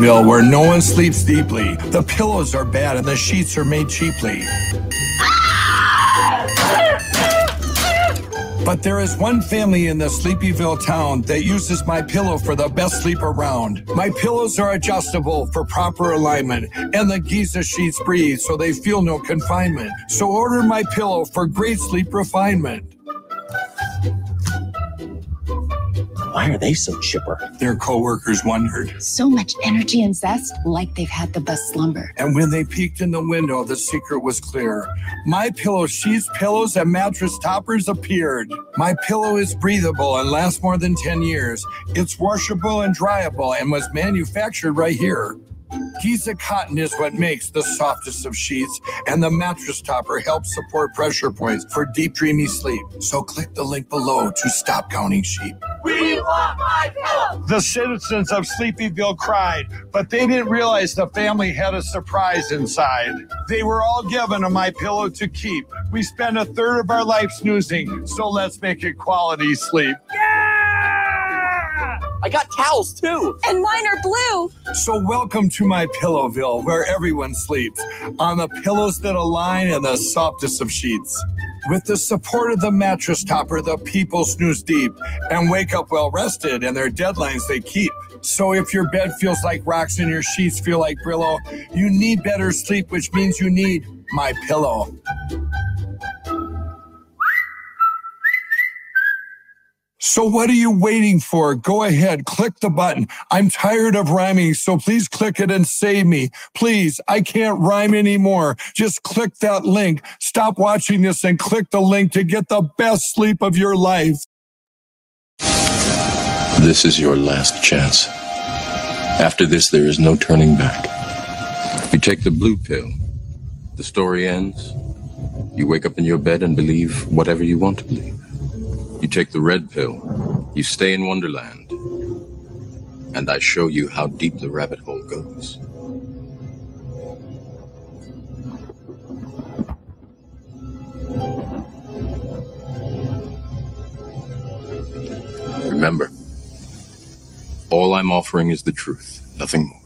Where no one sleeps deeply. The pillows are bad and the sheets are made cheaply. But there is one family in the Sleepyville town that uses my pillow for the best sleep around. My pillows are adjustable for proper alignment, and the Giza sheets breathe so they feel no confinement. So order my pillow for great sleep refinement. Why are they so chipper? Their coworkers wondered. So much energy and zest, like they've had the best slumber. And when they peeked in the window, the secret was clear. My pillow sheets, pillows, and mattress toppers appeared. My pillow is breathable and lasts more than 10 years. It's washable and dryable and was manufactured right here. Giza cotton is what makes the softest of sheets, and the mattress topper helps support pressure points for deep, dreamy sleep. So click the link below to stop counting sheep. We want my pillow. The citizens of Sleepyville cried, but they didn't realize the family had a surprise inside. They were all given a my pillow to keep. We spend a third of our life snoozing, so let's make it quality sleep. I got towels too. And mine are blue. So welcome to my Pillowville, where everyone sleeps on the pillows that align and the softest of sheets. With the support of the mattress topper, the people snooze deep and wake up well rested, and their deadlines they keep. So if your bed feels like rocks and your sheets feel like Brillo, you need better sleep, which means you need my pillow. So what are you waiting for? Go ahead, click the button. I'm tired of rhyming, so please click it and save me. Please, I can't rhyme anymore. Just click that link. Stop watching this and click the link to get the best sleep of your life. This is your last chance. After this, there is no turning back. You take the blue pill. The story ends. You wake up in your bed and believe whatever you want to believe. You take the red pill. You stay in Wonderland. And I show you how deep the rabbit hole goes. Remember, all I'm offering is the truth, nothing more.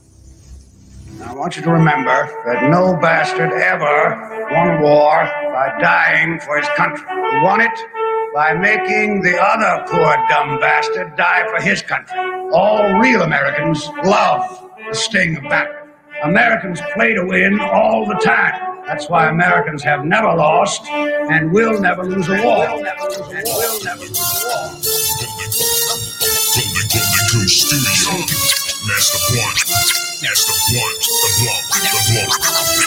I want you to remember that no bastard ever won war by dying for his country. He won it by making the other poor dumb bastard die for his country. All real Americans love the sting of battle. Americans play to win all the time. That's why Americans have never lost and will never lose a war. And will never lose a war. Blunt. the Blunt. The Blunt. The Blunt.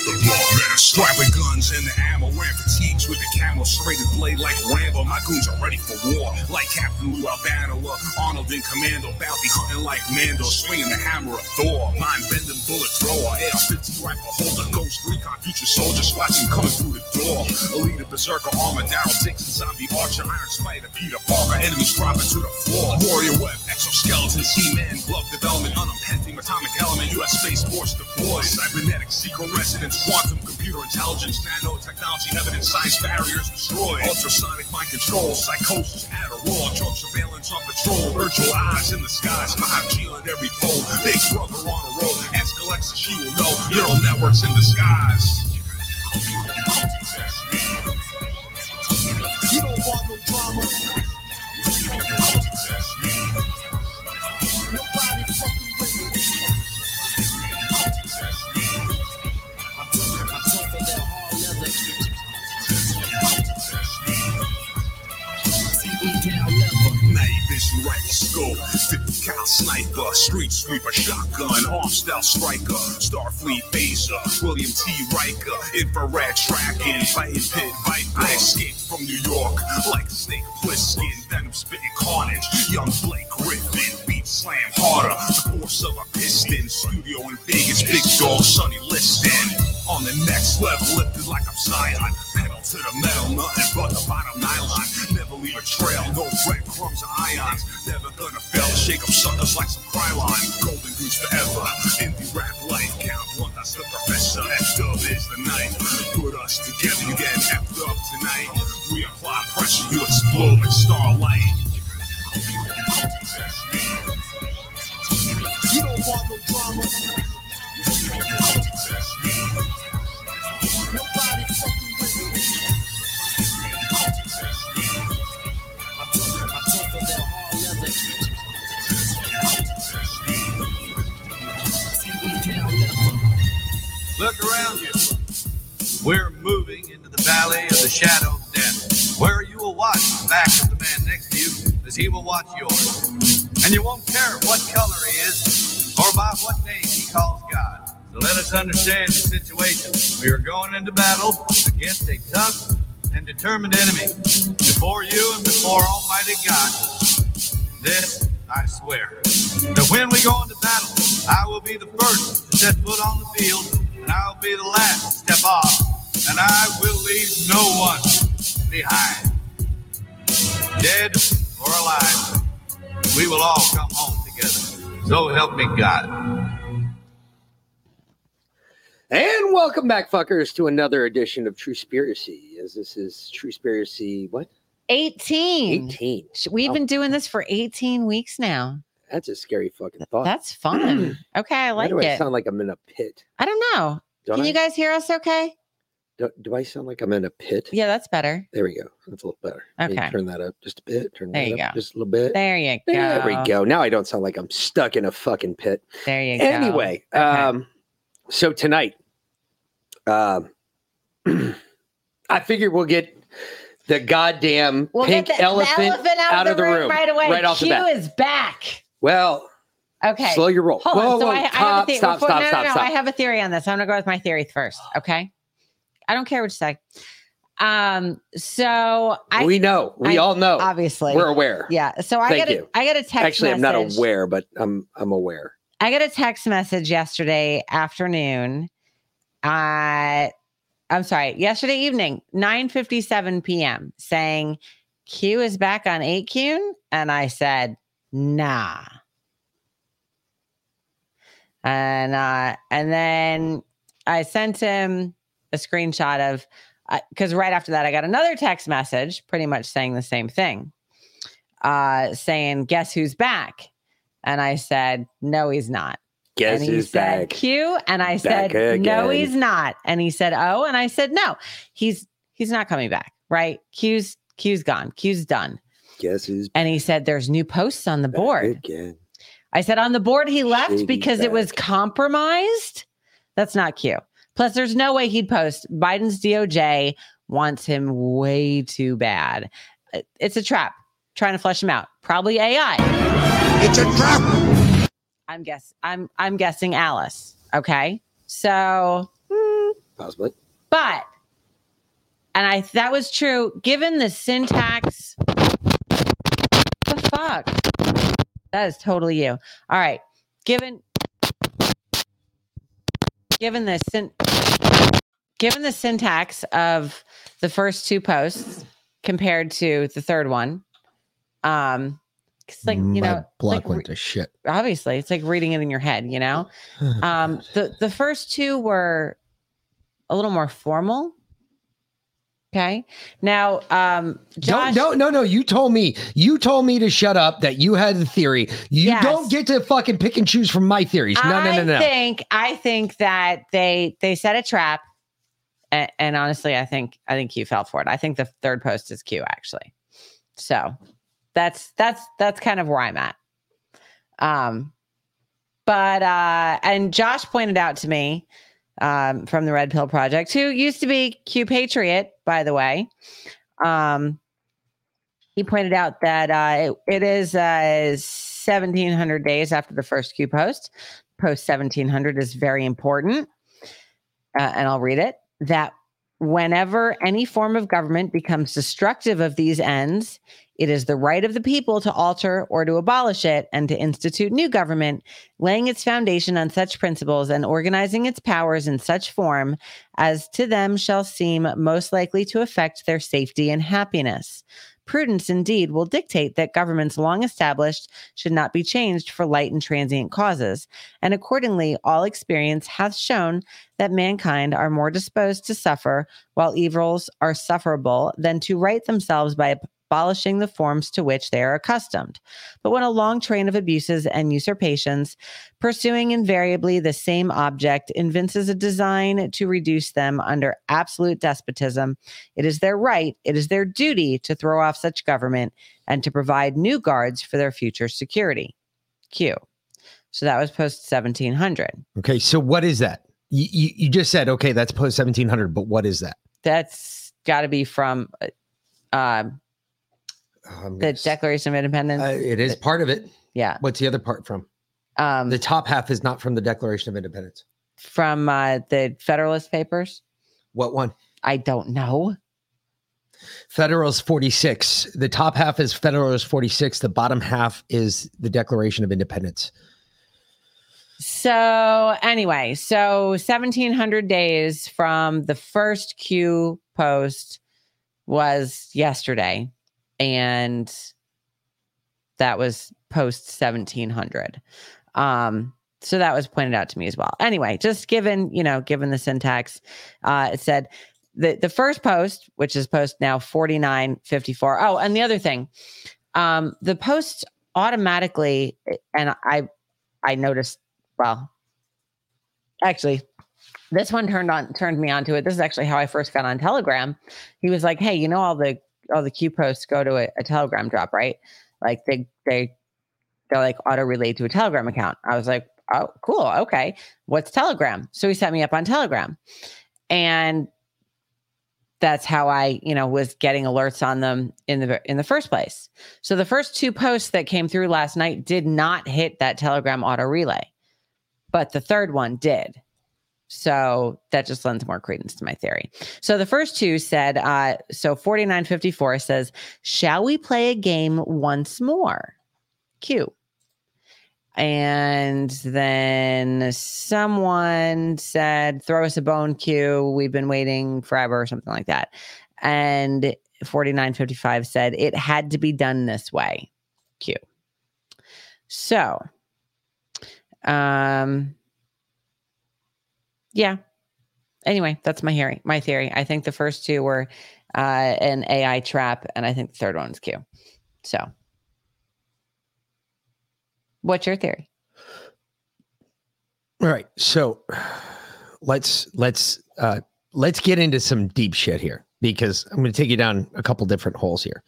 The Blunt Master. Strapping guns and the ammo, wearing fatigues with the camel serrated blade like Rambo. My goons are ready for war, like Captain Lou Albano Arnold in Commando. Bounty hunting like Mando, swinging the hammer of Thor. Mind bending bullet thrower, AR-15 rifle holder, ghost recon, future soldier, watching coming through the door. Elite berserker armor, Daryl Dixon, zombie archer, Iron Spider, Peter Parker, enemies dropping to the floor. Warrior web, exoskeleton, He-Man, glove development, unrepenting atomic element, U.S. Space Force deployed. Cybernetic, secret residence, quantum computer intelligence, nanotechnology, evidence, science barriers destroyed. Ultrasonic mind control, psychosis, Adderall, drug surveillance on patrol, virtual eyes in the skies, 5G on every pole, big brother on a roll. Ask Alexa, she will know. Neural networks in the Night vision rifle scope, 50 cal sniper, street sweeper, shotgun, arm style striker, Starfleet phaser, William T. Riker, infrared tracking, fighting pit viper. I escaped from New York like snake Plissken, venom spitting carnage. Young Blake Griffin, beat slam harder, the force of a piston. Studio in Vegas, big dog, Sonny Liston. On the next level, lifted like I'm Zion. Pedal to the metal, nothing but the bottom nylon. Never leave a trail, no breadcrumbs or ions. Never gonna fail, shake up suckers like some Krylon. Golden goose forever, indie rap life. Count one, that's the professor. F-dub is the night. Put us together, you get F'd up tonight. We apply pressure, you explode like starlight. You don't want no drama. Look around you. We're moving into the valley of the shadow of death, where you will watch the back of the man next to you as he will watch yours. And you won't care what color he is or by what name he calls God. So let us understand the situation. We are going into battle against a tough and determined enemy. Before you and before Almighty God, this I swear. That when we go into battle, I will be the first to set foot on the field, and I will be the last to step off, and I will leave no one behind. Dead or alive, we will all come home together. So help me God. And welcome back, fuckers, to another edition of Truspiracy. As this is Truspiracy, what? 18. 18. We've Oh, been doing this for 18 weeks now. That's a scary fucking thought. That's fun. okay, I Why like do I it. sound like I'm in a pit? I don't know. Don't Can I? you guys hear us okay? do, do I sound like I'm in a pit? Yeah, that's better. There we go. That's a little better. Okay. Turn that up just a bit. Turn There that you up go. just a little bit. There you go. There we go. Now I don't sound like I'm stuck in a fucking pit. There you go. Anyway, um, so tonight, um, I figured we'll get the goddamn We'll pink get the, the elephant, elephant out, of the, room, right away. right off the Q bat. is back. Well, Okay. slow your roll. Hold whoa, on. So whoa, I, I have a stop, theory. stop, stop, no, no, stop, no, stop. I have a theory on this. I'm gonna go with my theory first. Okay. I don't care what you say. Um. So I we know. We I- all know. obviously We're aware. Yeah. So I Thank got a, you. I got a text. Actually, I'm not message. aware, but I'm I'm aware. I got a text message yesterday afternoon. Uh I'm sorry, yesterday evening, 9:57 p.m. saying Q is back on 8kun and I said, "Nah." And uh and then I sent him a screenshot of because right after that I got another text message pretty much saying the same thing. Uh saying, "Guess who's back?" And I said, no, he's not. Guess and he who's said, back? Q. And I Back said, no, he's not. And he said, oh. And I said, no, he's he's not coming back. Right? Q's Q's gone. Q's done. Guess who's And he said, there's new posts on the board. again? I said, on the board he left Shady's because it was compromised. That's not cute. Plus, there's no way he'd post. Biden's DOJ wants him way too bad. It's a trap. Trying to flush him out. Probably AI. It's a trap. I'm guess I'm I'm guessing Alice. Okay. So hmm, Possibly. but and I that was true given the syntax. Fuck? That is totally you. All right. Given given the syn- given the syntax of the first two posts compared to the third one, um, it's like you know, block like went to shit. obviously it's like reading it in your head you know um the the first two were a little more formal okay now um Josh, No, no, no, no. You told me. You told me to shut up. That you had the theory. You Yes. don't get to fucking pick and choose from my theories. No, no, no, no. I think I think that they they set a trap, and, and honestly, I think I think Q fell for it. I think the third post is Q actually. So that's that's that's kind of where I'm at. Um, but uh, and Josh pointed out to me um, from the Red Pill Project, who used to be Q Patriot, by the way. Um, he pointed out that uh, it, it is uh, 1700 days after the first Q post. Post 1700 is very important. Uh, and I'll read it that whenever any form of government becomes destructive of these ends, it is the right of the people to alter or to abolish it and to institute new government, laying its foundation on such principles and organizing its powers in such form as to them shall seem most likely to affect their safety and happiness. Prudence indeed will dictate that governments long established should not be changed for light and transient causes, and accordingly, all experience hath shown that mankind are more disposed to suffer while evils are sufferable than to right themselves by abolishing the forms to which they are accustomed. But when a long train of abuses and usurpations, pursuing invariably the same object, evinces a design to reduce them under absolute despotism, it is their right, it is their duty to throw off such government and to provide new guards for their future security. Q. So that was post 1700. Okay, so what is that? You, you, you just said okay, that's post 1700, but what is that? That's got to be from uh, um, the Declaration of Independence. uh, it is part of it. yeah. What's the other part from? Um, The top half is not from the Declaration of Independence. from uh, the Federalist Papers. What one? I don't know. Federalist 46. The top half is Federalist 46. The bottom half is the Declaration of Independence. So anyway, so 1700 days from the first Q post was yesterday and that was post 1700. Um so that was pointed out to me as well. Anyway, just given, you know, given the syntax, uh it said the the first post, which is post now 4954. Oh, and the other thing, um the post automatically and I I noticed well actually this one turned on turned me onto it this is actually how i first got on telegram he was like hey you know all the all the q posts go to a, a telegram drop right? Like they they they're like auto relayed to a telegram account. I was like oh cool okay. What's telegram? So he set me up on telegram. And that's how i you know was getting alerts on them in the in the first place. So the first two posts that came through last night did not hit that telegram auto relay but the third one did. So that just lends more credence to my theory. So the first two said, uh, so 4954 says, Shall we play a game once more? Q. And then someone said, Throw us a bone, Q. We've been waiting forever, or something like that. And 4955 said, It had to be done this way, Q. So um yeah. Anyway, that's my theory. My theory. I think the first two were uh an AI trap, and I think the third one's Q. So what's your theory? All right. So let's let's uh let's get into some deep shit here because I'm going to take you down a couple different holes here.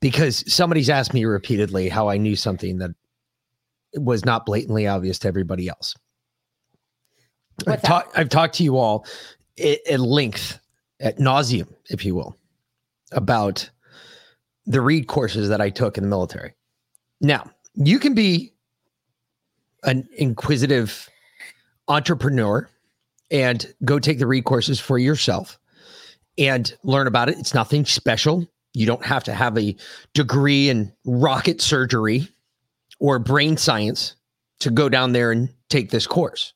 Because somebody's asked me repeatedly how I knew something that was not blatantly obvious to everybody else. I've, talk, I've talked to you all at, at length, at nauseum, if you will, about the read courses that I took in the military. Now, you can be an inquisitive entrepreneur and go take the read courses for yourself and learn about it. It's nothing special. You don't have to have a degree in rocket surgery or brain science to go down there and take this course.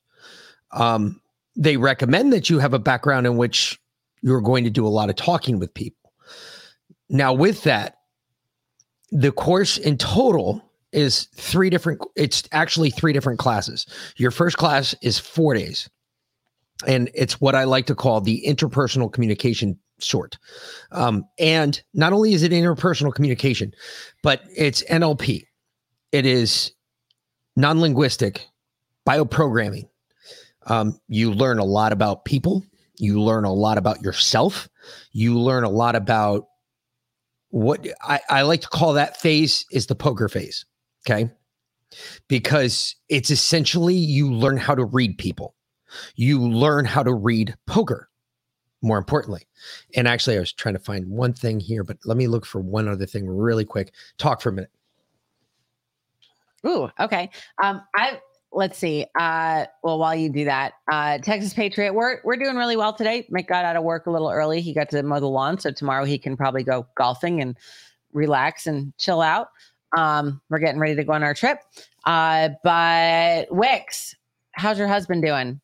Um, they recommend that you have a background in which you're going to do a lot of talking with people. Now, with that, the course in total is three different, it's actually three different classes. Your first class is four days, and it's what I like to call the interpersonal communication sort. Um, and not only is it interpersonal communication, but it's NLP it is non-linguistic bioprogramming um, you learn a lot about people. You learn a lot about yourself. You learn a lot about what I, I like to call that phase is the poker phase okay? Because it's essentially you learn how to read people. You learn how to read poker more importantly. And actually i was trying to find one thing here but let me look for one other thing really quick. Talk for a minute. Ooh, okay. Um, I let's see. Uh, well, while you do that, uh, Texas Patriot, we're we're doing really well today. Mike got out of work a little early. He got to mow the lawn, so tomorrow he can probably go golfing and relax and chill out. Um, we're getting ready to go on our trip. Uh, but Wix, how's your husband doing?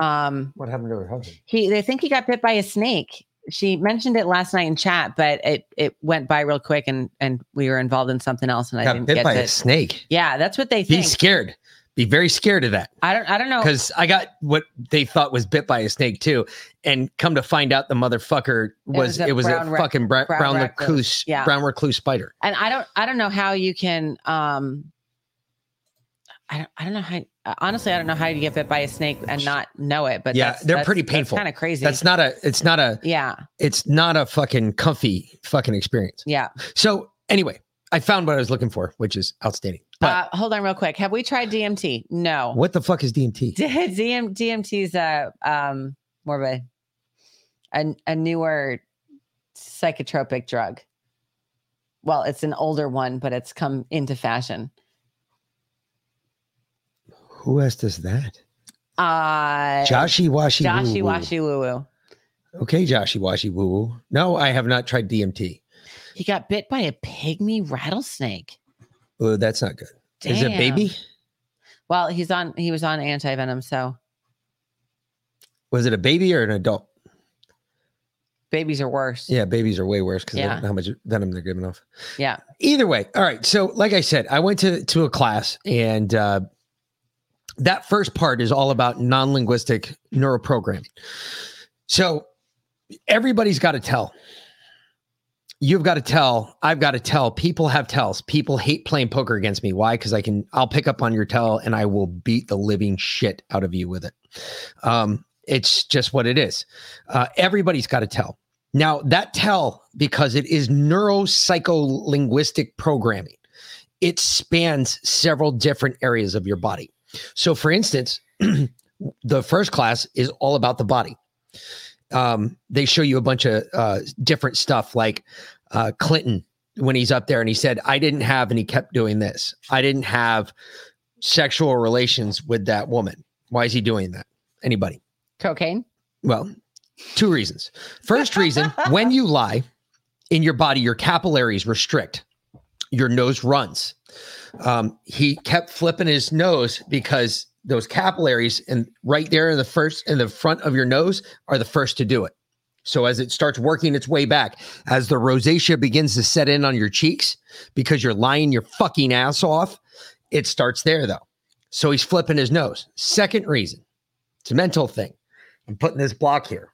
Um, what happened to her husband? he they think he got bit by a snake. She mentioned it last night in chat, but it it went by real quick, and and we were involved in something else, and I got didn't bit get by to. a snake Yeah, that's what they think. scared be very scared of that I don't I don't know. because I got what they thought was bit by a snake too, and come to find out the motherfucker was was a it was a, rec- fucking bra- brown brown, recluse. recluse, Yeah. brown recluse spider. and I don't I don't know how you can um I don't I don't know how honestly I don't know how you get bit by a snake and not know it, but yeah, that's, they're that's- pretty painful. Kind of crazy. That's not a. It's not a. yeah It's not a fucking comfy fucking experience. yeah So anyway, I found what I was looking for, which is outstanding. But Uh, hold on, real quick. Have we tried DMT? No. what the fuck is DMT? DM, DMT is a um more of a, a a newer psychotropic drug. Well, it's an older one, but it's come into fashion. Who asked us that? Uh Joshy Washy Joshy Woo Woo. Washy Woo Woo. Okay, Joshy Washy Woo Woo. No, I have not tried DMT. He got bit by a pygmy rattlesnake. Oh, that's not good. Is it Damn. baby? Well, he's on he was on anti venom, so Was it a baby or an adult? babies are worse. Yeah, babies are way worse because Yeah. how much venom they're giving off. Yeah. Either way, all right. So, like I said, I went to to a class, and uh, that first part is all about non linguistic neuroprogramming. So, everybody's got to tell. You've got to tell. I've got to tell. People have tells. People hate playing poker against me. Why? Because I can. I'll pick up on your tell, and I will beat the living shit out of you with it. Um, it's just what it is. Uh, everybody's got to tell. Now, that tell, because it is neuropsycholinguistic programming, it spans several different areas of your body. So, for instance, the first class is all about the body. Um, they show you a bunch of uh, different stuff like uh, Clinton when he's up there and he said, I didn't have, and he kept doing this. I didn't have sexual relations with that woman. Why is he doing that? Anybody? Cocaine? Well, two reasons. First reason, when you lie in your body, your capillaries restrict, your nose runs. Um, he kept flipping his nose because those capillaries and right there in the first in the front of your nose are the first to do it. So as it starts working its way back, as the rosacea begins to set in on your cheeks because you're lying your fucking ass off, it starts there though. So he's flipping his nose. Second reason, it's a mental thing. I'm putting this block here.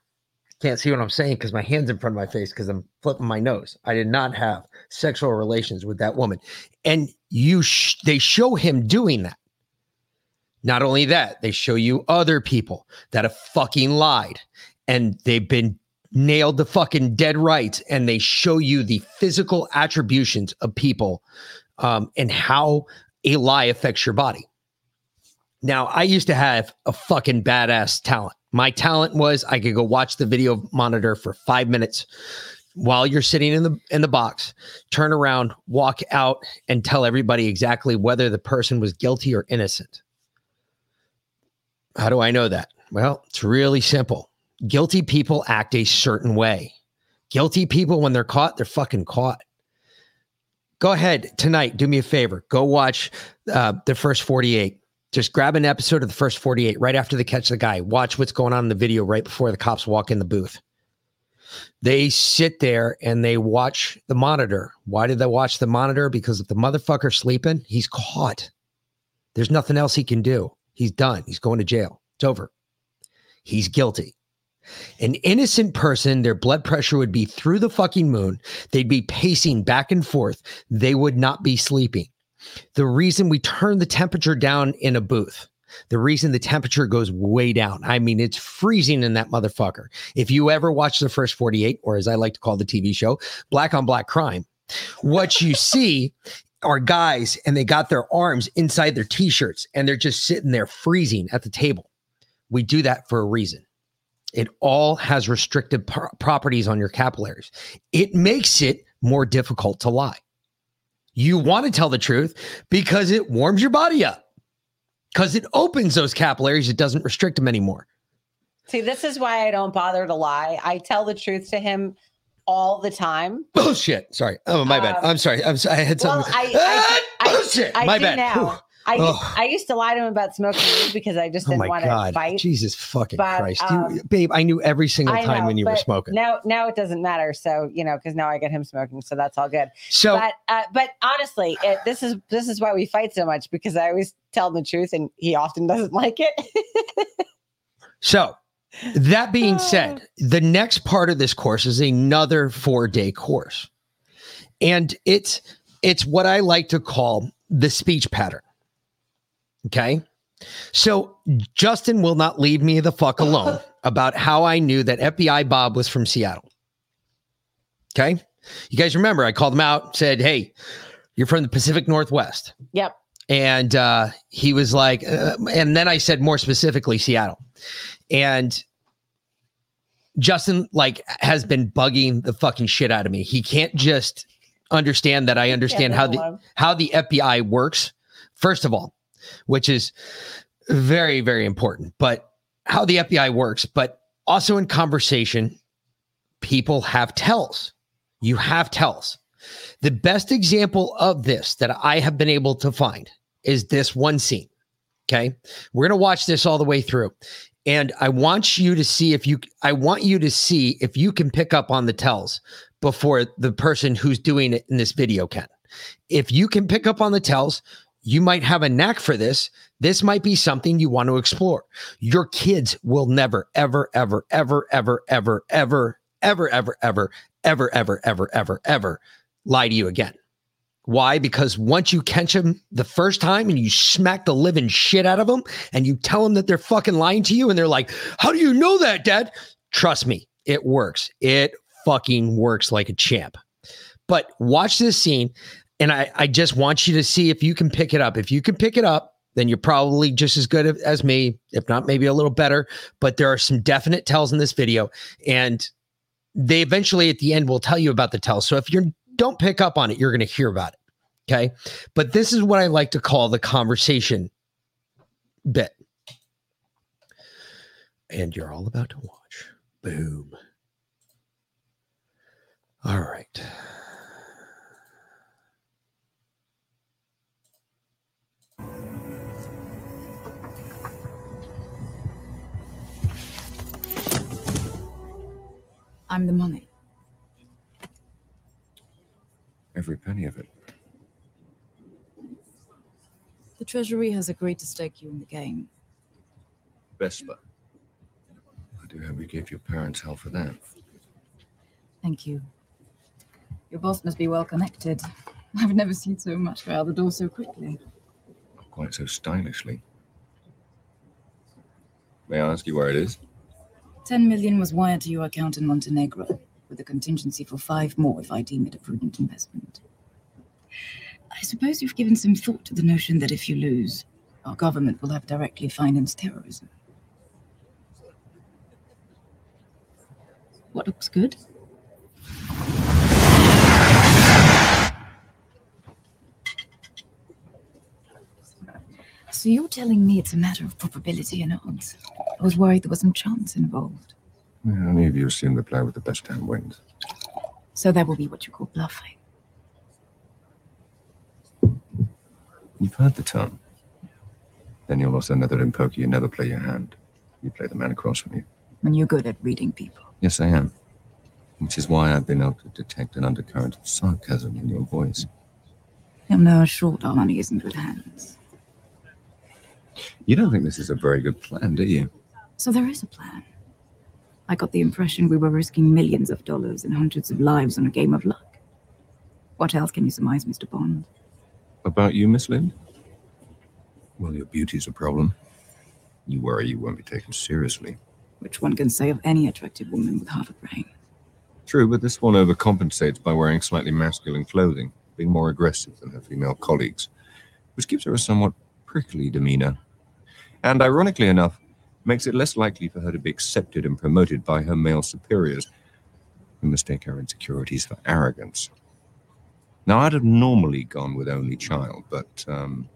Can't see what I'm saying because my hand's in front of my face because I'm flipping my nose. I did not have sexual relations with that woman. And you sh- they show him doing that. Not only that, they show you other people that have fucking lied and they've been nailed to fucking dead rights and they show you the physical attributions of people um, and how a lie affects your body. Now, I used to have a fucking badass talent. My talent was I could go watch the video monitor for five minutes while you're sitting in the in the box, turn around, walk out, and tell everybody exactly whether the person was guilty or innocent. How do I know that? Well, it's really simple. Guilty people act a certain way. Guilty people, when they're caught, they're fucking caught. Go ahead tonight. Do me a favor. Go watch uh, the first 48. Just grab an episode of the first 48 right after they catch the guy. Watch what's going on in the video right before the cops walk in the booth. They sit there and they watch the monitor. Why did they watch the monitor? Because if the motherfucker's sleeping, he's caught. There's nothing else he can do. He's done. He's going to jail. It's over. He's guilty. An innocent person, their blood pressure would be through the fucking moon. They'd be pacing back and forth. They would not be sleeping. The reason we turn the temperature down in a booth, the reason the temperature goes way down, I mean, it's freezing in that motherfucker. If you ever watch the first 48, or as I like to call the TV show, Black on Black Crime, what you see are guys and they got their arms inside their t shirts and they're just sitting there freezing at the table. We do that for a reason. It all has restricted pro- properties on your capillaries. It makes it more difficult to lie. You want to tell the truth because it warms your body up, because it opens those capillaries. It doesn't restrict them anymore. See, this is why I don't bother to lie. I tell the truth to him all the time. Bullshit. Sorry. Oh, my bad. Um, I'm sorry. I'm sorry. I had Well, something. I, Ah, I, I, bullshit. I my bad. now. I. I used to lie to him about smoking weed because I just Oh didn't my want to fight. Jesus fucking But, Christ. um, you, babe, I knew every single I time know, when you were smoking. Now, now it doesn't matter. So you know, because now I get him smoking, so that's all good. So- but uh, but honestly, it, this is this is why we fight so much because I always tell him the truth, and he often doesn't like it. So, that being Oh. said, the next part of this course is another four day course. And it's it's what I like to call the speech pattern. Okay. So Justin will not leave me the fuck alone about how I knew that FBI Bob was from Seattle. Okay. You guys remember I called him out, said, Hey, You're from the Pacific Northwest. Yep. And uh, he was like, uh, and then I said more specifically Seattle. And Justin like has been bugging the fucking shit out of me. He can't just understand that I understand how the how the FBI works. First of all, which is very very important, but how the FBI works, but also in conversation people have tells. You have tells. The best example of this that I have been able to find is this one scene. Okay. We're going to watch this all the way through. And I want you to see if you, I want you to see if you can pick up on the tells before the person who's doing it in this video can. If you can pick up on the tells, you might have a knack for this. This might be something you want to explore. Your kids will never, ever, ever, ever, ever, ever, ever, ever, ever, ever, ever, ever, ever, ever, ever lie to you again. Why? Because once you catch them the first time and you smack the living shit out of them and you tell them that they're fucking lying to you and they're like, How do you know that, dad? Trust me, it works. It fucking works like a champ. But watch this scene and I, I just want you to see if you can pick it up. If you can pick it up, then you're probably just as good as me, if not maybe a little better. But there are some definite tells in this video. And they eventually at the end will tell you about the tells. So if you don't pick up on it, you're going to hear about it. Okay. But this is what I like to call the conversation bit. And you're all about to watch. Boom. All right. I'm the money. Every penny of it. The Treasury has agreed to stake you in the game. Vesper. I do hope you gave your parents hell for that. Thank you. Your boss must be well connected. I've never seen so much go out the door so quickly. Not quite so stylishly. May I ask you where it is? 10 million was wired to your account in Montenegro, with a contingency for five more if I deem it a prudent investment. I suppose you've given some thought to the notion that if you lose, our government will have directly financed terrorism. What looks good? So you're telling me it's a matter of probability and odds? I was worried there was some chance involved. Yeah, any of you assume the player with the best hand wins. So that will be what you call bluffing. You've heard the term. Then you'll also know that in poker you never play your hand. You play the man across from you. And you're good at reading people. Yes, I am. Which is why I've been able to detect an undercurrent of sarcasm in your voice. You'll know a short our money is in good hands. You don't think this is a very good plan, do you? So there is a plan. I got the impression we were risking millions of dollars and hundreds of lives on a game of luck. What else can you surmise, Mr. Bond? About you, Miss Lynd? Well, your beauty's a problem. You worry you won't be taken seriously. Which one can say of any attractive woman with half a brain? True, but this one overcompensates by wearing slightly masculine clothing, being more aggressive than her female colleagues, which gives her a somewhat prickly demeanor. And ironically enough, makes it less likely for her to be accepted and promoted by her male superiors, who mistake her insecurities for arrogance. Now, I'd have normally gone with only child, but um,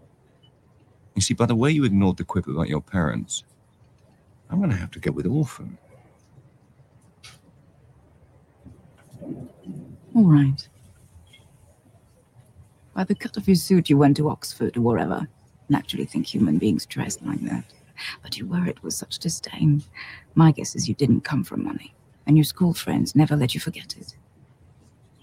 you see, by the way you ignored the quip about your parents, I'm going to have to go with orphan. All right. By the cut of your suit, you went to Oxford or wherever. Naturally, think human beings dress like that. But you wear it with such disdain. My guess is you didn't come from money, and your school friends never let you forget it.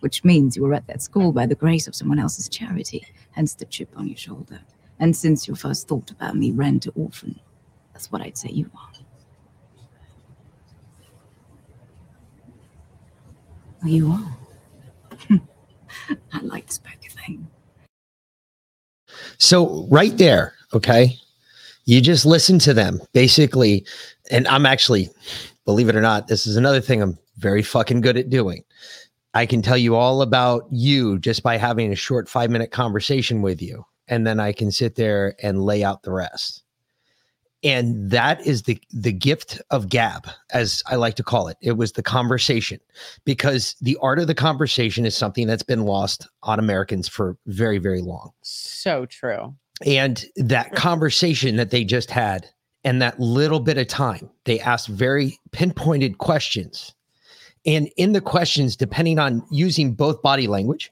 Which means you were at that school by the grace of someone else's charity, hence the chip on your shoulder. And since your first thought about me ran to orphan, that's what I'd say you are. You are. I like this poker thing. So right there, okay, you just listen to them basically. And I'm actually, believe it or not, this is another thing I'm very fucking good at doing. I can tell you all about you just by having a short five minute conversation with you. And then I can sit there and lay out the rest. And that is the the gift of gab, as I like to call it. It was the conversation, because the art of the conversation is something that's been lost on Americans for very, very long. So true. And that mm. conversation that they just had, and that little bit of time, they asked very pinpointed questions. And in the questions, depending on using both body language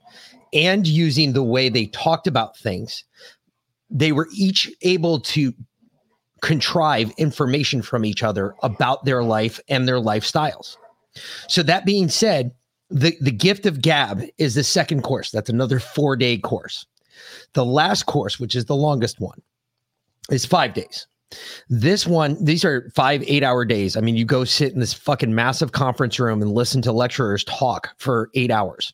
and using the way they talked about things, they were each able to contrive information from each other about their life and their lifestyles. So that being said, the, the gift of gab is the second course. That's another four day course. The last course, which is the longest one, is five days. This one, these are five, eight hour days. I mean, you go sit in this fucking massive conference room and listen to lecturers talk for eight hours.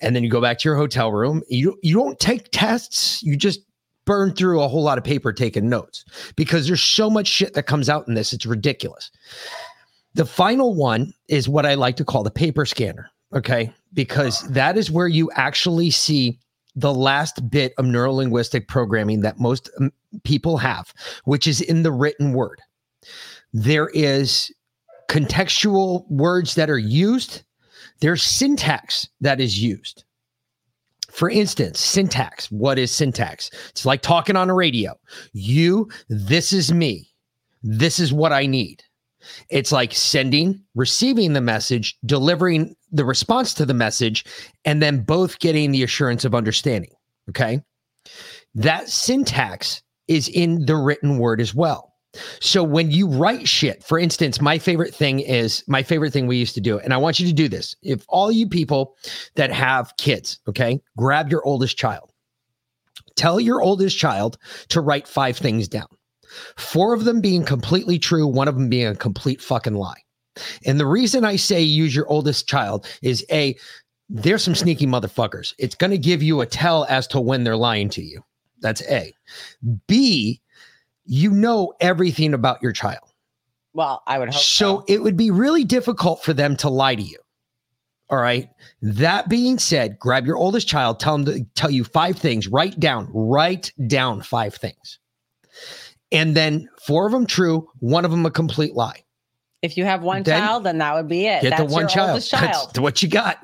And then you go back to your hotel room. You, you don't take tests, you just burn through a whole lot of paper taking notes because there's so much shit that comes out in this. It's ridiculous. The final one is what I like to call the paper scanner. Okay. Because that is where you actually see the last bit of neurolinguistic programming that most people have, which is in the written word. There is contextual words that are used, there's syntax that is used. For instance, syntax. What is syntax? It's like talking on a radio. You, this is me. This is what I need. It's like sending, receiving the message, delivering the response to the message, and then both getting the assurance of understanding. Okay. That syntax is in the written word as well. So when you write shit, for instance, my favorite thing is my favorite thing we used to do, and I want you to do this. If all you people that have kids, okay, grab your oldest child. Tell your oldest child to write five things down. Four of them being completely true, one of them being a complete fucking lie. And the reason I say use your oldest child is A, there's some sneaky motherfuckers. It's going to give you a tell as to when they're lying to you. That's A. B, you know everything about your child. Well, I would hope so. so. It would be really difficult for them to lie to you. All right. That being said, grab your oldest child, tell them to tell you five things, write down, write down five things. And then four of them true, one of them a complete lie. If you have one then child, then that would be it. Get That's the one child. child. That's what you got.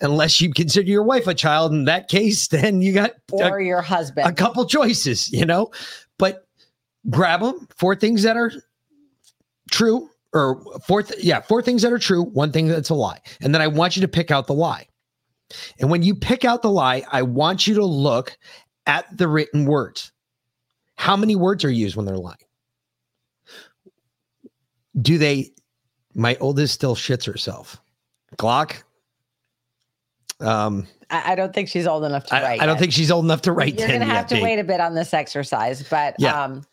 Unless you consider your wife a child, in that case, then you got or a, your husband. A couple choices, you know? But grab them four things that are true or four th- yeah four things that are true one thing that's a lie. And then i want you to pick out the lie. And when you pick out the lie i want you to look at the written words. How many words are used when they're lying? Do they my oldest still shits herself. Glock um I, I don't think she's old enough to write. I don't yet. think she's old enough to write. You're gonna have to wait a bit on this exercise, but yeah. um,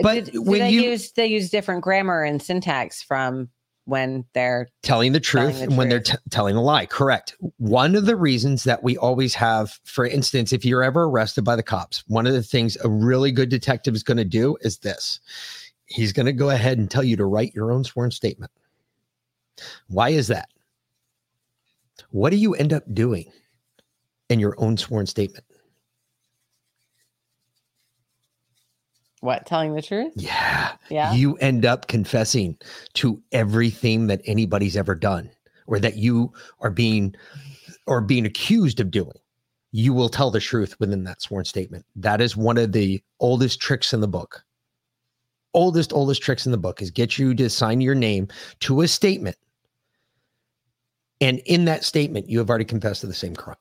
but do, do when they you use they use different grammar and syntax from when they're telling the truth telling the and when they're t- telling a lie. Correct. One of the reasons that we always have, for instance, if you're ever arrested by the cops, one of the things a really good detective is going to do is this. He's going to go ahead and tell you to write your own sworn statement. Why is that? What do you end up doing in your own sworn statement? what telling the truth? Yeah. Yeah. You end up confessing to everything that anybody's ever done or that you are being or being accused of doing. You will tell the truth within that sworn statement. That is one of the oldest tricks in the book. Oldest, oldest tricks in the book is get you to sign your name to a statement. And in that statement, you have already confessed to the same crime.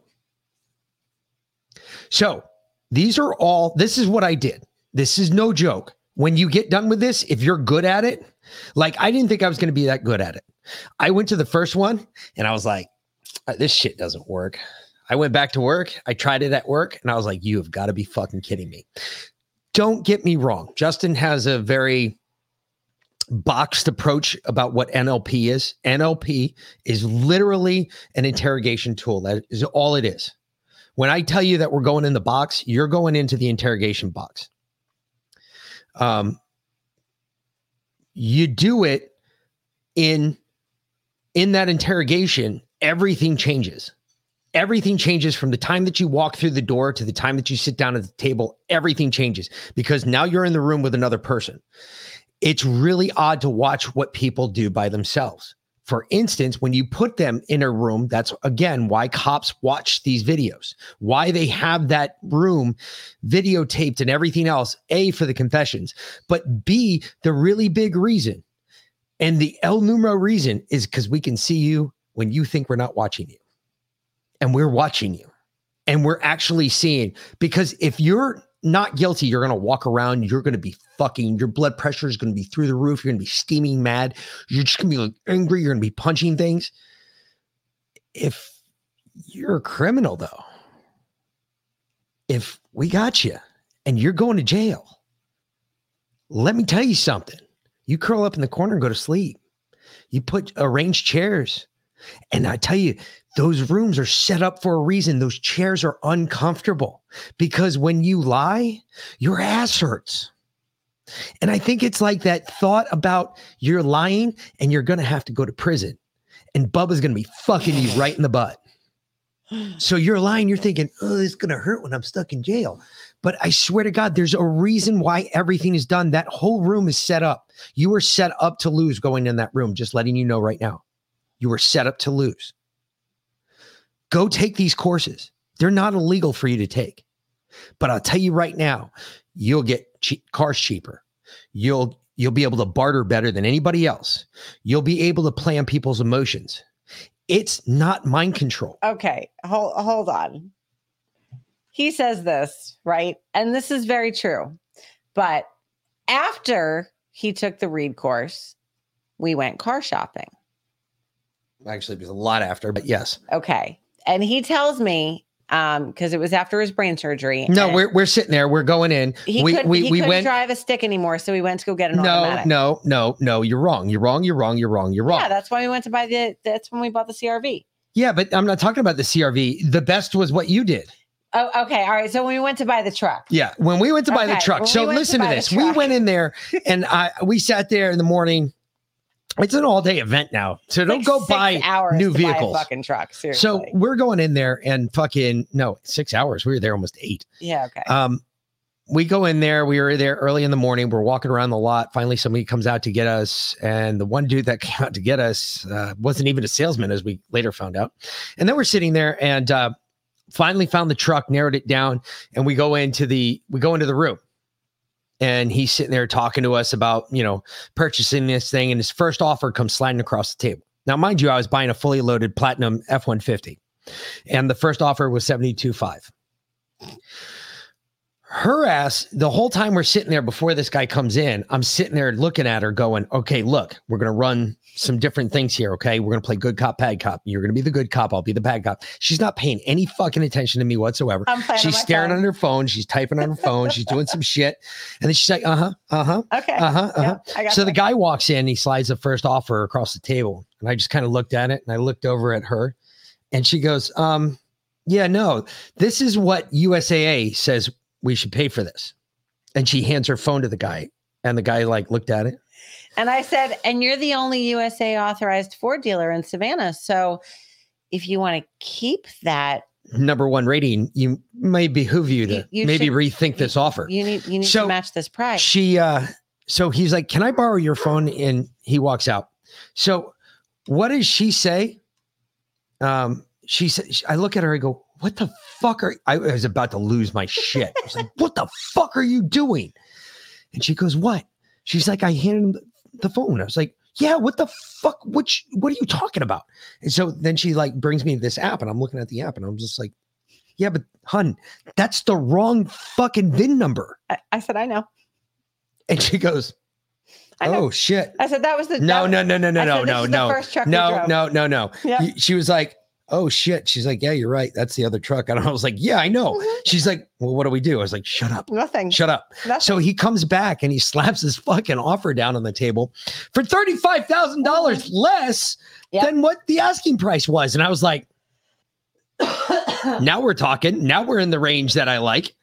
So these are all, this is what I did. This is no joke. When you get done with this, if you're good at it, like I didn't think I was going to be that good at it. I went to the first one and I was like, "Uh, this shit doesn't work. I went back to work. I tried it at work and I was like, you have got to be fucking kidding me. Don't get me wrong. Justin has a very boxed approach about what NLP is. NLP is literally an interrogation tool. That is all it is. When I tell you that we're going in the box, you're going into the interrogation box. Um, you do it in in that interrogation everything changes. Everything changes from the time that you walk through the door to the time that you sit down at the table. Everything changes because now you're in the room with another person. It's really odd to watch what people do by themselves. For instance, when you put them in a room, that's again why cops watch these videos, why they have that room videotaped and everything else. A, for the confessions, but B, the really big reason. And the El Numero reason is because we can see you when you think we're not watching you. And we're watching you. And we're actually seeing, because if you're not guilty, you're going to walk around, you're going to be fucking, your blood pressure is going to be through the roof. You're going to be steaming mad. You're just going to be like angry. You're going to be punching things. If you're a criminal, though, if we got you and you're going to jail, let me tell you something. You curl up in the corner and go to sleep. You put arranged chairs. And I tell you, those rooms are set up for a reason. Those chairs are uncomfortable because when you lie, your ass hurts. And I think it's like that thought about you're lying and you're going to have to go to prison. And Bubba's going to be fucking you right in the butt. So you're lying, you're thinking, oh, it's going to hurt when I'm stuck in jail. But I swear to God, there's a reason why everything is done. That whole room is set up. You were set up to lose going in that room, just letting you know right now. You were set up to lose. Go take these courses. They're not illegal for you to take. But I'll tell you right now, you'll get che- cars cheaper. You'll you'll be able to barter better than anybody else. You'll be able to play on people's emotions. It's not mind control. Okay, hold hold on. He says this, right? And this is very true. But after he took the read course, we went car shopping. Actually, it was a lot after, but yes. Okay. And he tells me, um, because it was after his brain surgery. No, we're we're sitting there. We're going in. he we couldn't, we, he we couldn't went. drive a stick anymore, so we went to go get an No, automatic. no, no, no. You're wrong. You're wrong. You're wrong. You're wrong. You're wrong. Yeah, that's why we went to buy the. That's when we bought the CRV. Yeah, but I'm not talking about the CRV. The best was what you did. Oh, okay. All right. So when we went to buy the truck. Yeah, when we went to buy the truck. So we went to listen to, this. We went in there and I we sat there in the morning. It's an all day event now. So don't Like go buy hours new to buy vehicles. fucking truck. Seriously. so we're going in there and fucking no, 6 hours. We were there almost 8. yeah. Okay. Um, we go in there. We were there early in the morning. We're walking around the lot. Finally, somebody comes out to get us, and the one dude that came out to get us uh, wasn't even a salesman, as we later found out. And then we're sitting there, and uh, finally found the truck, narrowed it down, and we go into the we go into the room, and he's sitting there talking to us about you know purchasing this thing, and his first offer comes sliding across the table. Now, mind you, I was buying a fully loaded platinum F one fifty, and the first offer was seventy two five her ass the whole time we're sitting there before this guy comes in i'm sitting there looking at her going okay look we're going to run some different things here okay? We're going to play good cop bad cop. You're going to be the good cop i'll be the bad cop. She's not paying any fucking attention to me whatsoever. Playing on she's staring phone. on her phone she's typing on her phone she's doing some shit and then she's like uh-huh uh-huh Okay. uh-huh uh-huh. Yeah, I got so the guy walks in he slides the first offer across the table and i just kind of looked at it and i looked over at her and she goes um yeah no this is what usaa says we should pay for this. And she hands her phone to the guy and the guy like looked at it And I said, and you're the only USAA authorized Ford dealer in Savannah. So if you want to keep that, number one rating you may behoove you to You- you maybe should- rethink this offer. you need you need So, to match this price. she uh so he's like can i borrow your phone? And he walks out. So what does she say? Um she said i look at her i go what the fuck are i was about to lose my shit. I was like what the fuck are you doing? And she goes what? She's like i handed him the phone i was like yeah what the fuck? Which what are you talking about? And so then she like brings me this app and i'm looking at the app and i'm just like yeah but hun that's the wrong fucking vin number. I, I said, I know. and she goes, "Oh shit! I said that was the No, no, no, no, no, no, no, no, first truck we no, no, no, no." She was like, "Oh shit!" She's like, "Yeah, you're right. That's the other truck." And I was like, "Yeah, I know." Mm-hmm. She's like, "Well, what do we do?" I was like, "Shut up, Nothing. shut up." Nothing. So he comes back and he slaps his fucking offer down on the table for thirty five thousand dollars less Mm-hmm. Yep. than what the asking price was, and I was like. now we're talking. Now we're in the range that I like.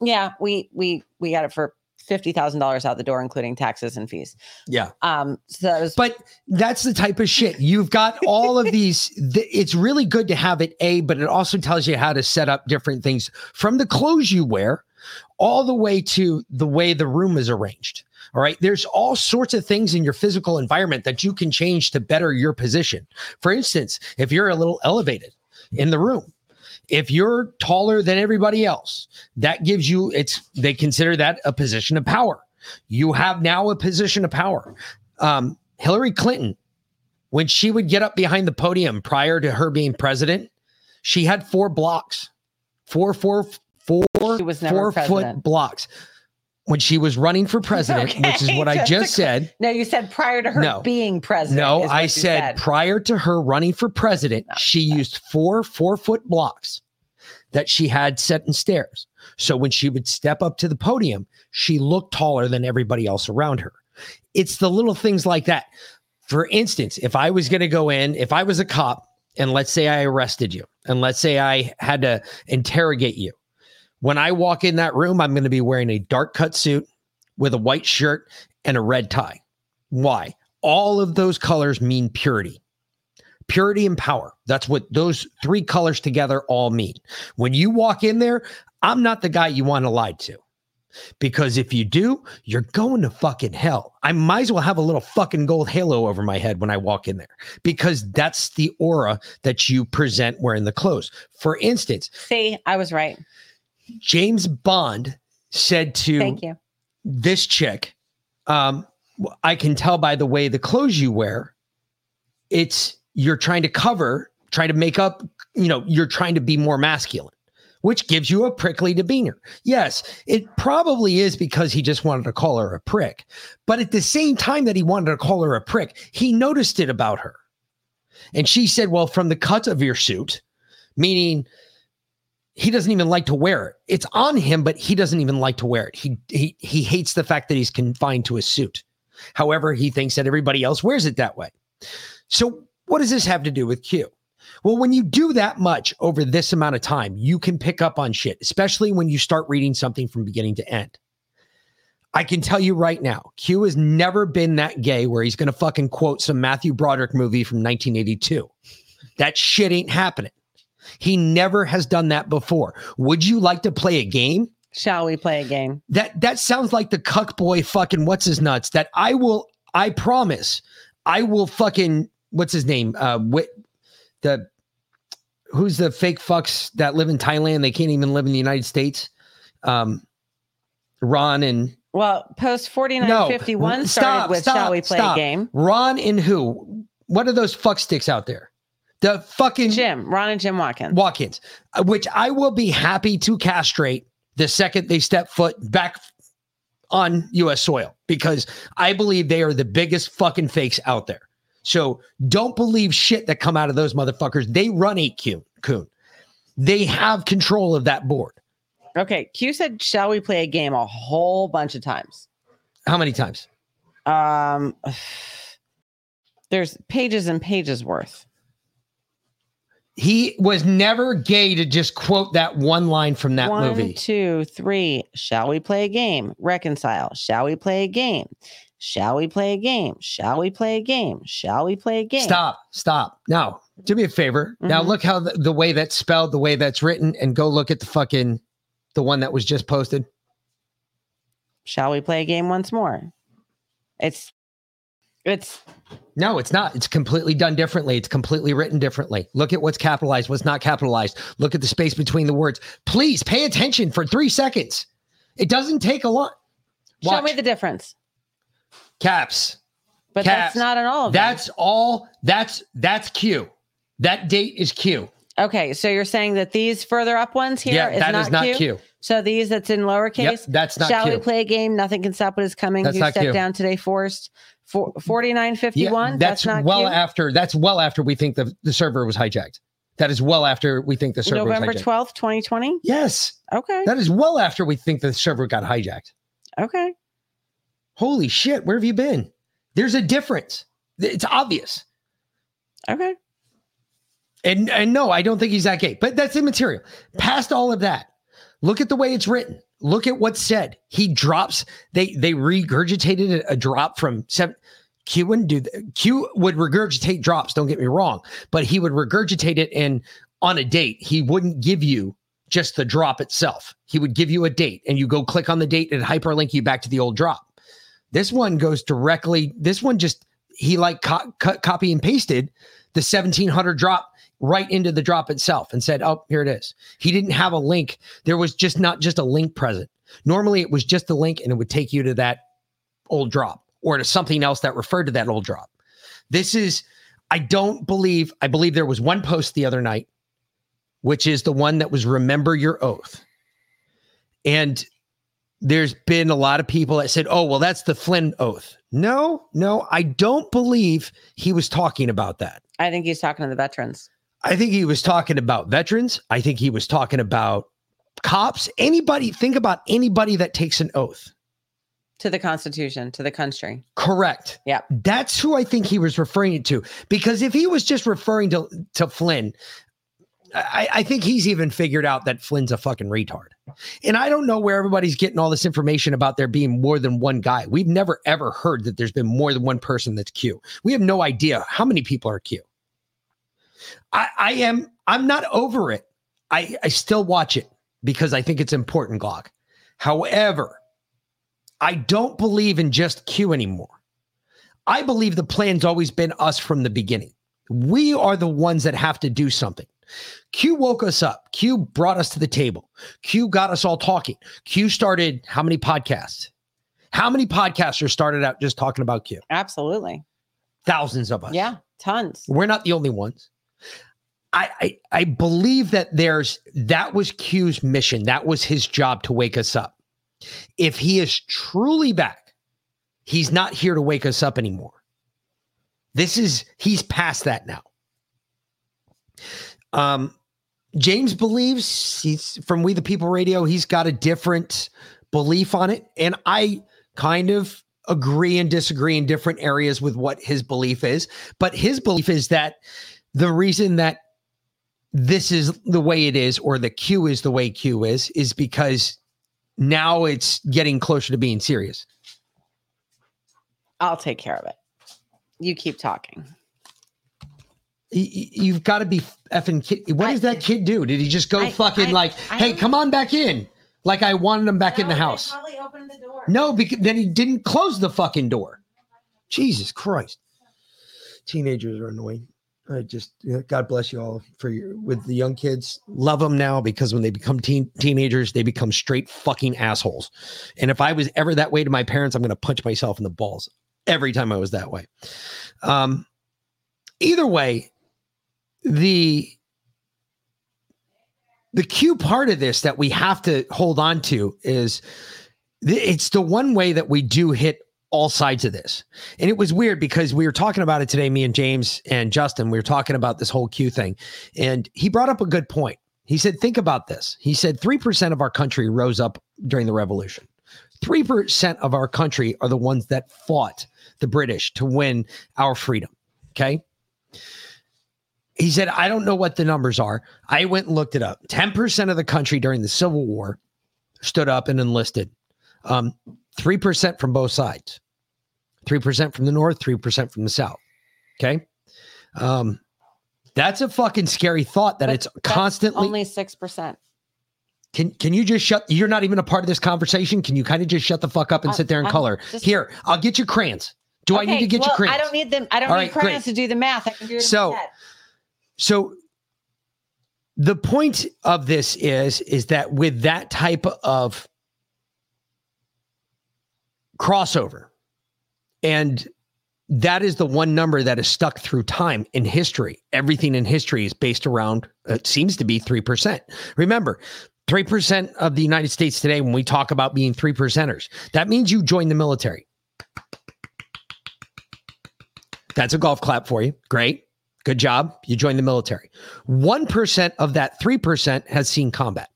yeah, we we we got it for fifty thousand dollars out the door, including taxes and fees. Yeah. Um. So that was, But that's the type of shit. You've got all of these. th- It's really good to have it, A, but it also tells you how to set up different things from the clothes you wear all the way to the way the room is arranged. All right. There's all sorts of things in your physical environment that you can change to better your position. For instance, if you're a little elevated in the room, if you're taller than everybody else, that gives you it's they consider that a position of power. You have now a position of power. Um, Hillary Clinton, when she would get up behind the podium prior to her being president, she had four blocks, four, four, four, She was never four foot blocks. When she was running for president, which is Okay, what I just said. no, you said prior to her No. being president. No, I you said, prior to her running for president, she used four four foot blocks that she had set in stairs. So when she would step up to the podium, she looked taller than everybody else around her. It's the little things like that. For instance, if I was going to go in, if I was a cop and let's say I arrested you and let's say I had to interrogate you, when I walk in that room, I'm going to be wearing a dark cut suit with a white shirt and a red tie. Why? All of those colors mean purity. Purity and power. That's what those three colors together all mean. When you walk in there, I'm not the guy you want to lie to. Because if you do, you're going to fucking hell. I might as well have a little fucking gold halo over my head when I walk in there because that's the aura that you present wearing the clothes. For instance, See, I was right. James Bond said to Thank you. this chick, um, I can tell by the way the clothes you wear, it's you're trying to cover, trying to make up, you know, you're trying to be more masculine, which gives you a prickly demeanor. Yes, it probably is because he just wanted to call her a prick. But at the same time that he wanted to call her a prick, he noticed it about her. And she said, Well, from the cut of your suit, meaning he doesn't even like to wear it. It's on him, but he doesn't even like to wear it. He he he hates the fact that he's confined to a suit. However, he thinks that everybody else wears it that way. So, what does this have to do with Q? Well, when you do that much over this amount of time, you can pick up on shit, especially when you start reading something from beginning to end. I can tell you right now, Q has never been that gay where he's going to fucking quote some Matthew Broderick movie from 1982. That shit ain't happening. He never has done that before. Would you like to play a game? Shall we play a game? That that sounds like the cuck boy fucking what's his nuts that I will I promise I will fucking what's his name? Uh wh- the who's the fake fucks that live in Thailand? They can't even live in the United States. Um Ron and Well, post 4951 no one stop, started with stop, Shall we play stop. a game? Ron and who? What are those fuck sticks out there? The fucking Jim, Ron and Jim Watkins. Watkins, uh, which I will be happy to castrate the second they step foot back on US soil because I believe they are the biggest fucking fakes out there. So don't believe shit that come out of those motherfuckers. They run 8Q coon. They have control of that board. Okay, Q said, "Shall we play a game?" a whole bunch of times. How many times? Um, there's pages and pages worth. He was never gay to just quote that one line from that One, movie. two, three. Shall we play a game? Reconcile. Shall we play a game? Shall we play a game? Shall we play a game? Shall we play a game? Stop, stop. Now, do me a favor. Now Mhm. look how the, the way that's spelled, the way that's written, and go look at the fucking the one that was just posted. Shall we play a game once more? It's it's No, it's not. It's completely done differently. It's completely written differently. Look at what's capitalized, what's not capitalized. Look at the space between the words. Please pay attention for three seconds. It doesn't take a lot. show Watch. me the difference. Caps. But Caps. that's not in all of them. That's all. That's that's Q. That date is Q. Okay, so you're saying that these further up ones here Yeah, is that not, is not Q? Q. So these that's in lowercase. Yep, that's not Shall we play a game? Nothing can stop what is coming. That's you not step Q. down today, forced. For, 4951. Yeah, that's, that's, not well after. That's well after we think the, the server was hijacked. That is well after we think the server November was hijacked. 12th, 2020. Yes, Okay. that is well after we think the server got hijacked. Okay. Holy shit, where have you been? There's a difference. It's obvious. Okay. And and no, I don't think he's that gay, but that's immaterial. Past all of that, Look at the way it's written. Look at what's said. He drops. They they regurgitated a, drop from seven. Q wouldn't do. Q would regurgitate drops. Don't get me wrong, but he would regurgitate it and on a date. He wouldn't give you just the drop itself. He would give you a date, and you go click on the date and hyperlink you back to the old drop. This one goes directly. This one just he like co- cut, copy and pasted the 1700 drop right into the drop itself and said, "Oh, here it is." He didn't have a link. There was just not just a link present. Normally, it was just a link, and it would take you to that old drop or to something else that referred to that old drop. This is. I don't believe. I believe there was one post the other night, which is the one that was "Remember your oath," and there's been a lot of people that said, "Oh, well, that's the Flynn oath." No, no, I don't believe he was talking about that. I think he's talking to the veterans. I think he was talking about veterans. I think he was talking about cops. Anybody, think about anybody that takes an oath. To the Constitution, to the country. Correct. Yeah. That's who I think he was referring to. Because if he was just referring to, to Flynn, I, I think he's even figured out that Flynn's a fucking retard. And I don't know where everybody's getting all this information about there being more than one guy. We've never ever heard that there's been more than one person that's Q. We have no idea how many people are Q. I, I am I'm not over it. I, I still watch it because I think it's important, Glock. However, I don't believe in just Q anymore. I believe the plan's always been us from the beginning. We are the ones that have to do something. Q woke us up. Q brought us to the table. Q got us all talking. Q started how many podcasts? How many podcasters started out just talking about Q? Absolutely. Thousands of us. Yeah, tons. We're not the only ones. I, I I believe that there's that was Q's mission. That was his job to wake us up. If he is truly back, he's not here to wake us up anymore. This is he's past that now. Um, James believes he's from We the People Radio. He's got a different belief on it, and I kind of agree and disagree in different areas with what his belief is. But his belief is that the reason that this is the way it is, or the Q is the way Q is, is because now it's getting closer to being serious. I'll take care of it. You keep talking. You've got to be effing kid. What does that kid do? Did he just go I- fucking I- like, I hey, come on back in? Like I wanted him back in the house. Probably opened the door. No, because then he didn't close the fucking door. Jesus Christ. Teenagers are annoying. I just God bless you all for your with the young kids. Love them now because when they become teen teenagers, they become straight fucking assholes. And if I was ever that way to my parents, I'm going to punch myself in the balls every time I was that way. Um, either way, the the Q part of this that we have to hold on to is it's the one way that we do hit all sides of this. And it was weird because we were talking about it today, me and James and Justin, we were talking about this whole Q thing. And he brought up a good point. He said, think about this. He said 3% of our country rose up during the revolution. 3% of our country are the ones that fought the British to win our freedom. Okay. He said, I don't know what the numbers are. I went and looked it up. 10% of the country during the Civil War stood up and enlisted. Um, 3% from both sides. 3% from the north, 3% from the south. Okay. Um, that's a fucking scary thought that it's constantly Only 6%. can can you just shut you're not even a part of this conversation? Can you kind of just shut the fuck up and I'm- sit there and I'm color? just- Here, I'll get you crayons. Do I need to get well, you crayons? I don't need them. I don't All need right, great. crayons to do the math. I can do it So- So the point of this is is that with that type of crossover and that is the one number that is stuck through time in history. Everything in history is based around it seems to be 3%. Remember, 3% of the United States today when we talk about being 3 percenters, that means you join the military. That's a golf clap for you. Great. Good job. You joined the military. 1% of that 3% has seen combat,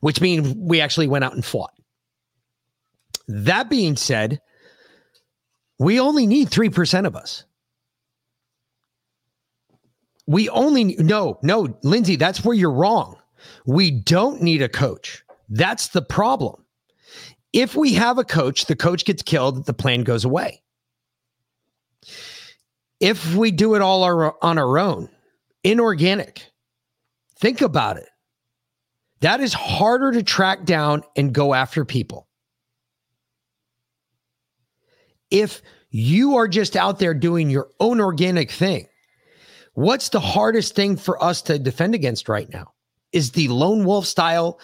which means we actually went out and fought. That being said, we only need 3% of us. We only, no, no, Lindsay, that's where you're wrong. We don't need a coach. That's the problem. If we have a coach, the coach gets killed, the plan goes away. If we do it all our, on our own, inorganic, think about it. That is harder to track down and go after people. If you are just out there doing your own organic thing, what's the hardest thing for us to defend against right now? Is the lone wolf style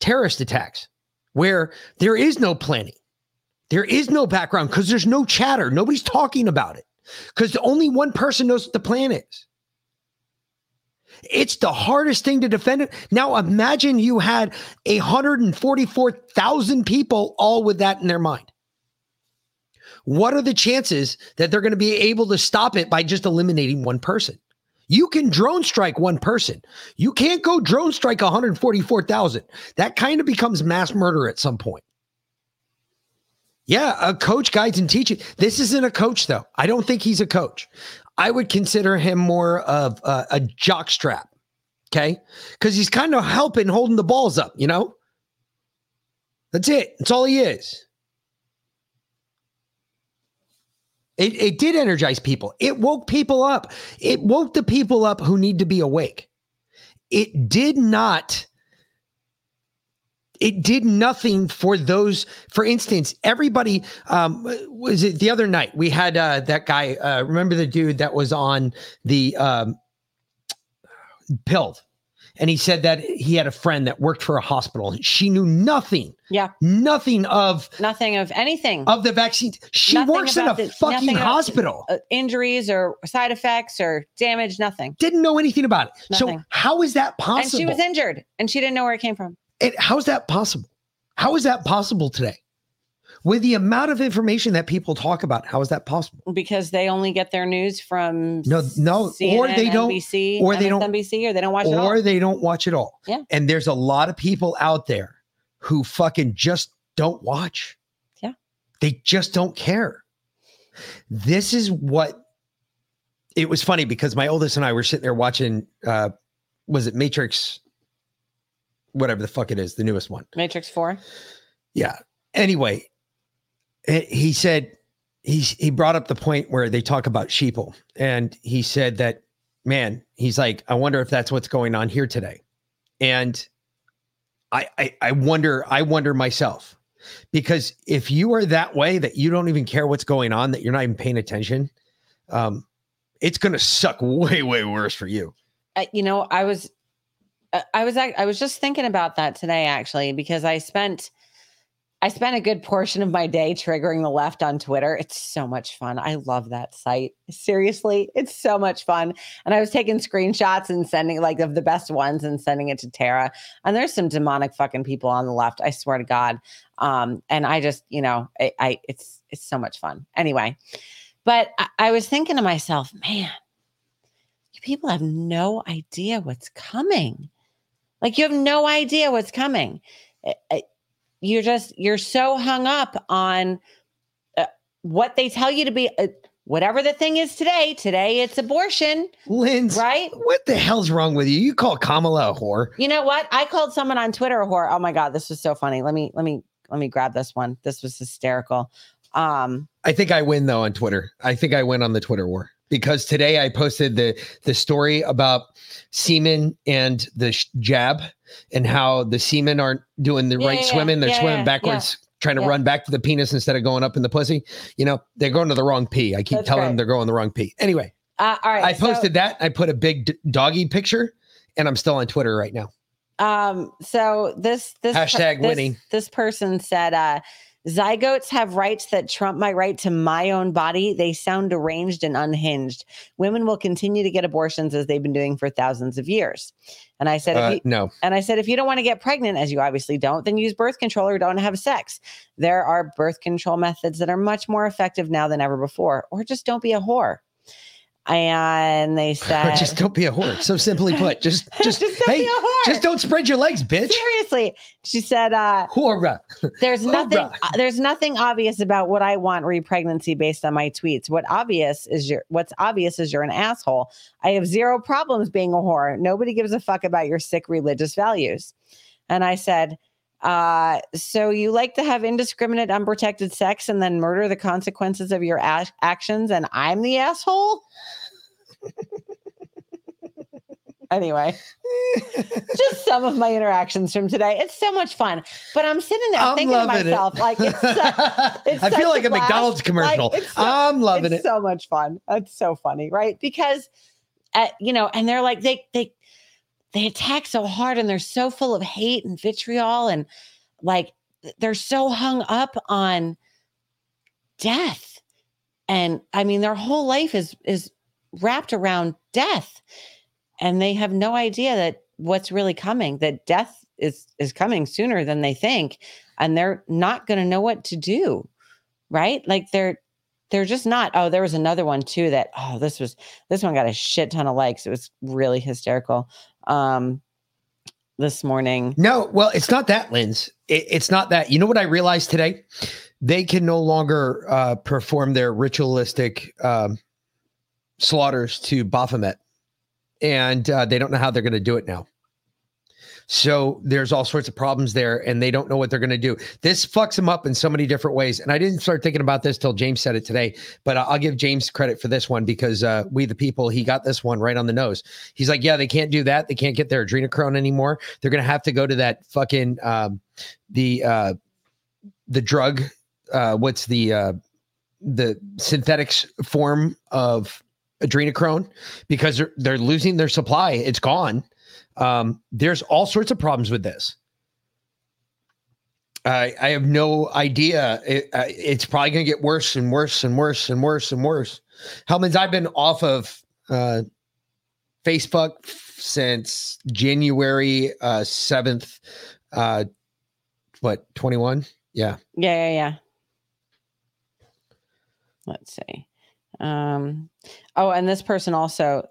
terrorist attacks where there is no planning, there is no background because there's no chatter, nobody's talking about it because only one person knows what the plan is. It's the hardest thing to defend it. Now imagine you had 144,000 people all with that in their mind. What are the chances that they're going to be able to stop it by just eliminating one person? You can drone strike one person. You can't go drone strike 144,000. That kind of becomes mass murder at some point. Yeah, a coach guides and teaches. This isn't a coach, though. I don't think he's a coach. I would consider him more of a, a jock strap. Okay. Because he's kind of helping holding the balls up, you know? That's it. That's all he is. It, it did energize people. It woke people up. It woke the people up who need to be awake. It did not it did nothing for those for instance everybody um was it the other night we had uh that guy uh remember the dude that was on the um pilled and he said that he had a friend that worked for a hospital she knew nothing yeah nothing of nothing of anything of the vaccine she Nothing works in a the- fucking hospital uh, injuries or side effects or damage nothing didn't know anything about it so Nothing. how is that possible? and she was injured and she didn't know where it came from And how's that possible? How is that possible today? With the amount of information that people talk about, how is that possible? because they only get their news from No, no, CNN, or they don't, NBC, or they don't, MSNBC, or they don't watch it or all. they don't watch it all. Yeah. And there's a lot of people out there who fucking just don't watch. Yeah. They just don't care. This is what it was funny because my oldest and I were sitting there watching uh was it Matrix whatever the fuck it is, the newest one. Matrix Four. Yeah. Anyway, he said he's he brought up the point where they talk about sheeple, and he said that man, he's like, I wonder if that's what's going on here today, and I I, I wonder I wonder myself because if you are that way that you don't even care what's going on, that you're not even paying attention, um, it's gonna suck way way worse for you. Uh, you know, I was, I was, I was just thinking about that today actually because I spent, I spent a good portion of my day triggering the left on Twitter. It's so much fun. I love that site. Seriously, it's so much fun. And I was taking screenshots and sending like of the best ones and sending it to Tara. And there's some demonic fucking people on the left. I swear to God. Um, and I just, you know, I, I it's it's so much fun. Anyway, but I, I was thinking to myself, man, you people have no idea what's coming. Like you have no idea what's coming. Eh, eh, You're just you're so hung up on uh, what they tell you to be. Uh, whatever the thing is today. Today it's abortion. Linz, right? What the hell's wrong with you? You call Kamala a whore. You know what? I called someone on Twitter a whore. Oh my god, this was so funny. Let me let me let me grab this one. This was hysterical. Um, I think I win though on Twitter. I think I win on the Twitter war because today I posted the the story about semen and the sh- jab and how the semen aren't doing the Yeah, right yeah, swimming. They're yeah, swimming backwards, trying to run back to the penis instead of going up in the pussy. You know, they're going to the wrong pee. I keep That's telling them they're going the wrong pee. Anyway, uh, all right. I so- posted that. I put a big d- doggy picture, and I'm still on Twitter right now. Um, so this this Hashtag this, winning. This person said, uh, zygotes have rights that trump my right to my own body. They sound deranged and unhinged. Women will continue to get abortions as they've been doing for thousands of years. And I said, Uh, you, no, and I said, if you don't want to get pregnant, as you obviously don't, then use birth control or don't have sex. There are birth control methods that are much more effective now than ever before, or just don't be a whore. And they said, just don't be a whore. So simply put, just just, Just don't hey, be a whore. just don't spread your legs, bitch. seriously. She said, uh, Whore. there's nothing uh, there's nothing obvious about what I want re-pregnancy based on my tweets. What obvious is your what's obvious is you're an asshole. I have zero problems being a whore. Nobody gives a fuck about your sick religious values. And I said, uh, so you like to have indiscriminate, unprotected sex and then murder the consequences of your ac- actions, and I'm the asshole? Anyway, just some of my interactions from today. It's so much fun. But I'm sitting there I'm thinking to loving it. myself, like, it's, it's I feel like a blast. McDonald's commercial. Like, so- I'm loving it's it. so much fun. It's so funny, right? Because, uh, you know, and they're like, they, they, they attack so hard and they're so full of hate and vitriol and like they're so hung up on death and i mean their whole life is is wrapped around death and they have no idea that what's really coming that death is is coming sooner than they think and they're not going to know what to do right like they're they're just not oh there was another one too that oh this was this one got a shit ton of likes it was really hysterical um this morning No, well, it's not that, Linz. It, it's not that. You know what I realized today? They can no longer uh, perform their ritualistic um, slaughters to Baphomet, and uh, they don't know how they're going to do it now. So there's all sorts of problems there, and they don't know what they're going to do. This fucks them up in so many different ways. And I didn't start thinking about this till James said it today, but I'll give James credit for this one because uh, we the people he got this one right on the nose. He's like, yeah, they can't do that. They can't get their adrenochrome anymore. They're going to have to go to that fucking um, the uh, the drug. Uh, what's the uh, the synthetics form of adrenochrome because they're they're losing their supply. It's gone. Um, there's all sorts of problems with this. I I have no idea. It, it's probably going to get worse and worse and worse and worse and worse. Hellman's I've been off of uh, Facebook since January uh, seventh. Uh, what twenty one? Yeah. Yeah, yeah, yeah. Let's see. Um, oh, and this person also,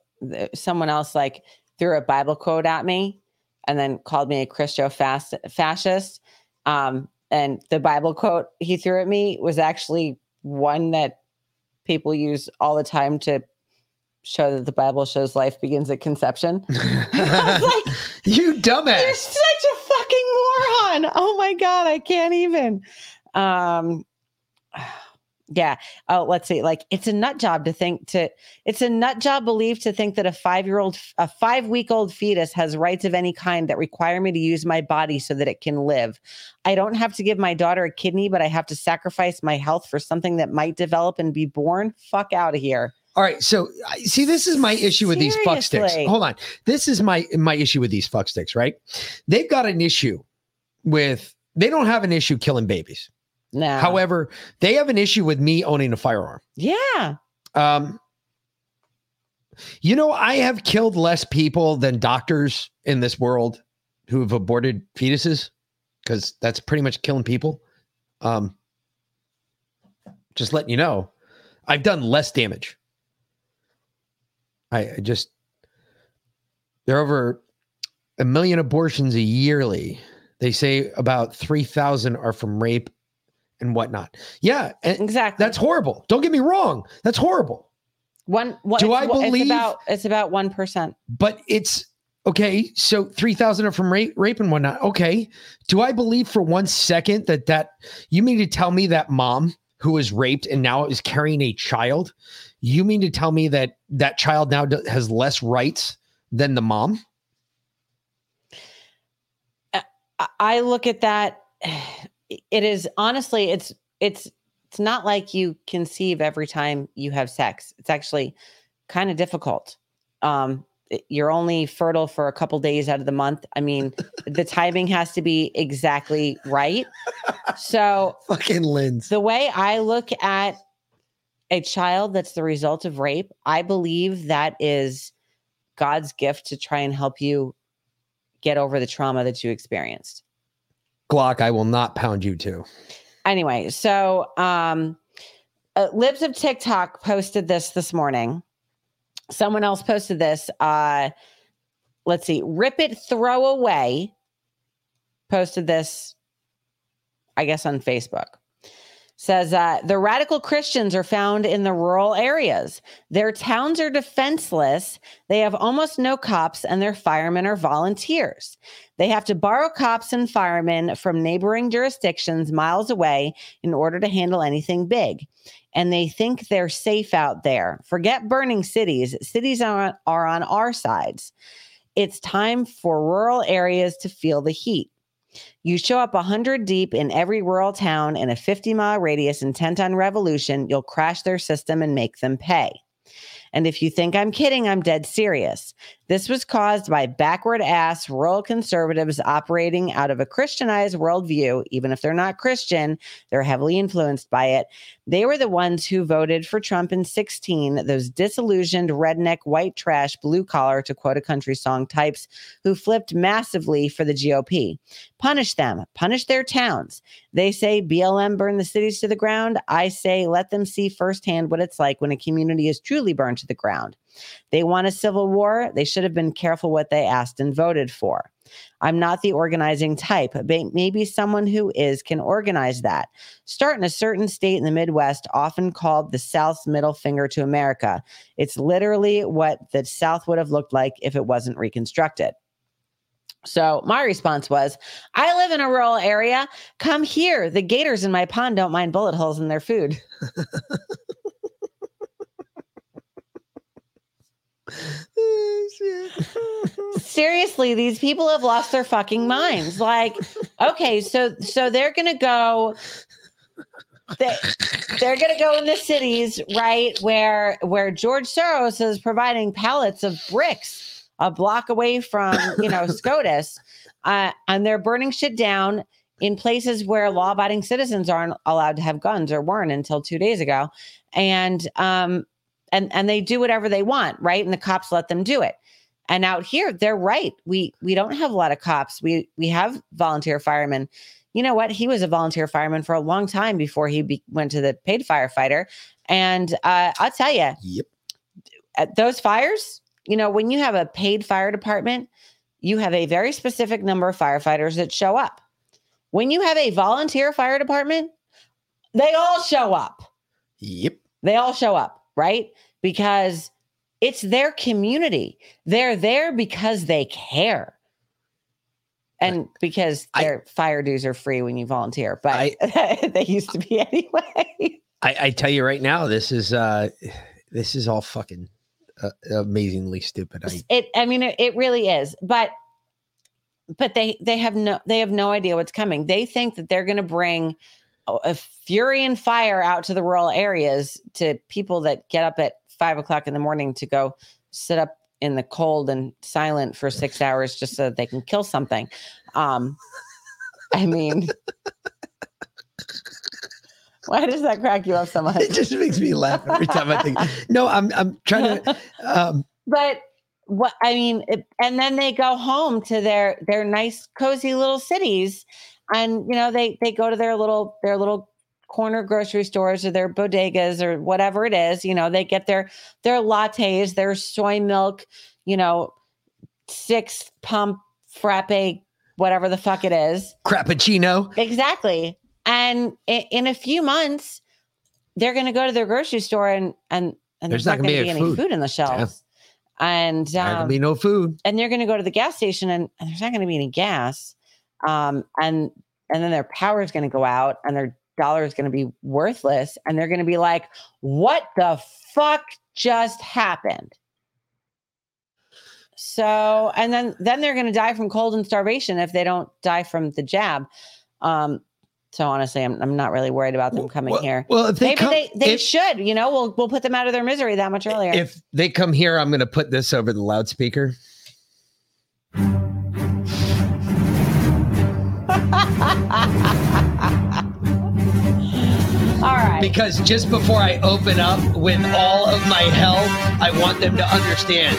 someone else like threw a Bible quote at me and then called me a Christo fast, fascist. Um, and the Bible quote he threw at me was actually one that people use all the time to show that the Bible shows life begins at conception. Like, you dumbass. You're such a fucking moron. Oh my god, I can't even. Um yeah. Oh, let's see. Like it's a nut job to think to it's a nut job belief to think that a 5-year-old a 5-week-old fetus has rights of any kind that require me to use my body so that it can live. I don't have to give my daughter a kidney, but I have to sacrifice my health for something that might develop and be born. Fuck out of here. All right, so see, this is my issue with these fuck sticks. Hold on, this is my my issue with these fuck sticks. Right? They've got an issue with. They don't have an issue killing babies. No. However, they have an issue with me owning a firearm. Yeah. Um, you know, I have killed less people than doctors in this world who have aborted fetuses because that's pretty much killing people. Um, just letting you know, I've done less damage. I, I just there are over a million abortions a yearly. They say about three thousand are from rape and whatnot. Yeah, exactly. That's horrible. Don't get me wrong. That's horrible. One, one Do I believe- it's about it's about one percent. But it's okay. So three thousand are from rape, rape and whatnot. Okay. Do I believe for one second that that you mean to tell me that mom who was raped and now is carrying a child? You mean to tell me that that child now has less rights than the mom? Uh, I- I look at that. It is honestly, it's it's it's not like you conceive every time you have sex. It's actually kind of difficult. Um, you're only fertile for a couple days out of the month. I mean, the timing has to be exactly right. So, fucking lens. The way I look at a child that's the result of rape, I believe that is God's gift to try and help you get over the trauma that you experienced. Glock, I will not pound you too. Anyway, so um, uh, Libs of TikTok posted this this morning. someone else posted this. Uh, let's see. Rip it, throw away. Posted this, I guess, on Facebook. Says uh, the radical Christians are found in the rural areas. Their towns are defenseless. They have almost no cops, and their firemen are volunteers. They have to borrow cops and firemen from neighboring jurisdictions miles away in order to handle anything big. And they think they're safe out there. Forget burning cities. Cities are, are on our sides. It's time for rural areas to feel the heat. You show up 100 deep in every rural town in a 50 mile radius intent on revolution, you'll crash their system and make them pay. And if you think I'm kidding, I'm dead serious. This was caused by backward ass rural conservatives operating out of a Christianized worldview. Even if they're not Christian, they're heavily influenced by it. They were the ones who voted for Trump in 16, those disillusioned redneck white trash blue collar, to quote a country song types who flipped massively for the GOP. Punish them, punish their towns. They say BLM burned the cities to the ground. I say let them see firsthand what it's like when a community is truly burned to the ground. They want a civil war. They should have been careful what they asked and voted for. I'm not the organizing type, but maybe someone who is can organize that. Start in a certain state in the Midwest, often called the South's middle finger to America. It's literally what the South would have looked like if it wasn't reconstructed. So my response was, I live in a rural area. Come here. The gators in my pond don't mind bullet holes in their food. Seriously, these people have lost their fucking minds. Like, okay, so so they're gonna go. They, they're gonna go in the cities, right, where where George Soros is providing pallets of bricks a block away from you know SCOTUS, uh, and they're burning shit down in places where law-abiding citizens aren't allowed to have guns or weren't until two days ago, and um, and and they do whatever they want, right? And the cops let them do it. And out here, they're right. We we don't have a lot of cops. We we have volunteer firemen. You know what? He was a volunteer fireman for a long time before he be, went to the paid firefighter. And uh, I'll tell you, yep. At those fires, you know, when you have a paid fire department, you have a very specific number of firefighters that show up. When you have a volunteer fire department, they all show up. Yep. They all show up, right? Because it's their community. They're there because they care. And because their fire dues are free when you volunteer, but I, they used to be anyway. I, I, tell you right now, this is uh this is all fucking uh, amazingly stupid. I, it, I mean, it, it really is. But but they they have no they have no idea what's coming. They think that they're going to bring a fury and fire out to the rural areas to people that get up at five o'clock in the morning to go sit up in the cold and silent for six hours just so that they can kill something. Um, I mean, why does that crack you up so much? It just makes me laugh every time I think. No, I'm I'm trying to. Um, but what I mean, it, and then they go home to their their nice cozy little cities, and you know they they go to their little their little corner grocery stores or their bodegas or whatever it is you know they get their their lattes their soy milk you know six pump frappe whatever the fuck it is crappuccino exactly and in, in a few months they're going to go to their grocery store and and, and there's, there's not, going to be, any food. food. in the shelves yeah. and um, there'll be no food and they're going to go to the gas station and, and there's not going to be any gas um and and then their power is going to go out and their dollar is going to be worthless and they're going to be like what the fuck just happened? So and then then they're going to die from cold and starvation if they don't die from the jab. Um so honestly i'm, I'm not really worried about them coming well, here. well if they maybe come, they, they if, should you know? We'll we'll put them out of their misery that much earlier. if they come here i'm going to put this over the loudspeaker All right. Because just before I open up with all of my help, I want them to understand.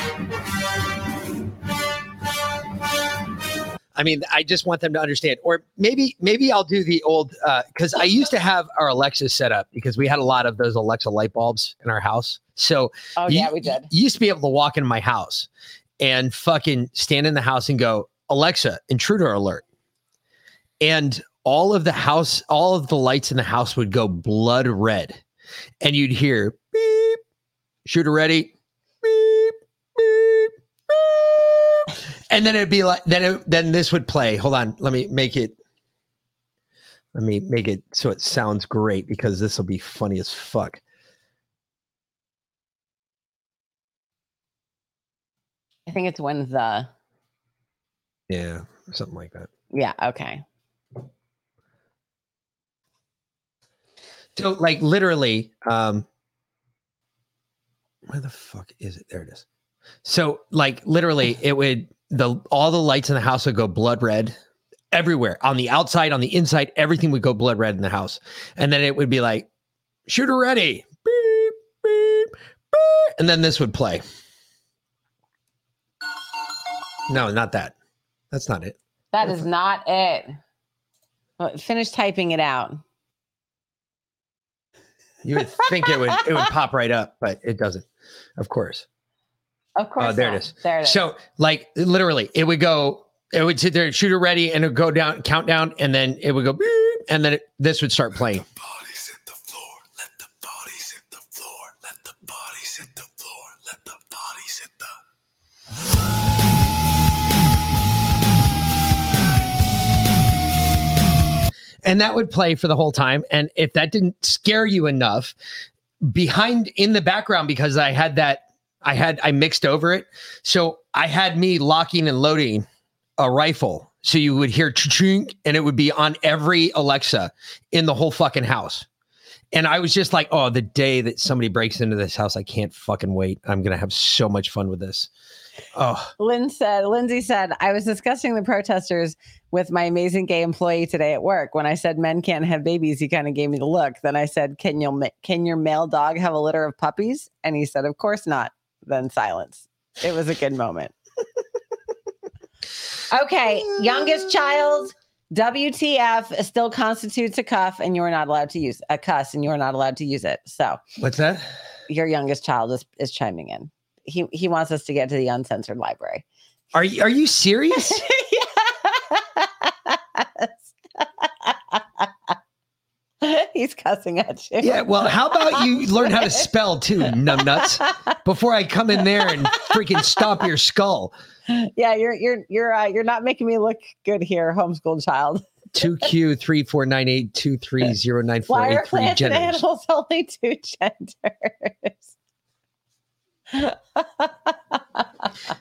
I mean, I just want them to understand. Or maybe maybe I'll do the old uh, because I used to have our Alexa set up because we had a lot of those Alexa light bulbs in our house. So Oh, you- yeah, we did. You used to be able to walk into my house and fucking stand in the house and go, Alexa, intruder alert. And all of the house, all of the lights in the house would go blood red. And you'd hear beep, shooter ready, beep, beep, beep. And then it'd be like, then it, then this would play. Hold on, let me make it. Let me make it so it sounds great because this will be funny as fuck. I think it's when the Yeah, something like that. yeah. Okay. So like literally, um where the fuck is it? There it is. So like literally it would the all the lights in the house would go blood red everywhere. On the outside, on the inside, everything would go blood red in the house. And then it would be like, shooter ready. Beep, beep, beep. And then this would play. No, not that. That's not it. That is not it. Well, finish typing it out. You would think it would it would pop right up, but it doesn't. Of course. Of course. Oh, there not. it is. There it is. So, like, literally, it would go, it would sit there, shooter ready, and it would go down, countdown, and then it would go, and then it, this would start playing. And that would play for the whole time. And if that didn't scare you enough, behind in the background, because I had that, I had, I mixed over it. So I had me locking and loading a rifle. So you would hear chink and it would be on every Alexa in the whole fucking house. And I was just like, oh, the day that somebody breaks into this house, I can't fucking wait. I'm going to have so much fun with this. Oh, Lynn said, Lindsay said, I was discussing the protesters with my amazing gay employee today at work. When I said men can't have babies, he kind of gave me the look. Then I said, "Can you can your male dog have a litter of puppies?" And he said, "Of course not." Then silence. It was a good moment. okay, youngest child. WTF still constitutes a cuff, and you're not allowed to use a cuss, and you're not allowed to use it. So what's that? your youngest child is, is chiming in. He he wants us to get to the uncensored library. Are you, are you serious? He's cussing at you. Yeah, well, how about you learn how to spell too, numbnuts, before I come in there and freaking stomp your skull. yeah, you're you're you're uh, you're not making me look good here, homeschool child. Two Q three four nine eight two three zero nine four Why are eight three plants and genders. animals only two genders?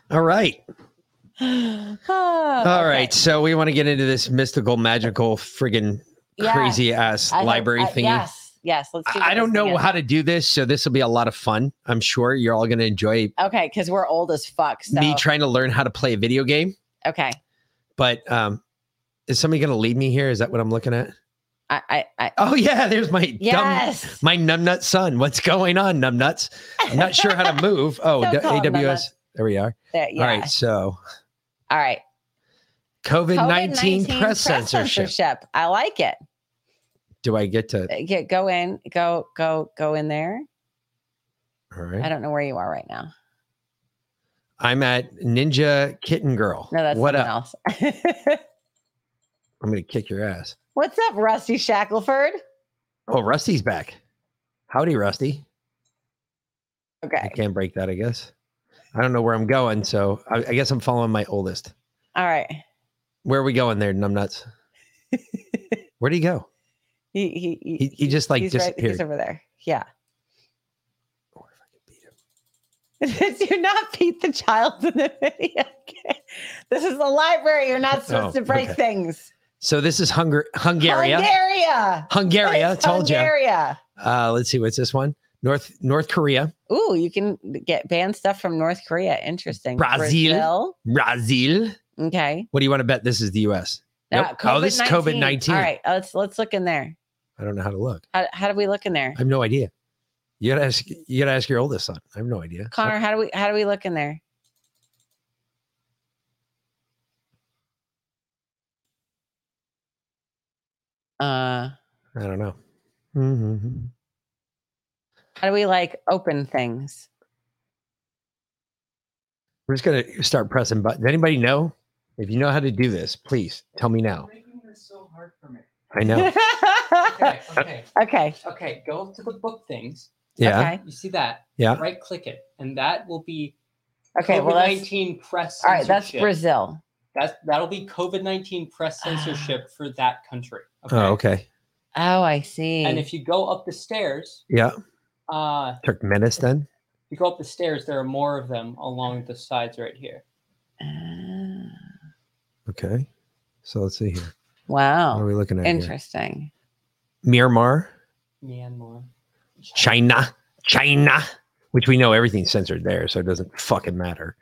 All right, all okay. right. So we want to get into this mystical, magical, friggin' Yeah. crazy ass I hope- library I- thingy. Yes, yes. Let's. See I don't know how to do this, so this will be a lot of fun. I'm sure you're all going to enjoy Okay, because we're old as fuck. So me trying to learn how to play a video game. okay, But um, is somebody going to lead me here? Is that what I'm looking at? I I, I Oh yeah, there's my Yes. dumb, my numbnut son. What's going on, numbnuts? I'm not sure how to move. Oh, D- AWS. There we are. there, yeah. All right, so All right. COVID nineteen COVID-19 press censorship. I like it. Do I get to? Uh, Get go in, go go go in there. All I don't know where you are right now. I'm at Ninja Kitten Girl. No, that's what else. I'm gonna kick your ass. What's up, Rusty Shackelford? Oh, Rusty's back. Howdy, Rusty. Okay. I can't break that. I guess. I don't know where I'm going, so I, I guess I'm following my oldest. All right. Where are we going there, numbnuts? Where'd he go? He he He, he just like he's right, he's over there. Yeah. Oh, if I could beat him. Do not beat the child in the video. Okay. This is the library. You're not oh, supposed Oh, to break okay. things. So this is Hungar Hungary. Hungary. Hungary, told you. Hungary. Uh, let's see, what's this one? North North Korea, Ooh, you can get banned stuff from North Korea. Interesting. Brazil. Brazil. Okay. What do you want to bet this is the US? Now, Nope. Oh, this is COVID nineteen. All right, let's let's look in there. I don't know how to look. How, how do we look in there? I have no idea. You gotta ask you gotta ask your oldest son. I have no idea. Connor, how do we how do we look in there? Uh, I don't know. Mhm. how do we like open things? We're just gonna start pressing buttons. Anybody know? If you know how to do this, please tell me now. Making this so hard for me. I know. Okay, okay, okay. okay. Go to the book things. Yeah. Okay. You see that? Yeah. Right click it, and that will be Okay, COVID well, nineteen press. All right, that's. Brazil. That's that'll be COVID nineteen press censorship for that country. Oh, okay. Oh, I see. And if you go up the stairs, Yeah. uh, Turkmenistan. if you go up the stairs, there are more of them along the sides right here. Okay. So let's see here. Wow. What are we looking at? here? Interesting. Myanmar, Myanmar. China, China, which we know everything's censored there, so it doesn't fucking matter.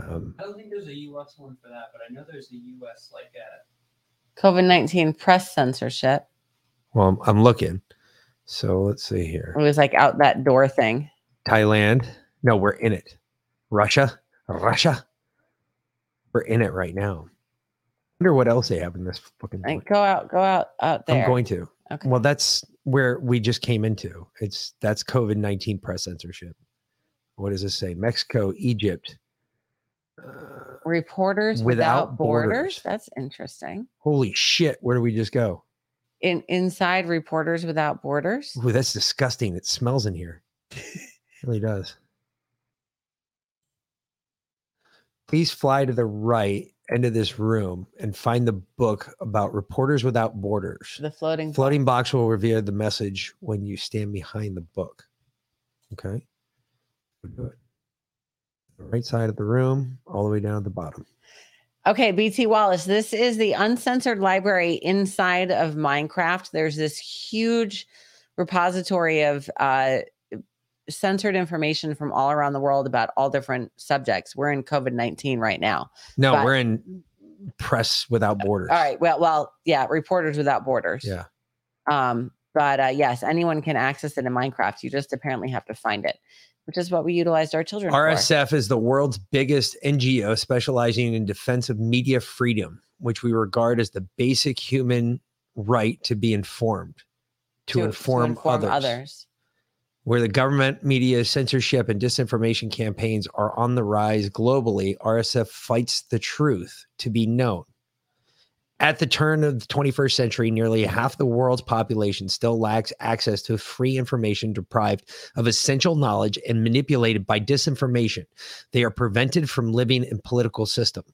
Um, I don't think there's a U.S. one for that, but I know there's a U.S. like a COVID 19 press censorship. well, I'm, I'm looking. So let's see here. It was like out that door thing. Thailand. No, we're in it. Russia, Russia. We're in it right now. I Wonder what else they have in this fucking. Like, go out, go out, out there. I'm going to. Okay. Well, that's where we just came into. It's that's COVID nineteen press censorship. What does this say? Mexico, Egypt. Reporters Without without, borders. Borders. That's interesting. Holy shit! Where do we just go? In inside Reporters Without Borders. Ooh, that's disgusting. It smells in here. It really does. Please fly to the right end of this room and find the book about Reporters Without Borders. The floating. Floating box will reveal the message when you stand behind the book. Okay. We'll do it. Right side of the room, all the way down at the bottom. Okay, BT Wallace, this is the uncensored library inside of Minecraft. There's this huge repository of uh, censored information from all around the world about all different subjects. We're in COVID 19 right now. No, But- we're in Press Without Borders. All right. Well, well, yeah, Reporters Without Borders. Yeah. Um, but uh, yes, anyone can access it in Minecraft. You just apparently have to find it, which is what we utilized our children for. RSF is the world's biggest NGO specializing in defense of media freedom, which we regard as the basic human right to be informed, to, inform, others. others. Where the government, media, censorship, and disinformation campaigns are on the rise globally, RSF fights the truth to be known. At the turn of the 21st century, nearly half the world's population still lacks access to free information deprived of essential knowledge and manipulated by disinformation. They are prevented from living in political system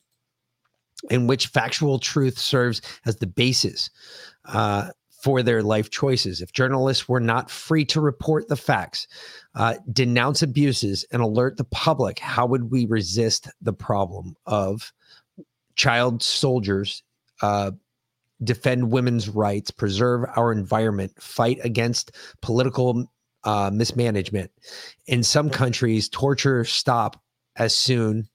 in which factual truth serves as the basis uh, for their life choices. If journalists were not free to report the facts, uh, denounce abuses, and alert the public, how would we resist the problem of child soldiers? Uh, defend women's rights, preserve our environment, fight against political uh, mismanagement. In some countries, torture stop as soon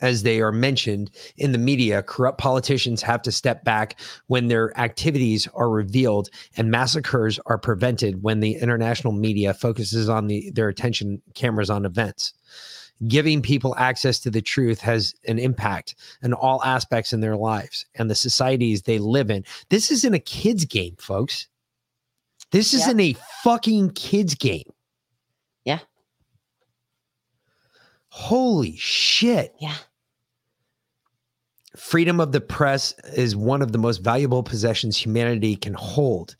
as they are mentioned in the media. Corrupt politicians have to step back when their activities are revealed, and massacres are prevented when the international media focuses on the, their attention cameras on events. Giving people access to the truth has an impact in all aspects in their lives and the societies they live in. This isn't a kid's game, folks. This isn't a fucking kid's game. Yeah. Holy shit. Yeah. Freedom of the press is one of the most valuable possessions humanity can hold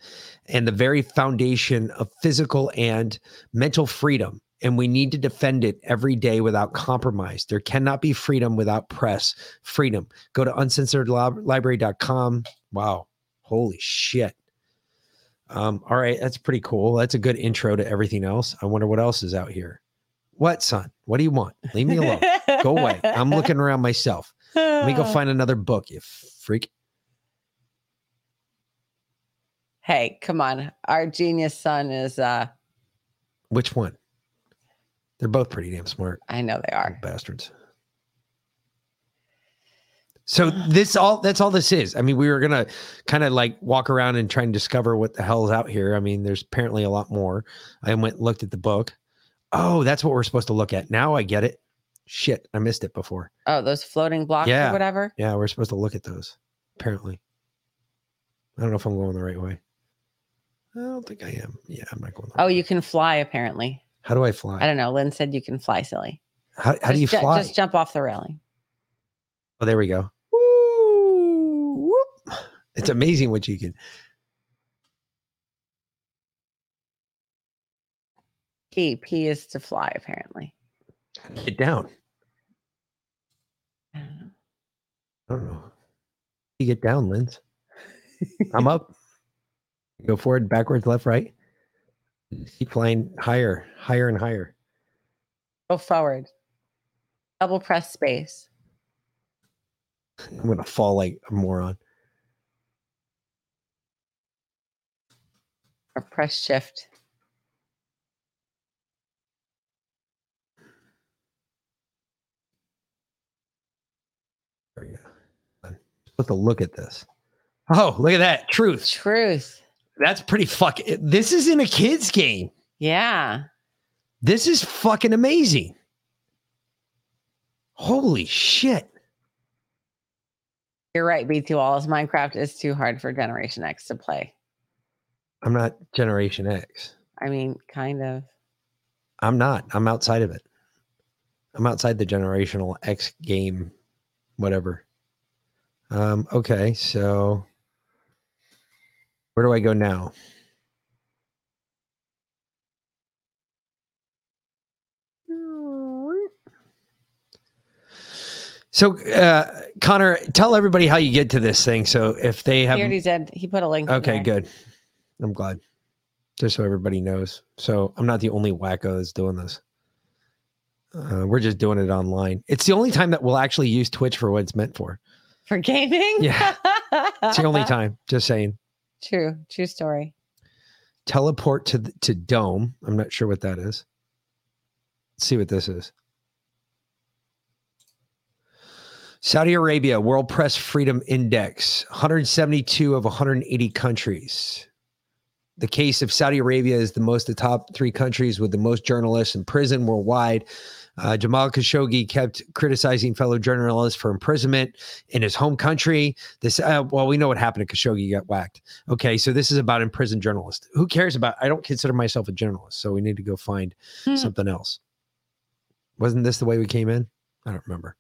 and the very foundation of physical and mental freedom. And we need to defend it every day without compromise. There cannot be freedom without press freedom. Go to uncensoredlibrary.com. Wow. Holy shit. Um, all right. That's pretty cool. That's a good intro to everything else. I wonder what else is out here. What, son? What do you want? Leave me alone. Go away. I'm looking around myself. Let me go find another book, you freak. Hey, come on. Our genius son is uh Which one? They're both pretty damn smart. I know they are. Bastards. So this all that's all this is. I mean, we were gonna kind of like walk around and try and discover what the hell is out here. I mean, there's apparently a lot more. I went looked at the book. Oh, that's what we're supposed to look at. Now I get it. Shit, I missed it before. Oh, those floating blocks Yeah. or whatever. Yeah, we're supposed to look at those, apparently. I don't know if I'm going the right way. I don't think I am. Yeah, I'm not going. Oh, you can fly apparently. How do I fly? I don't know. Lynn said you can fly, silly. How, how do you ju- fly? Just jump off the railing. Oh, there we go. Woo, whoop. It's amazing what you can. P. P is to fly, apparently. Get down. I don't know. I don't know. You get down, Linz. I'm up. Go forward, backwards, left, right. Keep flying higher, higher, and higher. Go forward. Double press space. I'm gonna fall like a moron. Or press shift. There you go. Supposed to look at this. Oh, look at that. Truth. Truth. That's pretty fucking. This is in a kid's game. Yeah. This is fucking amazing. Holy shit. You're right, B2 Wallace. Minecraft is too hard for Generation X to play. I'm not Generation X. I mean, kind of. I'm not. I'm outside of it. I'm outside the generational X game, whatever. Um, okay, so where do I go now? So, uh, Connor, tell everybody how you get to this thing. So, if they have, he already did. He put a link. in okay, good. I'm glad. Just so everybody knows. So, I'm not the only wacko that's doing this. Uh, we're just doing it online. It's the only time that we'll actually use Twitch for what it's meant for. For gaming? Yeah. It's the only time. Just saying. True. True story. Teleport to to Dome. I'm not sure what that is. Let's see what this is. Saudi Arabia World Press Freedom Index, 172 of 180 countries. The case of Saudi Arabia is the most the top three countries with the most journalists in prison worldwide. Uh, Jamal Khashoggi kept criticizing fellow journalists for imprisonment in his home country. This, uh, well, we know what happened to Khashoggi. He got whacked. Okay, so this is about imprisoned journalists. Who cares about? I don't consider myself a journalist, so we need to go find Hmm. something else. Wasn't this the way we came in? I don't remember.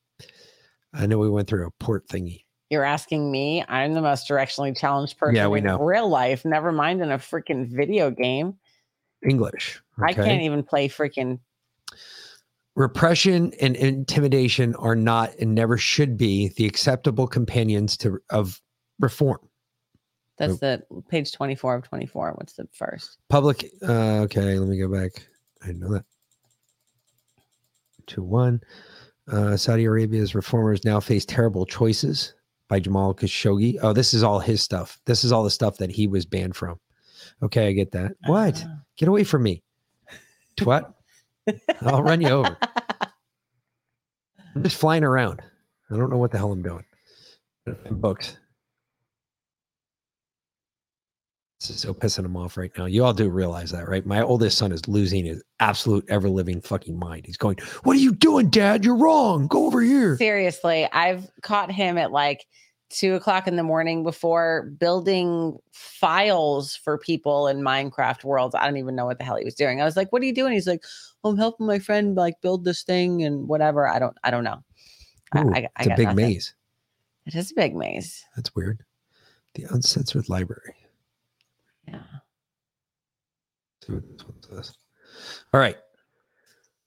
I know we went through a port thingy. You're asking me. I'm the most directionally challenged person Yeah, we in know. real life. Never mind in a freaking video game. English. I can't even play freaking. Repression and intimidation are not and never should be the acceptable companions to of reform. That's the page 24 of 24. What's the first? Public. Uh, okay, let me go back. I didn't know that. Two one. Uh, Saudi Arabia's reformers now face terrible choices by Jamal Khashoggi. Oh, this is all his stuff. This is all the stuff that he was banned from. Okay, I get that. What? Get away from me, twat! I'll run you over. I'm just flying around. I don't know what the hell I'm doing. Books. This is so pissing him off right now. You all do realize that, right? My oldest son is losing his absolute ever living fucking mind. He's going, What are you doing, dad? You're wrong. Go over here. Seriously, I've caught him at like two o'clock in the morning before building files for people in Minecraft worlds. I don't even know what the hell he was doing. I was like, "What are you doing?" He's like, "I'm helping my friend like build this thing and whatever." I don't. I don't know. Ooh, I, I it's a big nothing. maze. It is a big maze. That's weird. The uncensored library. Yeah. See what this one says. All right.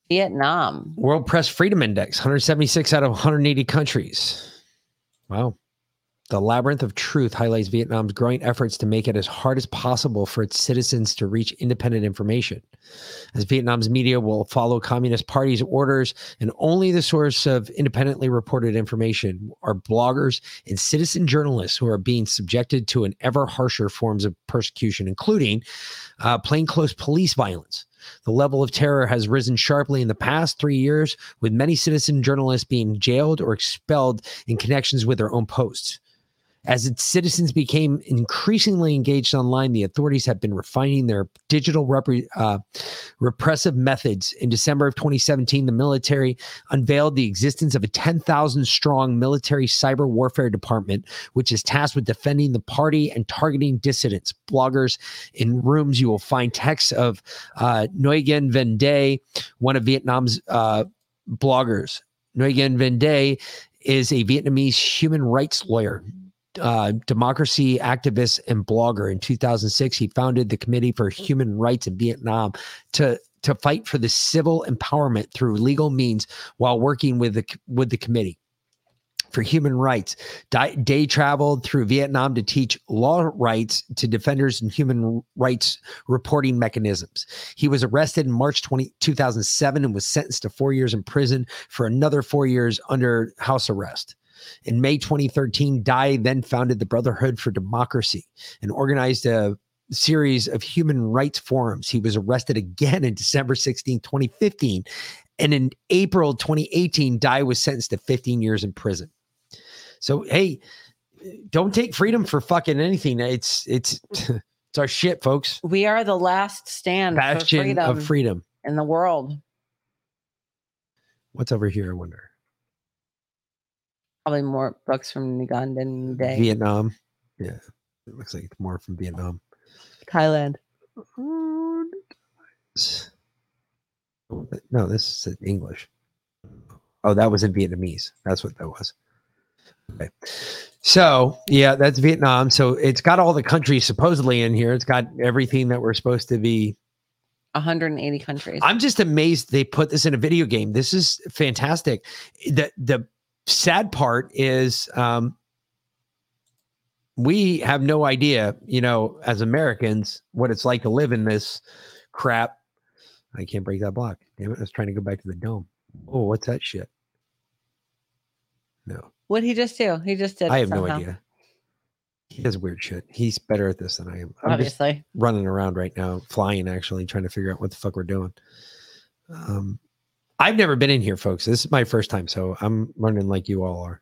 Vietnam. World Press Freedom Index, 176 out of 180 countries. Wow. The Labyrinth of Truth highlights Vietnam's growing efforts to make it as hard as possible for its citizens to reach independent information. As Vietnam's media will follow Communist Party's orders, and only the source of independently reported information are bloggers and citizen journalists who are being subjected to an ever harsher forms of persecution, including uh, plainclothes police violence. The level of terror has risen sharply in the past three years, with many citizen journalists being jailed or expelled in connections with their own posts. As its citizens became increasingly engaged online, the authorities have been refining their digital repre- uh, repressive methods. In December of 2017, the military unveiled the existence of a 10,000 strong military cyber warfare department, which is tasked with defending the party and targeting dissidents. Bloggers in rooms, you will find texts of uh, Nguyen Van Dai, one of Vietnam's uh, bloggers. Nguyen Van Dai is a Vietnamese human rights lawyer, uh, democracy activist, and blogger. In 2006, he founded the Committee for Human Rights in Vietnam to to fight for the civil empowerment through legal means while working with the with the committee for human rights. Dai traveled through Vietnam to teach law rights to defenders and human rights reporting mechanisms. He was arrested in March 20, 2007 and was sentenced to four years in prison for another four years under house arrest. In May 2013, Dai then founded the Brotherhood for Democracy and organized a series of human rights forums. He was arrested again in December 16, 2015. And in April 2018, Dai was sentenced to 15 years in prison. So hey, don't take freedom for fucking anything. It's it's it's our shit, folks. We are the last stand for Bastion freedom, of freedom. in the world. What's over here? I wonder. Probably more books from Ugandan Day. Vietnam. Yeah, it looks like it's more from Vietnam. Thailand. No, this is in English. Oh, that was in Vietnamese. That's what that was. Okay. So, yeah, that's Vietnam. So it's got all the countries supposedly in here. It's got everything that we're supposed to be. 180 countries. I'm just amazed they put this in a video game. This is fantastic. The the sad part is um we have no idea, you know, as Americans, what it's like to live in this crap. I can't break that block. Damn it. I was trying to go back to the dome. Oh, what's that shit? No. What he just do? He just did. I have no idea. He does weird shit. He's better at this than I am. I'm Obviously. running around right now, flying actually, trying to figure out what the fuck we're doing. Um, I've never been in here, folks. This is my first time, so I'm learning like you all are.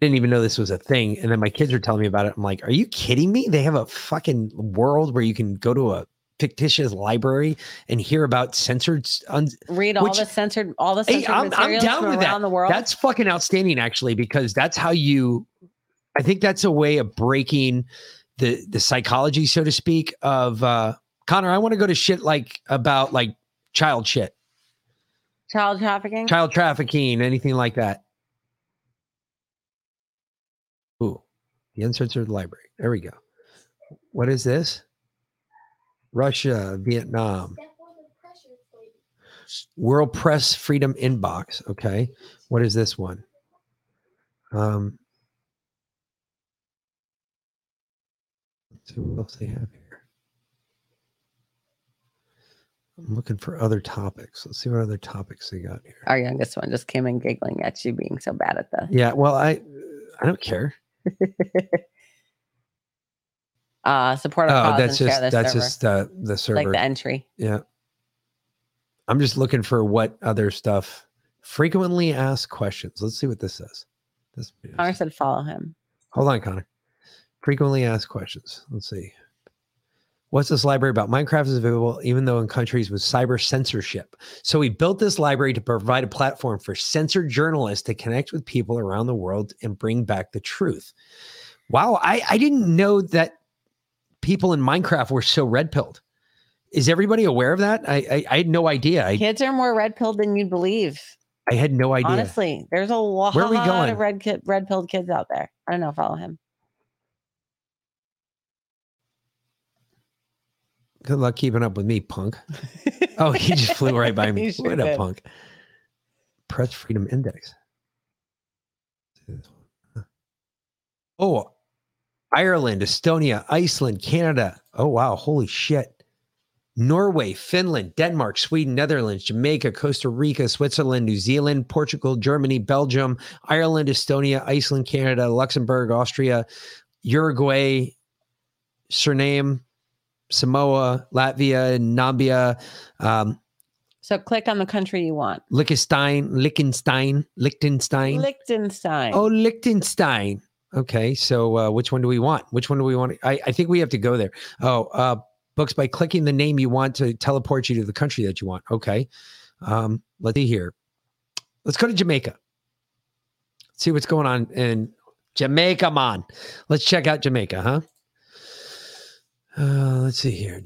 Didn't even know this was a thing, and then my kids are telling me about it. I'm like, "Are you kidding me? They have a fucking world where you can go to a fictitious library and hear about censored un- Read all which- the censored, all the Hey, I'm, I'm down from with around that. the world. That's fucking outstanding, actually, because that's how you. I think that's a way of breaking the the psychology, so to speak, of uh Connor. I want to go to shit like about like child shit, child trafficking. child trafficking, anything like that. Ooh, the uncensored library. There we go. What is this? Russia, Vietnam. World Press Freedom Inbox. Okay. What is this one? Um, here. I'm looking for other topics. Let's see what other topics they got here. Our youngest one just came in giggling at you being so bad at the. Yeah. Well, I I don't care. Uh, support our Oh, cause that's and just share this that's server. just uh, the server. like the entry. Yeah. I'm just looking for what other stuff. Frequently asked questions. Let's see what this says. This Connor said follow him. hold on, Connor. Frequently asked questions. Let's see. What's this library about? Minecraft is available even though in countries with cyber censorship. So we built this library to provide a platform for censored journalists to connect with people around the world and bring back the truth. Wow, I, I didn't know that people in Minecraft were so red pilled. Is everybody aware of that? I I, I had no idea. I, Kids are more red pilled than you'd believe. I had no idea. Honestly, there's a lot Where are we going? of red red pilled kids out there. I don't know. Follow him. Good luck keeping up with me, punk. oh, he just flew right by me. What a punk. Press Freedom Index. Oh, Ireland, Estonia, Iceland, Canada. Oh, wow. Holy shit. Norway, Finland, Denmark, Sweden, Netherlands, Jamaica, Costa Rica, Switzerland, New Zealand, Portugal, Germany, Belgium, Ireland, Estonia, Iceland, Canada, Luxembourg, Austria, Uruguay, Suriname, Samoa, Latvia, Nambia, um, So click on the country you want. Liechtenstein, Liechtenstein, Liechtenstein. Liechtenstein. Oh, Liechtenstein. Okay, so uh, which one do we want? Which one do we want? I, I think we have to go there. Oh, uh, books by clicking the name you want to teleport you to the country that you want. Okay, um, let's see here. Let's go to Jamaica. Let's See what's going on in Jamaica, man. Let's check out Jamaica, huh? Uh, let's see here.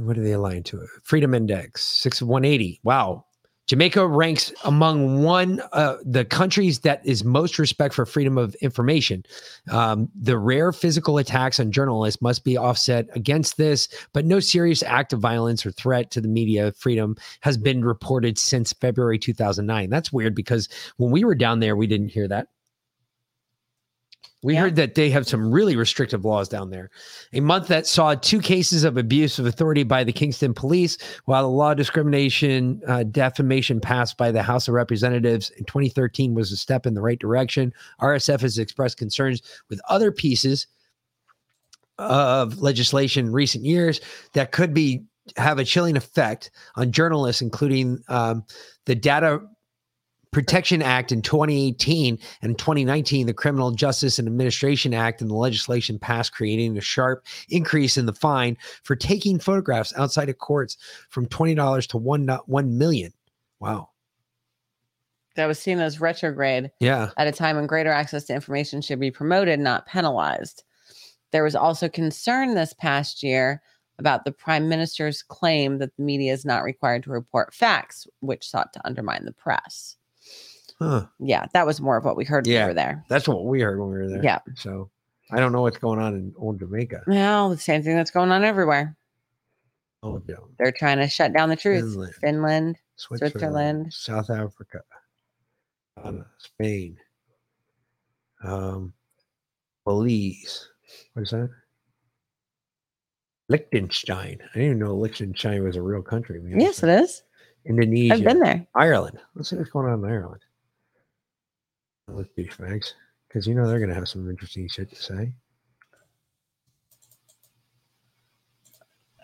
What are they aligned to? Freedom Index, six one eighty. Wow. Jamaica ranks among one uh, the countries that is most respect for freedom of information. Um, the rare physical attacks on journalists must be offset against this, but no serious act of violence or threat to the media freedom has been reported since February 2009. That's weird because when we were down there, we didn't hear that. We heard that they have some really restrictive laws down there. A month that saw two cases of abuse of authority by the Kingston police, while the law discrimination uh, defamation passed by the House of Representatives in 2013 was a step in the right direction. RSF has expressed concerns with other pieces of legislation in recent years that could be have a chilling effect on journalists, including um, the data Protection Act in 2018 and 2019, the Criminal Justice and Administration Act and the legislation passed creating a sharp increase in the fine for taking photographs outside of courts from $20 to 1, 1 million. Wow. That was seen as retrograde Yeah. at a time when greater access to information should be promoted, not penalized. There was also concern this past year about the prime minister's claim that the media is not required to report facts, which sought to undermine the press. Huh. Yeah, that was more of what we heard when we were there. That's what we heard when we were there. Yeah. So I don't know what's going on in old Jamaica. Well, the same thing that's going on everywhere. Oh, yeah. They're trying to shut down the truth. Finland. Finland, Switzerland, Switzerland. South Africa, Ghana, Spain, um, Belize. What is that? Liechtenstein. I didn't even know Liechtenstein was a real country. man. Yes, it is. Indonesia. I've been there. Ireland. Let's see what's going on in Ireland. Let's do. Because you know they're going to have some interesting shit to say.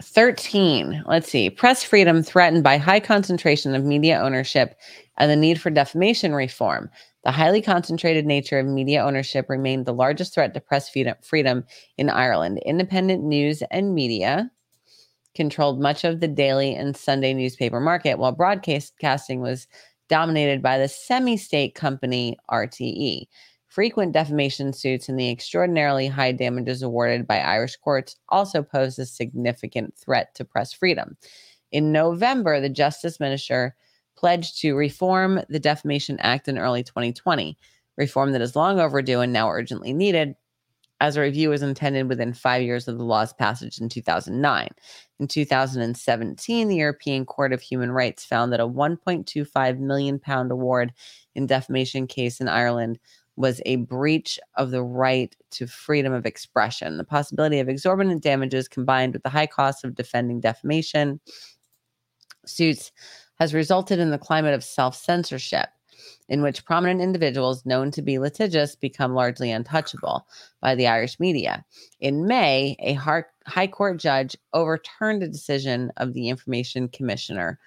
13. Let's see. Press freedom threatened by high concentration of media ownership and the need for defamation reform. The highly concentrated nature of media ownership remained the largest threat to press freedom in Ireland. Independent news and media controlled much of the daily and Sunday newspaper market, while broadcasting was dominated by the semi state company RTE. Frequent defamation suits and the extraordinarily high damages awarded by Irish courts also pose a significant threat to press freedom. In November, the Justice Minister pledged to reform the Defamation Act in early 2020, reform that is long overdue and now urgently needed, as a review was intended within five years of the law's passage in 2009. In 2017, the European Court of Human Rights found that a 1.25 million pound award in defamation case in Ireland was a breach of the right to freedom of expression. The possibility of exorbitant damages combined with the high cost of defending defamation suits has resulted in the climate of self censorship, in which prominent individuals known to be litigious become largely untouchable by the Irish media. In May, a High Court judge overturned a decision of the Information Commissioner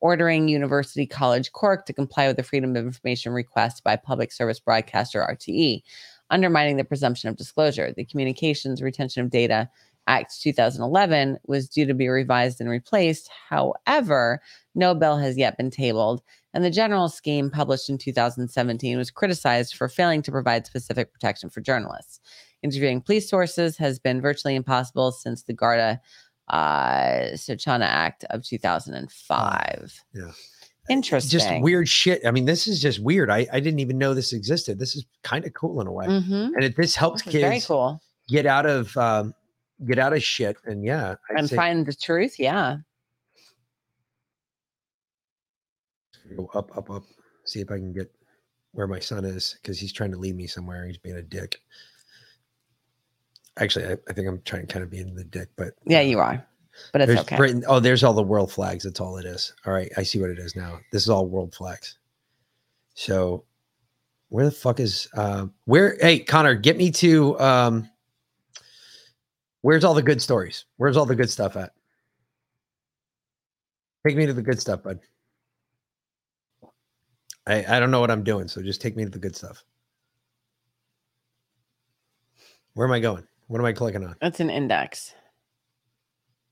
ordering University College Cork to comply with the Freedom of Information request by public service broadcaster RTE, undermining the presumption of disclosure. The Communications Retention of Data Act 2011 was due to be revised and replaced. However, no bill has yet been tabled, and the general scheme published in 2017 was criticized for failing to provide specific protection for journalists. Interviewing police sources has been virtually impossible since the Garda uh, Síochána Act of 2005. Yeah. Interesting. Just weird shit. I mean, this is just weird. I, I didn't even know this existed. This is kind of cool in a way. Mhm. And it, this helps This kids cool. get out of um, get out of shit. And yeah, I'd and say- find the truth. Yeah. Go up, up, up. See if I can get where my son is because he's trying to lead me somewhere. He's being a dick. Actually, I, I think I'm trying to kind of being the dick, but Yeah, you are. But it's okay. Britain. Oh, there's all the world flags. That's all it is. All right, I see what it is now. This is all world flags. So, where the fuck is uh, where? Hey, Connor, get me to um, where's all the good stories? Where's all the good stuff at? Take me to the good stuff, bud. I, I don't know what I'm doing, so just take me to the good stuff. Where am I going? What am I clicking on? That's an index.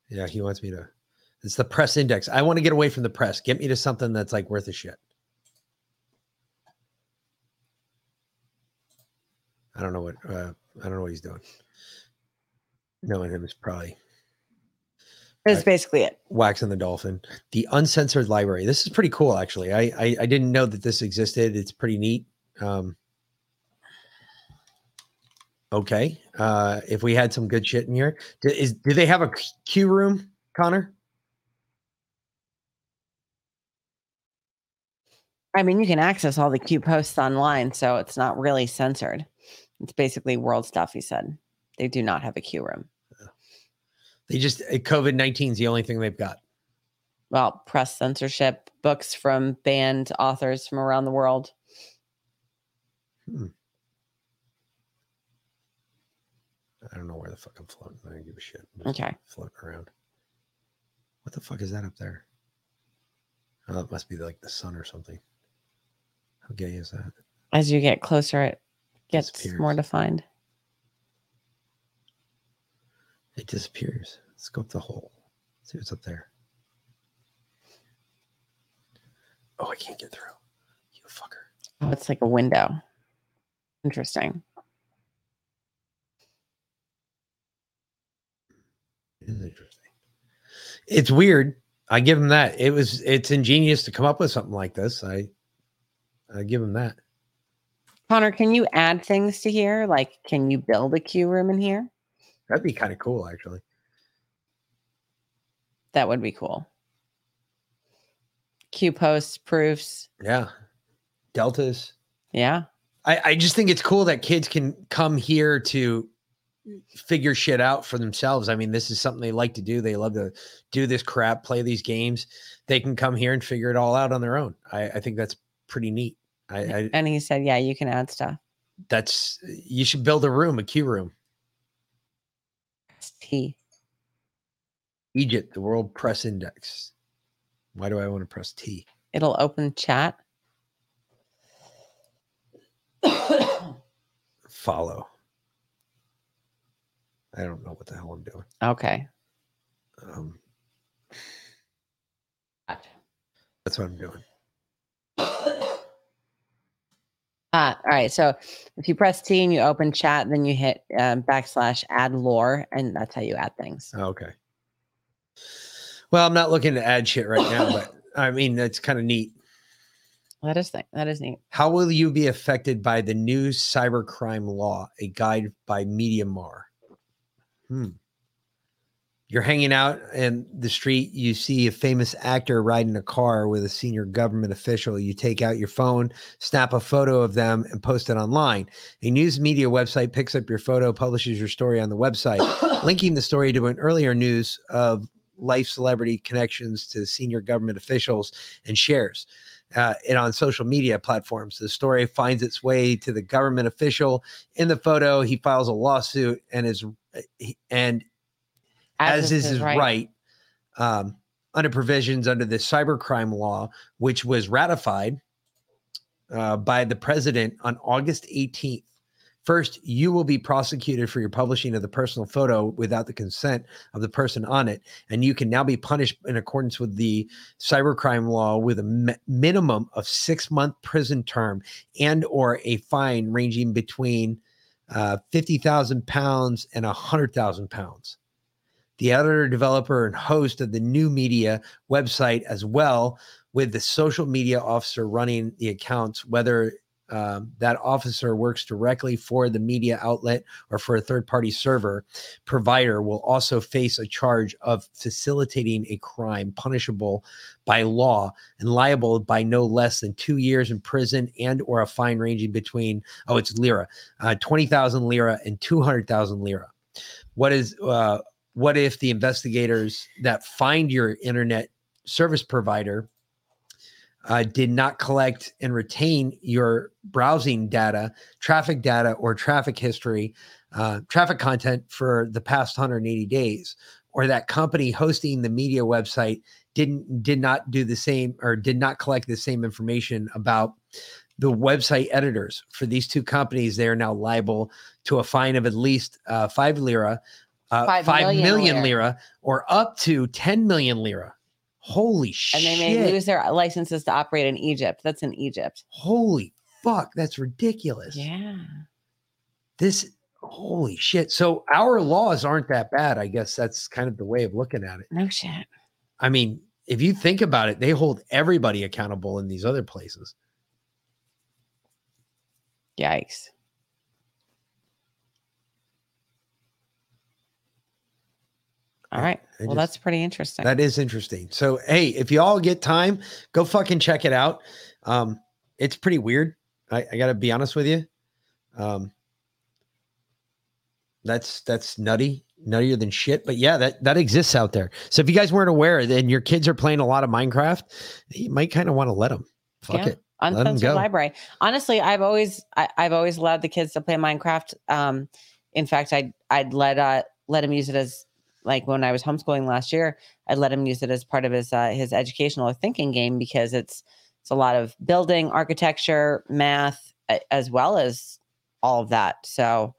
Yeah, he wants me to. It's the press index. I want to get away from the press. Get me to something that's like worth a shit. I don't know what uh, I don't know what he's doing. Knowing him is probably That's basically it. waxing the dolphin. The uncensored library. This is pretty cool, actually. I I, I didn't know that this existed. It's pretty neat. Um, okay, uh, if we had some good shit in here, do, is do they have a q- queue room, Connor? I mean, you can access all the Q posts online, so it's not really censored. It's basically world stuff. He said they do not have a Q room. They just COVID nineteen is the only thing they've got. Well, press censorship, books from banned authors from around the world. Hmm. I don't know where the fuck I'm floating. I don't give a shit. Okay. floating around. What the fuck is that up there? Oh, that must be like the sun or something. How gay is that? As you get closer, it gets more defined. It disappears. Let's go up the hole. See what's up there. Oh, I can't get through. You fucker. Oh, it's like a window. Interesting. It is interesting. It's weird. I give him that. It was it's ingenious to come up with something like this. I I give him that. Connor, can you add things to here? Like, can you build a Q room in here? That'd be kind of cool, actually. That would be cool. Q posts, proofs. Yeah. Deltas. Yeah. I, I just think it's cool that kids can come here to figure shit out for themselves. I mean, this is something they like to do. They love to do this crap, play these games. They can come here and figure it all out on their own. I, I think that's pretty neat. I, I And he said, yeah, you can add stuff. that's you should build a room, a Q room. T. Egypt, the World Press Index. Why do I want to press T? It'll open chat. Follow. I don't know what the hell I'm doing. Okay. Um, that's what I'm doing. Uh, all right. So if you press T and you open chat, then you hit um, backslash add lore, and that's how you add things. Okay. Well, I'm not looking to add shit right now, but I mean that's kind of neat. That is thing. That is neat. How will you be affected by the new cybercrime law? A guide by Mada Masr. Hmm. You're hanging out in the street, you see a famous actor riding a car with a senior government official. You take out your phone, snap a photo of them, and post it online. A news media website picks up your photo, publishes your story on the website, linking the story to an earlier news of life celebrity connections to senior government officials and shares uh, it on social media platforms. The story finds its way to the government official. In the photo, he files a lawsuit and is and as, is his right, um, under provisions under the cybercrime law, which was ratified uh, by the president on August 18th. First, you will be prosecuted for your publishing of the personal photo without the consent of the person on it, and you can now be punished in accordance with the cybercrime law with a mi- minimum of six month prison term and or a fine ranging between uh, fifty thousand pounds and a hundred thousand pounds. The editor, developer, and host of the new media website, as well with the social media officer running the accounts, whether um, that officer works directly for the media outlet or for a third party server provider will also face a charge of facilitating a crime punishable by law and liable by no less than two years in prison and or a fine ranging between oh it's lira uh, 20000 lira and 200000 lira. What is uh, what if the investigators that find your internet service provider uh, did not collect and retain your browsing data, traffic data, or traffic history, uh, traffic content for the past 180 days, or that company hosting the media website didn't did not do the same or did not collect the same information about the website editors for these two companies. They are now liable to a fine of at least uh, five lira, uh, Five five million million, lira. lira, or up to ten million lira. Holy shit. and they may lose their licenses to operate in Egypt. That's in Egypt. Holy fuck! That's ridiculous. Yeah. This holy shit. So our laws aren't that bad. I guess that's kind of the way of looking at it. No shit. I mean, if you think about it, they hold everybody accountable in these other places. Yikes. All right. I Well, just- that's pretty interesting. That is interesting. So, hey, if you all get time, go fucking check it out. Um, it's pretty weird. I, I got to be honest with you. Um, that's that's nutty, nuttier than shit. But yeah, that that exists out there. So if you guys weren't aware, then your kids are playing a lot of Minecraft, you might kind of want to let them. Fuck Yeah. it, Uncensored library. Honestly, I've always I, I've always allowed the kids to play Minecraft. Um, in fact, I'd I'd let uh let him use it as like when I was homeschooling last year. I'd let him use it as part of his uh, his educational or thinking game because it's it's a lot of building, architecture, math, as well as all of that. So,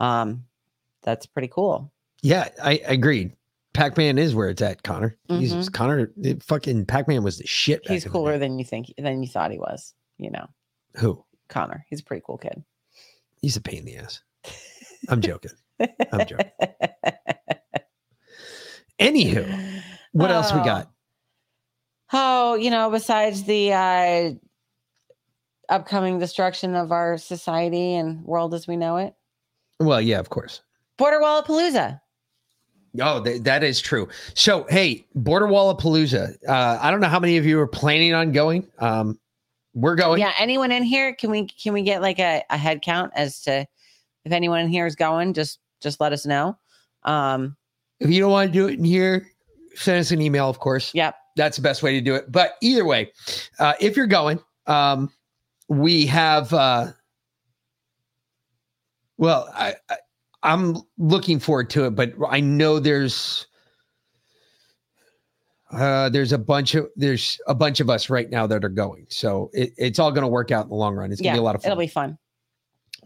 um, that's pretty cool. Yeah, I agreed. Pac Man is where it's at, Connor. Jesus, Mhm. Connor, it, fucking Pac Man was the shit. He's cooler than you think than you thought he was. You know. Who? Connor. He's a pretty cool kid. He's a pain in the ass. I'm joking. I'm joking. Anywho, what else we Oh. got? Oh, you know, besides the uh, upcoming destruction of our society and world as we know it, Well, yeah, of course. Border Wall Palooza. Oh, th- that is true. So, hey, Border Wall of Palooza. Uh, I don't know how many of you are planning on going. Um, we're going. Yeah, anyone in here? Can we can we get like a, a head count as to if anyone in here is going? Just just let us know. Um, If you don't want to do it in here, send us an email, of course. Yep. That's the best way to do it. But either way, uh, if you're going, um, we have, uh, well, I, I, I'm looking forward to it, but I know there's, uh, there's a bunch of there's a bunch of us right now that are going, so it, it's all going to work out in the long run. It's going yeah, to be a lot of fun. it'll be fun.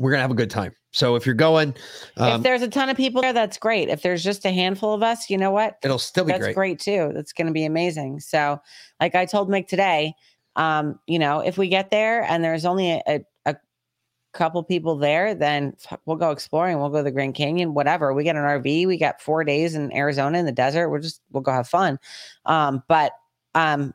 We're going to have a good time. So if you're going, if um, there's a ton of people there, that's great. If there's just a handful of us, you know what? it'll still be that's great. great. too. That's going to be amazing. So, like I told Mick today, um, you know, if we get there and there's only a, a, a couple people there, then we'll go exploring. We'll go to the Grand Canyon, whatever. We get an RV. We got four days in Arizona in the desert. We're just we'll go have fun. Um, but um,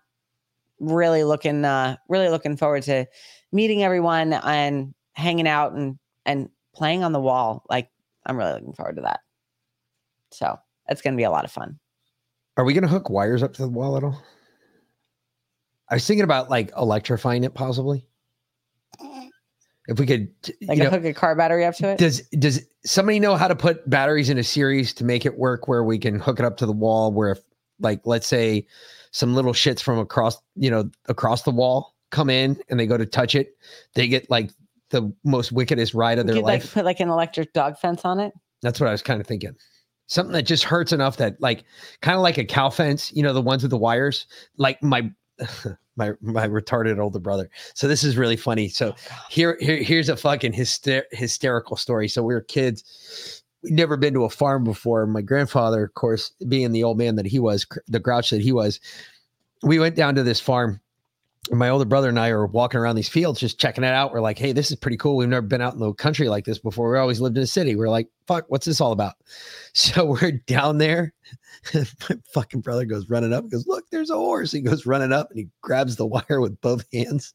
really looking uh, really looking forward to meeting everyone and hanging out and and playing on the wall. Like I'm really looking forward to that. So it's going to be a lot of fun. Are we going to hook wires up to the wall at all? I was thinking about like electrifying it, possibly. If we could, Like you know, hook a car battery up to it. does does somebody know how to put batteries in a series to make it work where we can hook it up to the wall? Where if, like, let's say, some little shits from across, you know, across the wall come in and they go to touch it, they get like the most wickedest ride of their could like life. put like an electric dog fence on it. That's what I was kind of thinking. Something that just hurts enough that like kind of like a cow fence, you know, the ones with the wires. Like my my my retarded older brother. So this is really funny. So oh, here, here here's a fucking hyster- hysterical story. So we were kids. We'd never been to a farm before. My grandfather, of course, being the old man that he was, the grouch that he was, we went down to this farm my older brother and I are walking around these fields just checking it out. We're like, hey, this is pretty cool. We've never been out in the country like this before. We always lived in a city. We're like, fuck, what's this all about? So we're down there. my fucking brother goes running up, goes, look, there's a horse. He goes running up and he grabs the wire with both hands.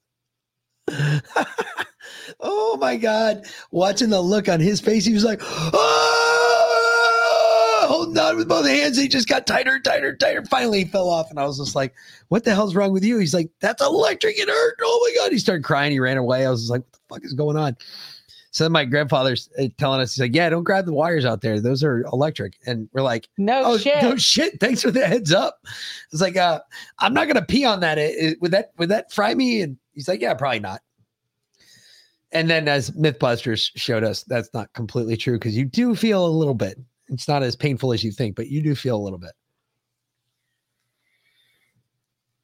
oh my God. Watching the look on his face, he was like, oh, holding on with both hands. He just got tighter, and tighter, and tighter. Finally, he fell off. And I was just like, what the hell's wrong with you? He's like, that's electric. It hurt. Oh my God. He started crying. He ran away. I was just like, what the fuck is going on? So then my grandfather's uh, telling us, he's like, yeah, don't grab the wires out there. Those are electric. And we're like, no oh, shit. No shit. Thanks for the heads up. It's like, uh, I'm not going to pee on that. It- it- would that, would that fry me? And he's like, yeah, probably not. And then as Mythbusters showed us, that's not completely true because you do feel a little bit. It's not as painful as you think, but you do feel a little bit.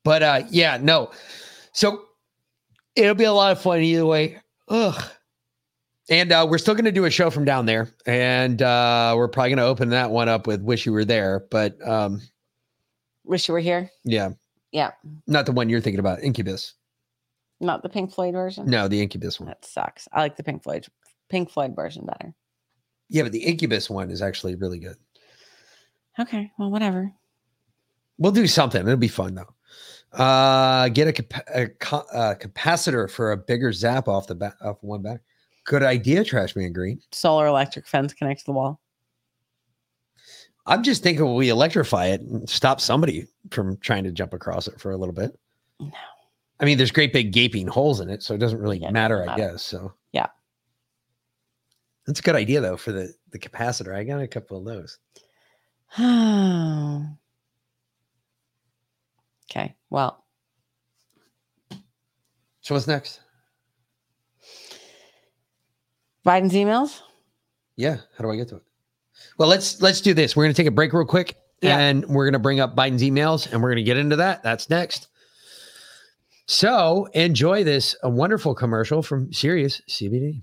But uh, yeah, no. So it'll be a lot of fun either way. Ugh. And uh, we're still going to do a show from down there, and uh, we're probably going to open that one up with "Wish You Were There." But um, Wish you were here. yeah, Yeah, not the one you're thinking about, Incubus. not the Pink Floyd version. No, the Incubus one. That sucks. I like the Pink Floyd Pink Floyd version better. Yeah, but the Incubus one is actually really good. Okay, well, whatever. We'll do something. It'll be fun though. Uh, get a, a, co- a capacitor for a bigger zap off the back off one back. Good idea, Trash Man Green. Solar electric fence connects to the wall. I'm just thinking we electrify it and stop somebody from trying to jump across it for a little bit. No. I mean, there's great big gaping holes in it, so it doesn't really Yeah, matter, I matter. guess. So Yeah. That's a good idea though for the the capacitor. I got a couple of those. Oh. okay. Well, So what's next? Biden's emails. Yeah, how do I get to it? Well, let's let's do this. We're gonna take a break real quick, Yeah. and we're gonna bring up Biden's emails, and we're gonna get into that. That's next. So enjoy this a wonderful commercial from Sirius CBD.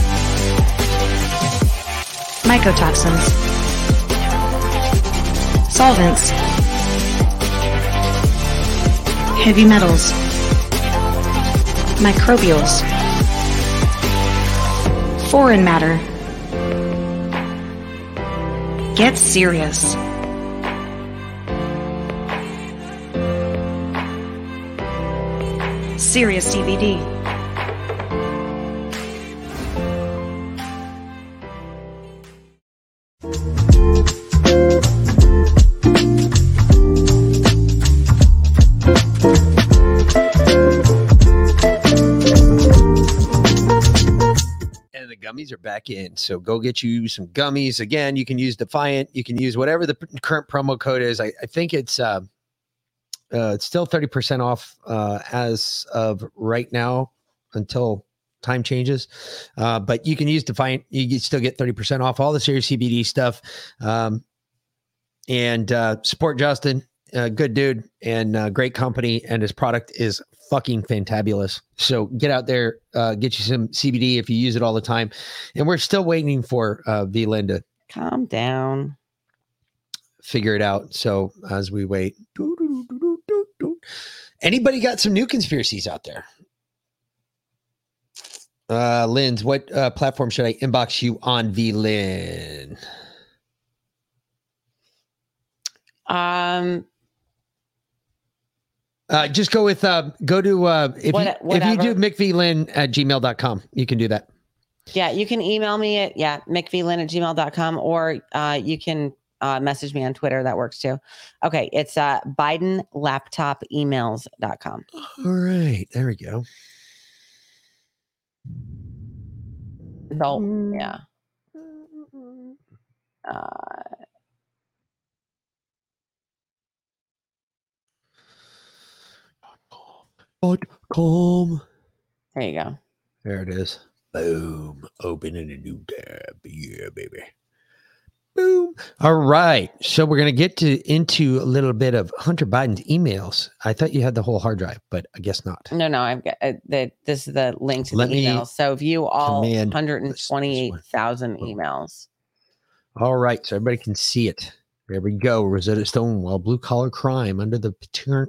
mycotoxins, solvents, heavy metals, microbials, foreign matter. Get serious. Serious CBD. In. So go get you some gummies. Again, you can use Defiant. You can use whatever the current promo code is. I, I think it's uh, uh, it's still 30% off uh, as of right now until time changes. Uh, but you can use Defiant. You can still get 30% off all the Serious CBD stuff. Um, and uh, support Justin. Uh, good dude and uh, great company. And his product is fucking fantabulous. So get out there, uh, get you some CBD if you use it all the time. And we're still waiting for uh, V Linda. Calm down. figure it out. So as we wait, anybody got some new conspiracies out there? Uh, Lynn's, what uh, platform should I inbox you on, V Lynn? Um, Uh, just go with uh, go to uh, if, What- you, if you do mcvlin at gmail.com, you can do that. yeah, you can email me at yeah, mcvlin at gmail.com or uh, you can uh, message me on Twitter. That works too. Okay, it's uh, Biden laptop emails.com. All right, there we go. So yeah. Uh, Dot com. there you go. There it is. Boom. Opening a new tab. Yeah, baby. Boom. All right. So we're gonna get to into a little bit of Hunter Biden's emails. I thought you had the whole hard drive, but I guess not. No, no, I've got uh, the, this is the link to Let the me email. So view all command 128,000 emails. All right, so everybody can see it. There we go. Rosetta Stone, while blue collar crime under the patina,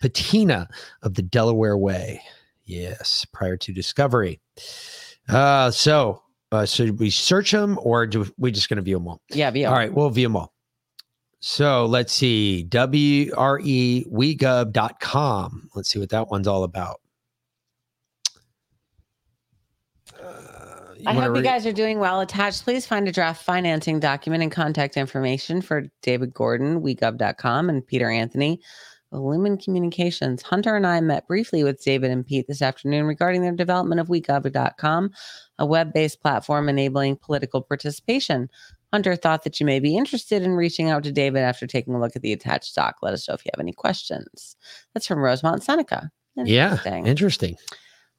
patina of the Delaware Way. Yes, prior to discovery. Uh, so, uh, should we search them or do we just going to view them all? Yeah, view. All right, we'll view them all. So let's see, WREWeGov.com. Let's see what that one's all about. I hope you guys are doing well. Attached, please find a draft financing document and contact information for David Gordon, WeGov.com, and Peter Anthony, Lumen Communications. Hunter and I met briefly with David and Pete this afternoon regarding their development of WeGov.com, a web based platform enabling political participation. Hunter thought that you may be interested in reaching out to David after taking a look at the attached doc. Let us know if you have any questions. That's from Rosemont Seneca. Yeah, Interesting. interesting.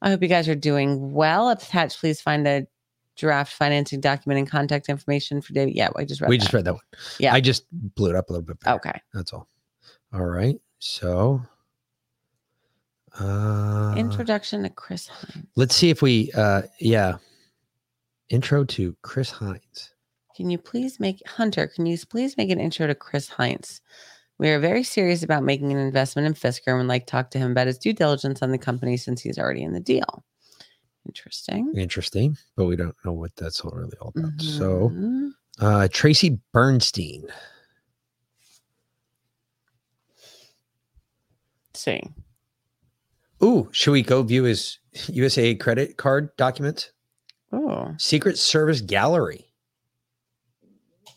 I hope you guys are doing well. Attached, please find a draft financing document and contact information for David. Yeah, I just read we that. just read that one. Yeah. I just blew it up a little bit. better. Okay. That's all. All right. So, uh, Introduction to Chris Heinz. let's see if we, uh, yeah, intro to Chris Heinz. Can you please make Hunter? Can you please make an intro to Chris Heinz? We are very serious about making an investment in Fisker and would like to talk to him about his due diligence on the company since he's already in the deal. Interesting. Interesting, but we don't know what that's all really all about. So, Mhm. uh, Tracy Bernstein. Let's see. Ooh, should we go view his USAA credit card documents? Oh, Secret Service Gallery.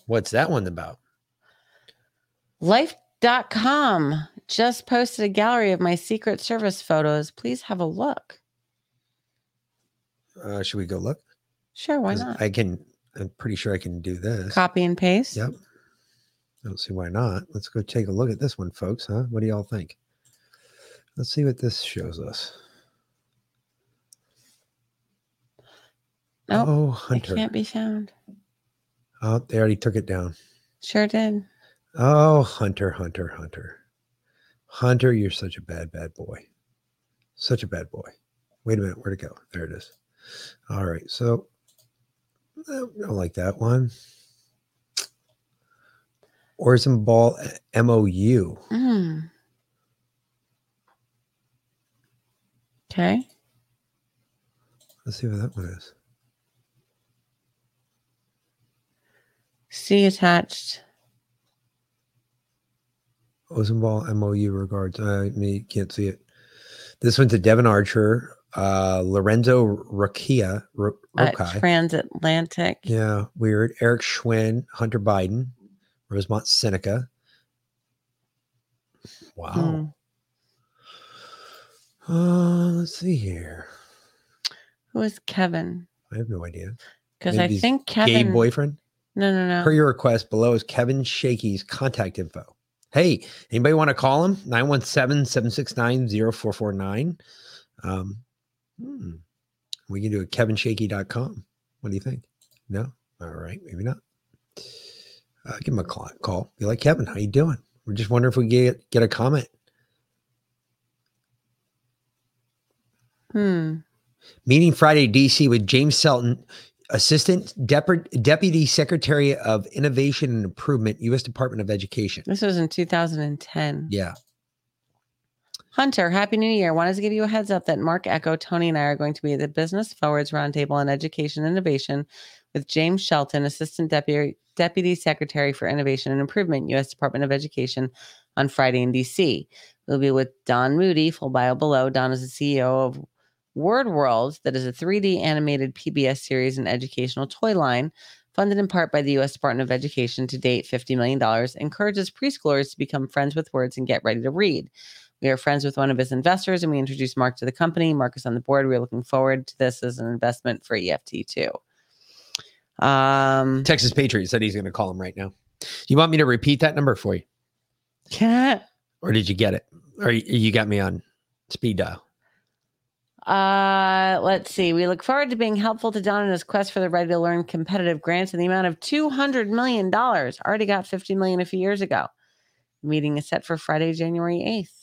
What's that one about? Life.com just posted a gallery of my Secret Service photos. Please have a look. Uh, should we go look? Sure, why 'Cause not? I can. I'm pretty sure I can do this. Copy and paste. Yep. I don't see why not. Let's go take a look at this one, folks. Huh? What do y'all think? Let's see what this shows us. Nope, oh, It Hunter. can't be found. Oh, they already took it down. Sure did. Oh, Hunter, Hunter, Hunter. Hunter, you're such a bad, bad boy. Such a bad boy. Wait a minute. Where'd it go? There it is. All right. So, I don't like that one. Orson Ball uh, MOU. Mm. Okay. Let's see what that one is. See attached. Ozenball MOU regards. I me can't see it. This one's a Devon Archer, uh, Lorenzo Rokia, Ro- At Rokai. transatlantic. yeah, weird. Eric Schwerin, Hunter Biden, Rosemont Seneca. Wow. Hmm. Uh, let's see here. Who is Kevin? I have no idea. Because I think gay boyfriend. No, no, no. Per your request, below is Kevin Shakey's contact info. Hey, anybody want to call him? 917-769-0449. Um, hmm, we can do a kevinshaky.com. What do you think? No? All right, maybe not. Uh, give him a call. call. Be like, Kevin, how you doing? We're just wondering if we get get a comment. Hmm. Meeting Friday, DC with James Shelton, Assistant Dep- Deputy Secretary of Innovation and Improvement, U.S. Department of Education. This was in 2010. Yeah. Hunter, Happy New Year. Wanted to give you a heads up that Mark Echo, Tony, and I are going to be at the Business Forwards Roundtable on Education Innovation with James Shelton, Assistant Deputy, Deputy Secretary for Innovation and Improvement, U.S. Department of Education, on Friday in D.C. We'll be with Don Moody, full bio below. Don is the CEO of Word World, that is a 3D animated PBS series and educational toy line funded in part by the U.S. Department of Education to date $50 million, encourages preschoolers to become friends with words and get ready to read. We are friends with one of his investors and we introduced Mark to the company. Mark is on the board. We're looking forward to this as an investment for EFT too. Um, Texas Patriot said he's going to call him right now. You want me to repeat that number for you, can or did you get it, or you- got me on speed dial? Uh, let's see. We look forward to being helpful to Don in his quest for the ready to learn competitive grants in the amount of two hundred million dollars. Already got fifty million a few years ago. Meeting is set for Friday, January eighth.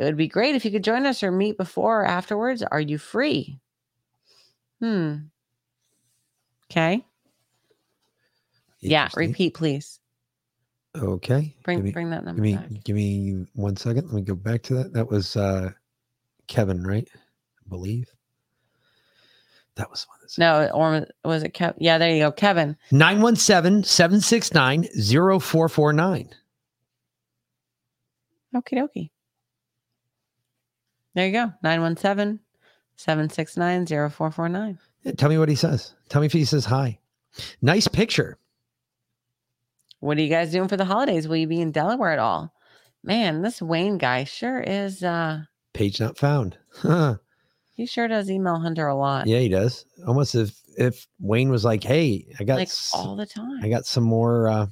It would be great if you could join us or meet before or afterwards. Are you free? Hmm. Okay. Yeah. Repeat, please. Okay. Bring me- bring that Give number me, back. give me one second. Let me go back to that. That was uh Kevin, right? I believe. That was one. No, or was it Kevin? Yeah, there you go, Kevin. 917 769 0449. Okie dokie. There you go. 917 769 0449. Tell me what he says. Tell me if he says hi. Nice picture. What are you guys doing for the holidays? Will you be in Delaware at all? Man, this Wayne guy sure is uh Page not found. Huh. he sure does email Hunter a lot. Yeah, he does. Almost if if Wayne was like, "Hey, I got like s- all the time. I got some more uh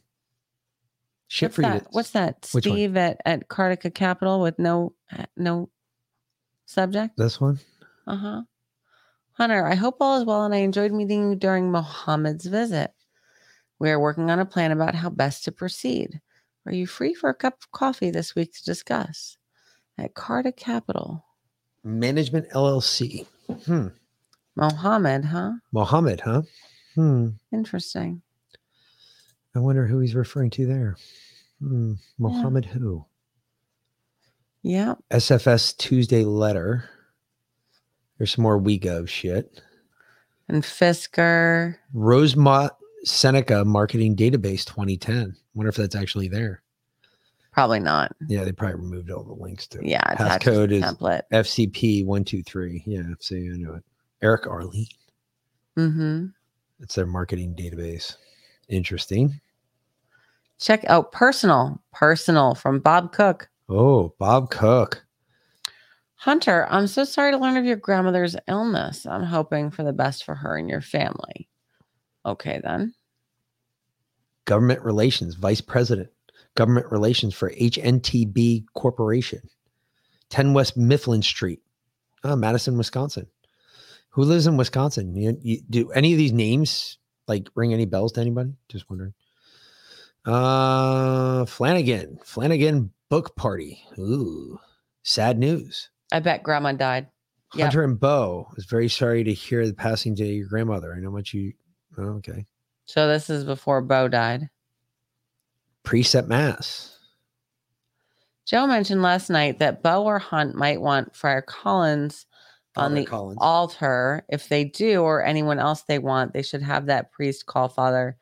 shit What's for you." that? to- What's that? Which one? Steve at at Cardica Capital with no uh, no subject? This one? Uh-huh. Hunter, I hope all is well and I enjoyed meeting you during Mohammed's visit. We are working on a plan about how best to proceed. Are you free for a cup of coffee this week to discuss? At Carta Capital. Management LLC. Hmm. Mohammed, huh? Mohammed, huh? Hmm. Interesting. I wonder who he's referring to there. Hmm. Mohammed who? Yeah. SFS Tuesday letter. There's some more WeGov shit. And Fisker. Rosemont Seneca Marketing Database 2010. Wonder if that's actually there. Probably not. Yeah, they probably removed all the links to it. Yeah, Passcode is template. FCP123. Yeah, see, I know it. Eric Arlene. Mm-hmm. It's their marketing database. Interesting. Check out personal. Personal from Bob Cook. Oh, Bob Cook. Hunter, I'm so sorry to learn of your grandmother's illness. I'm hoping for the best for her and your family. Okay, then. Government Relations, Vice President, Government Relations for HNTB Corporation, 10 West Mifflin Street, uh, Madison, Wisconsin. Who lives in Wisconsin? You, you, do any of these names like ring any bells to anybody? Just wondering. Uh, Flanagan, Flanagan Book Party. Ooh, sad news. I bet grandma died. Yep. Hunter and Bo was very sorry to hear the passing day of your grandmother. I know much you. Oh, okay. So this is before Bo died. Preset Mass. Joe mentioned last night that Bo or Hunt might want Friar Collins on Father the Collins. altar. If they do, or anyone else they want, they should have that priest call Father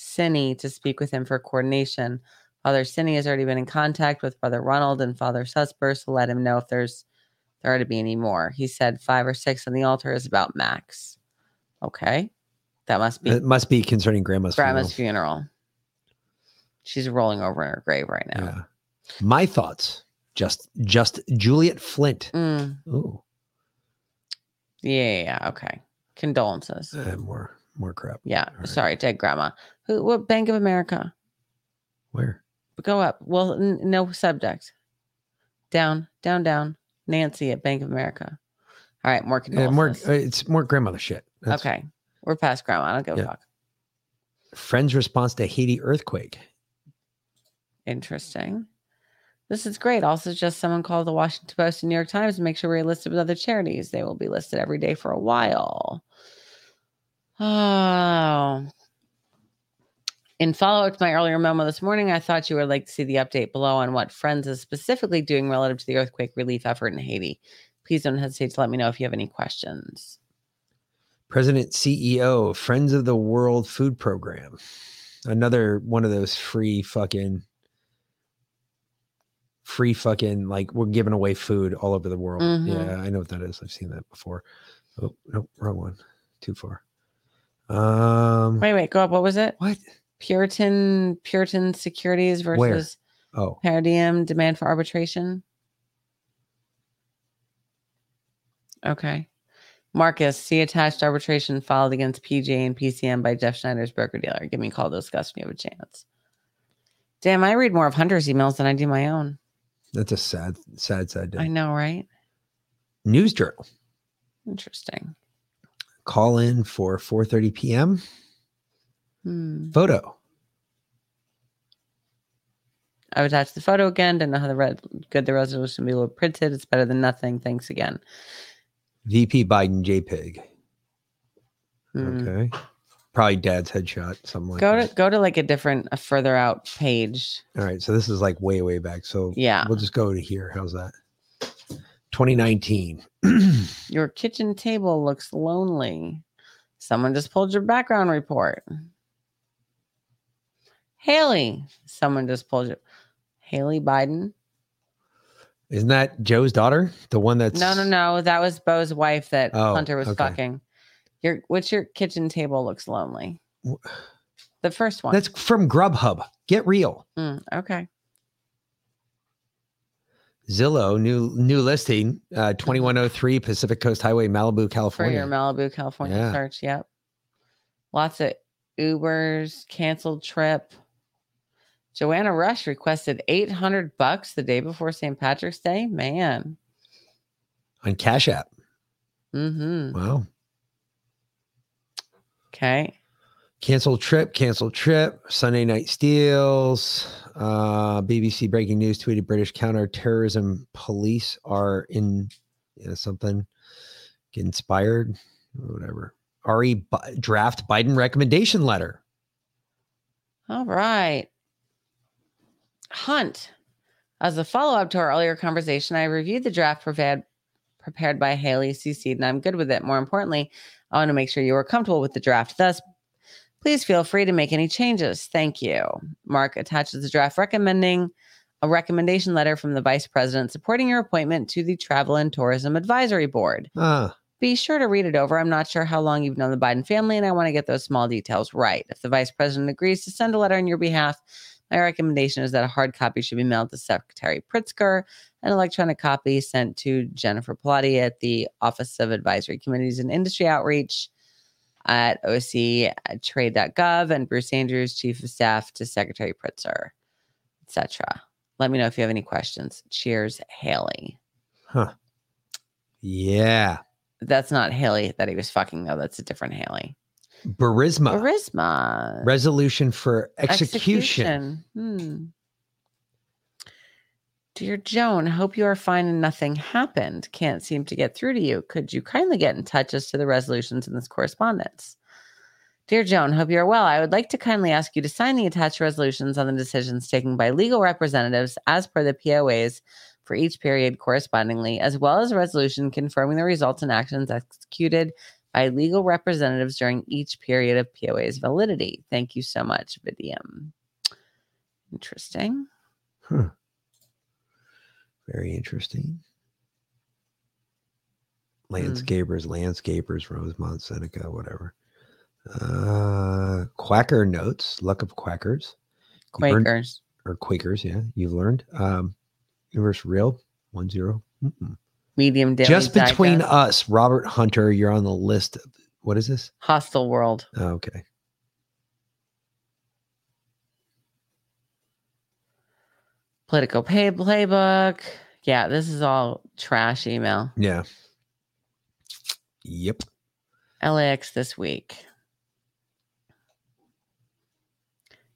Sinney to speak with him for coordination. Father Sinney has already been in contact with Brother Ronald and Father Susper to let him know if there's there are to be any more. He said five or six on the altar is about max. Okay. That must be It must be concerning grandma's, grandma's funeral. funeral. She's rolling over in her grave right now. Yeah. My thoughts. Just just Juliet Flint. Mm, Ooh, yeah, yeah, yeah, okay. Condolences. uh, more more crap. Yeah. Sorry, dead grandma. Who? What? Bank of America. Where? Go up. Well, n- no subject. Down, down, down. Nancy at Bank of America. All right, more condolences. more. uh, it's more grandmother shit. That's okay, we're past grandma. I don't give a fuck. Friends' response to Haiti earthquake. Interesting. This is great. Also, just someone called the Washington Post and New York Times to make sure we're listed with other charities. They will be listed every day for a while. Oh. In follow up to my earlier memo this morning, I thought you would like to see the update below on what Friends is specifically doing relative to the earthquake relief effort in Haiti. Please don't hesitate to let me know if you have any questions. President CEO, Friends of the World Food Program. Another one of those free fucking free fucking like we're giving away food all over the world. Mhm. Yeah, I know what that is. I've seen that before. Oh, no, wrong one. Too far. Um Wait, wait, go up. What was it? What? Puritan Puritan Securities Where? versus oh, Paradigm demand for arbitration. Okay. Marcus, see attached arbitration filed against PJ and PCM by Jeff Schneider's broker dealer. Give me a call to discuss when you have a chance. Damn, I read more of Hunter's emails than I do my own. That's a sad, sad, sad day. I know, right? News Journal. Interesting. Call in for 4:30 p.m. Hmm. Photo. I've attached the photo again. Don't know how the red good the resolution will be printed. It's better than nothing. Thanks again. VP Biden JPEG. Hmm. Okay. Probably dad's headshot, something like go that. to go to like a different, a further out page. All right. So this is like way, way back. So Yeah. we'll just go to here. How's that? 2019. Your kitchen table looks lonely. Someone just pulled your background report. Haley, someone just pulled you. Hallie Biden. Isn't that Joe's daughter? The one that's No, no, no. That was Bo's wife that Oh, Hunter was okay. fucking. Your what's your kitchen table looks lonely. The first one. That's from Grubhub. Get real. Mm, okay. Zillow new new listing uh 2103 Pacific Coast Highway Malibu California. For your Malibu, California Yeah. search. Yep. Lots of Ubers, canceled trip. Joanna Rush requested 800 bucks the day before St. Patrick's Day. Man. on Cash App. Mm-hmm. Wow. Okay. Canceled trip, Cancel trip, Sunday night steals. Uh, BBC breaking news tweeted British counterterrorism police are in you know, something get inspired, whatever. RE Bi- draft Biden recommendation letter. All right. Hunt. As a follow up to our earlier conversation, I reviewed the draft prepared, prepared by Haley CC, and I'm good with it. More importantly, I want to make sure you are comfortable with the draft. Thus, please feel free to make any changes. Thank you. Mark attaches the draft recommending a recommendation letter from the vice president supporting your appointment to the Travel and Tourism Advisory Board. Ah, Be sure to read it over. I'm not sure how long you've known the Biden family, and I want to get those small details right. If the vice president agrees to send a letter on your behalf, my recommendation is that a hard copy should be mailed to Secretary Pritzker, an electronic copy sent to Jennifer Pilati at the Office of Advisory Committees and Industry Outreach at octrade.gov, and Bruce Andrews, Chief of Staff to Secretary Pritzker, etc. Let me know if you have any questions. Cheers, Haley. huh. Yeah. That's not Haley that he was fucking though. That's a different Haley. Burisma. Charisma. Resolution for execution. Hmm. Dear Joan, hope you are fine and nothing happened. Can't seem to get through to you. Could you kindly get in touch as to the resolutions in this correspondence? Dear Joan, hope you are well. I would like to kindly ask you to sign the attached resolutions on the decisions taken by legal representatives as per the POAs for each period correspondingly, as well as a resolution confirming the results and actions executed by legal representatives during each period of POA's validity. Thank you so much, Vadym. Interesting. Huh. Very interesting. Landscapers, landscapers, Rosemont, Seneca, whatever. Uh, Quacker notes, luck of Quackers. You learned- Quakers. or Quakers, yeah, you've learned. Um, Universe Real, one zero. Mm-mm. Medium daily. Just between Digest. us, Robert Hunter, you're on the list. Of, what is this? Hostile World. Oh, okay. Political pay playbook. Yeah, this is all trash email. Yeah. Yep. LAX this week.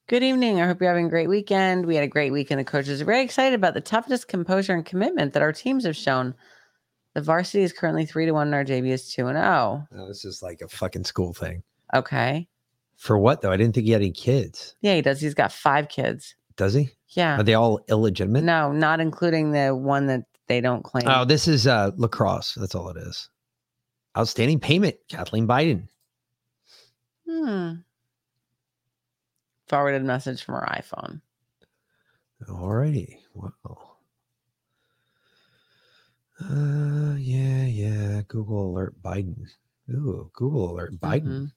Good evening. I hope you're having a great weekend. We had a great weekend. The coaches are very excited about the toughness, composure, and commitment that our teams have shown. The varsity is currently three to one, and our JV is two and oh. No, this is like a fucking school thing. Okay. For what though? I didn't think he had any kids. Yeah, he does. He's got five kids. Does he? Yeah. Are they all illegitimate? No, not including the one that they don't claim. Oh, this is uh lacrosse. That's all it is. Outstanding payment, Kathleen Biden. Hmm. Forwarded message from her iPhone. Alrighty. Wow. Uh yeah, yeah. Google alert Biden. Ooh, Google alert Biden. Mhm.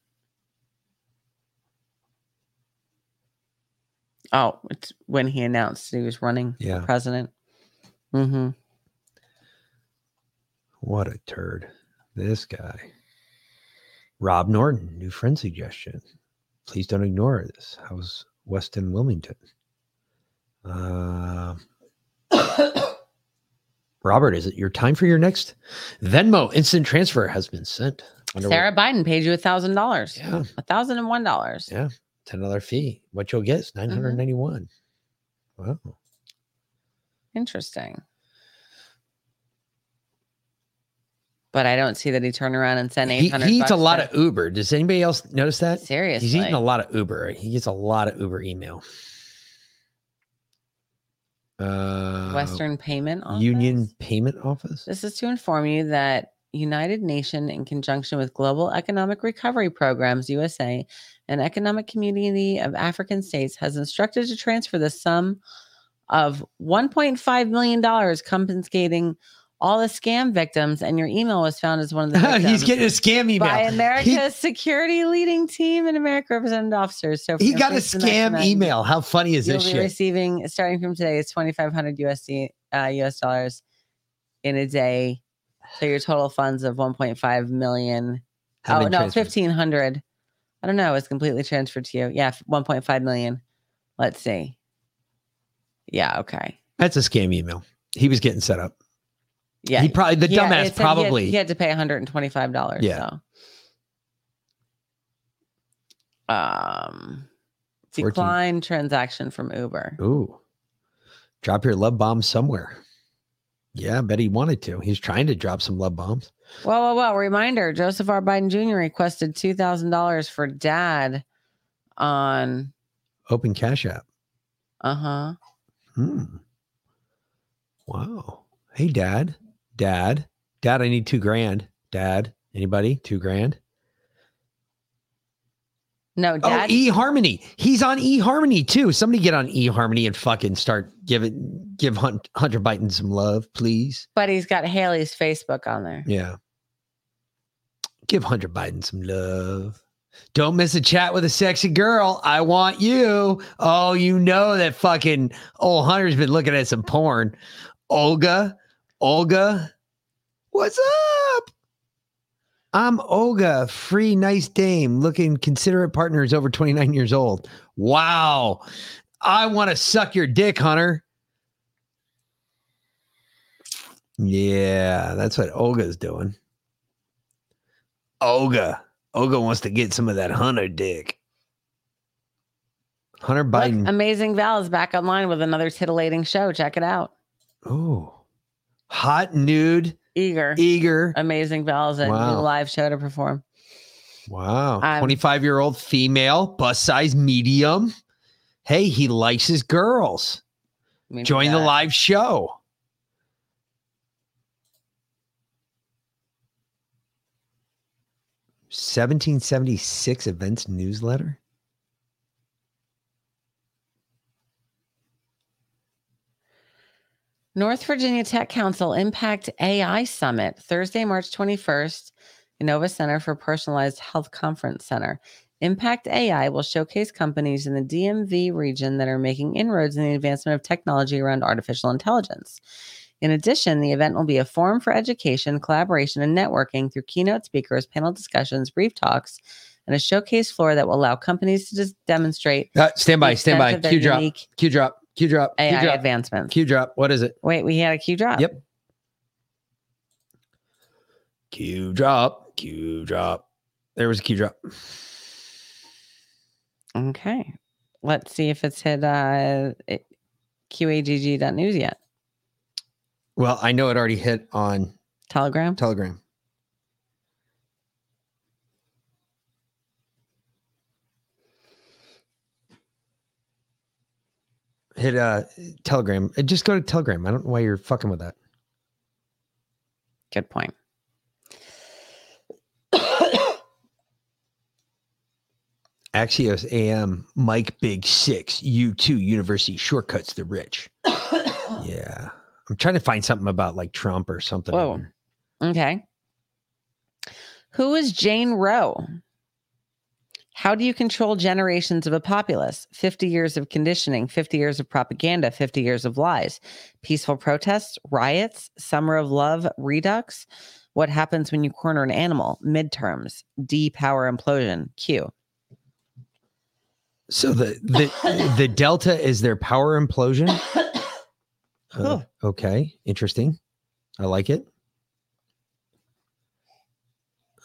Oh, it's when he announced he was running Yeah. for president. Mm-hmm. What a turd. This guy. Rob Norton, new friend suggestion. Please don't ignore this. How's Weston Wilmington? Uh, Robert, is it your time for your next Venmo instant transfer has been sent? Wonder what- Sarah Biden paid you a thousand dollars. Yeah. A thousand and one dollars. yeah, ten dollar fee. What you'll get is nine hundred ninety one. Wow. Interesting. But I don't see that he turned around and sent He, eight hundred. he eats a lot of Uber. Does anybody else notice that? Seriously. He's eating a lot of Uber. He gets a lot of Uber email. Uh, Western Payment Office. Union Payment Office. This is to inform you that United Nation, in conjunction with Global Economic Recovery Programs USA and Economic Community of African States, has instructed to transfer the sum of $1.5 million compensating all the scam victims. And your email was found as one of the victims. He's getting a scam email. by He- America's security leading team and America represented officers. So He, got a scam email. How funny is You'll this be shit? receiving starting from today is twenty five hundred USD uh, US dollars in a day. So your total funds of one point five million. Have Oh no, transferred. fifteen hundred. I don't know. It's completely transferred to you. Yeah, one point five million. Let's see. Yeah. Okay. That's a scam email. He was getting set up. Yeah. He probably the Yeah, dumbass said he had- probably. he had, to pay one hundred and twenty five dollars. Yeah. So. Um. 14. Decline transaction from Uber. Ooh. Drop your love bomb somewhere. Yeah, I bet he wanted to. He's trying to drop some love bombs. Well, well, well. Reminder Joseph R. Biden Jr. requested $2,000 for dad on, Open Cash App. uh huh. Hmm. Wow. Hey, Dad. Dad. Dad, I need two grand. Dad. Anybody? Two grand. No, Oh, dad. eHarmony. He's on eHarmony too. Somebody get on eHarmony and fucking start giving give Hunt, Hunter Biden some love, please. but he's got Haley's Facebook on there. Yeah. Give Hunter Biden some love. Don't miss a chat with a sexy girl. I want you. Oh, you know that fucking old Hunter's been looking at some porn. Olga, Olga, what's up? I'm Olga, free, nice dame, looking considerate partners over 29 years old. Wow. I want to suck your dick, Hunter. Yeah, that's what Olga's doing. Olga. Olga wants to get some of that Hunter dick. Hunter Look, Biden. Amazing Val is back online with another titillating show. Check it out. oh, hot nude, Eager. eager. Amazing Val is a Wow. live show to perform. Wow. I'm- 25 year old female, bust size medium. Hey, he likes his girls. Join the live show. Seventeen seventy six events newsletter. North Virginia Tech Council Impact AI Summit, Thursday, March 21st, Inova Center for Personalized Health Conference Center. Impact AI will showcase companies in the DMV region that are making inroads in the advancement of technology around artificial intelligence. In addition, the event will be a forum for education, collaboration, and networking through keynote speakers, panel discussions, brief talks, and a showcase floor that will allow companies to just demonstrate Uh, stand by, stand by. Q drop. unique Q drop. Q drop. Q AI drop. advancements. Q drop. What is it? Wait, we had a Q drop. Yep. Q drop. Q drop. There was a Q drop. Okay. Let's see if it's hit uh, qagg.news yet. Well, I know it already hit on Telegram. Telegram. Hit uh Telegram. Just go to Telegram. I don't know why you're fucking with that. Good point. Axios AM, Mike Big Six, U2 University shortcuts the rich. yeah. I'm trying to find something about like Trump or something. Whoa. Okay. Who is Jane Roe? How do you control generations of a populace? 50 years of conditioning, 50 years of propaganda, 50 years of lies, peaceful protests, riots, summer of love, redux. What happens when you corner an animal? Midterms. D. Power implosion. Q. So the the the delta is their power implosion. Uh, okay, interesting. I like it.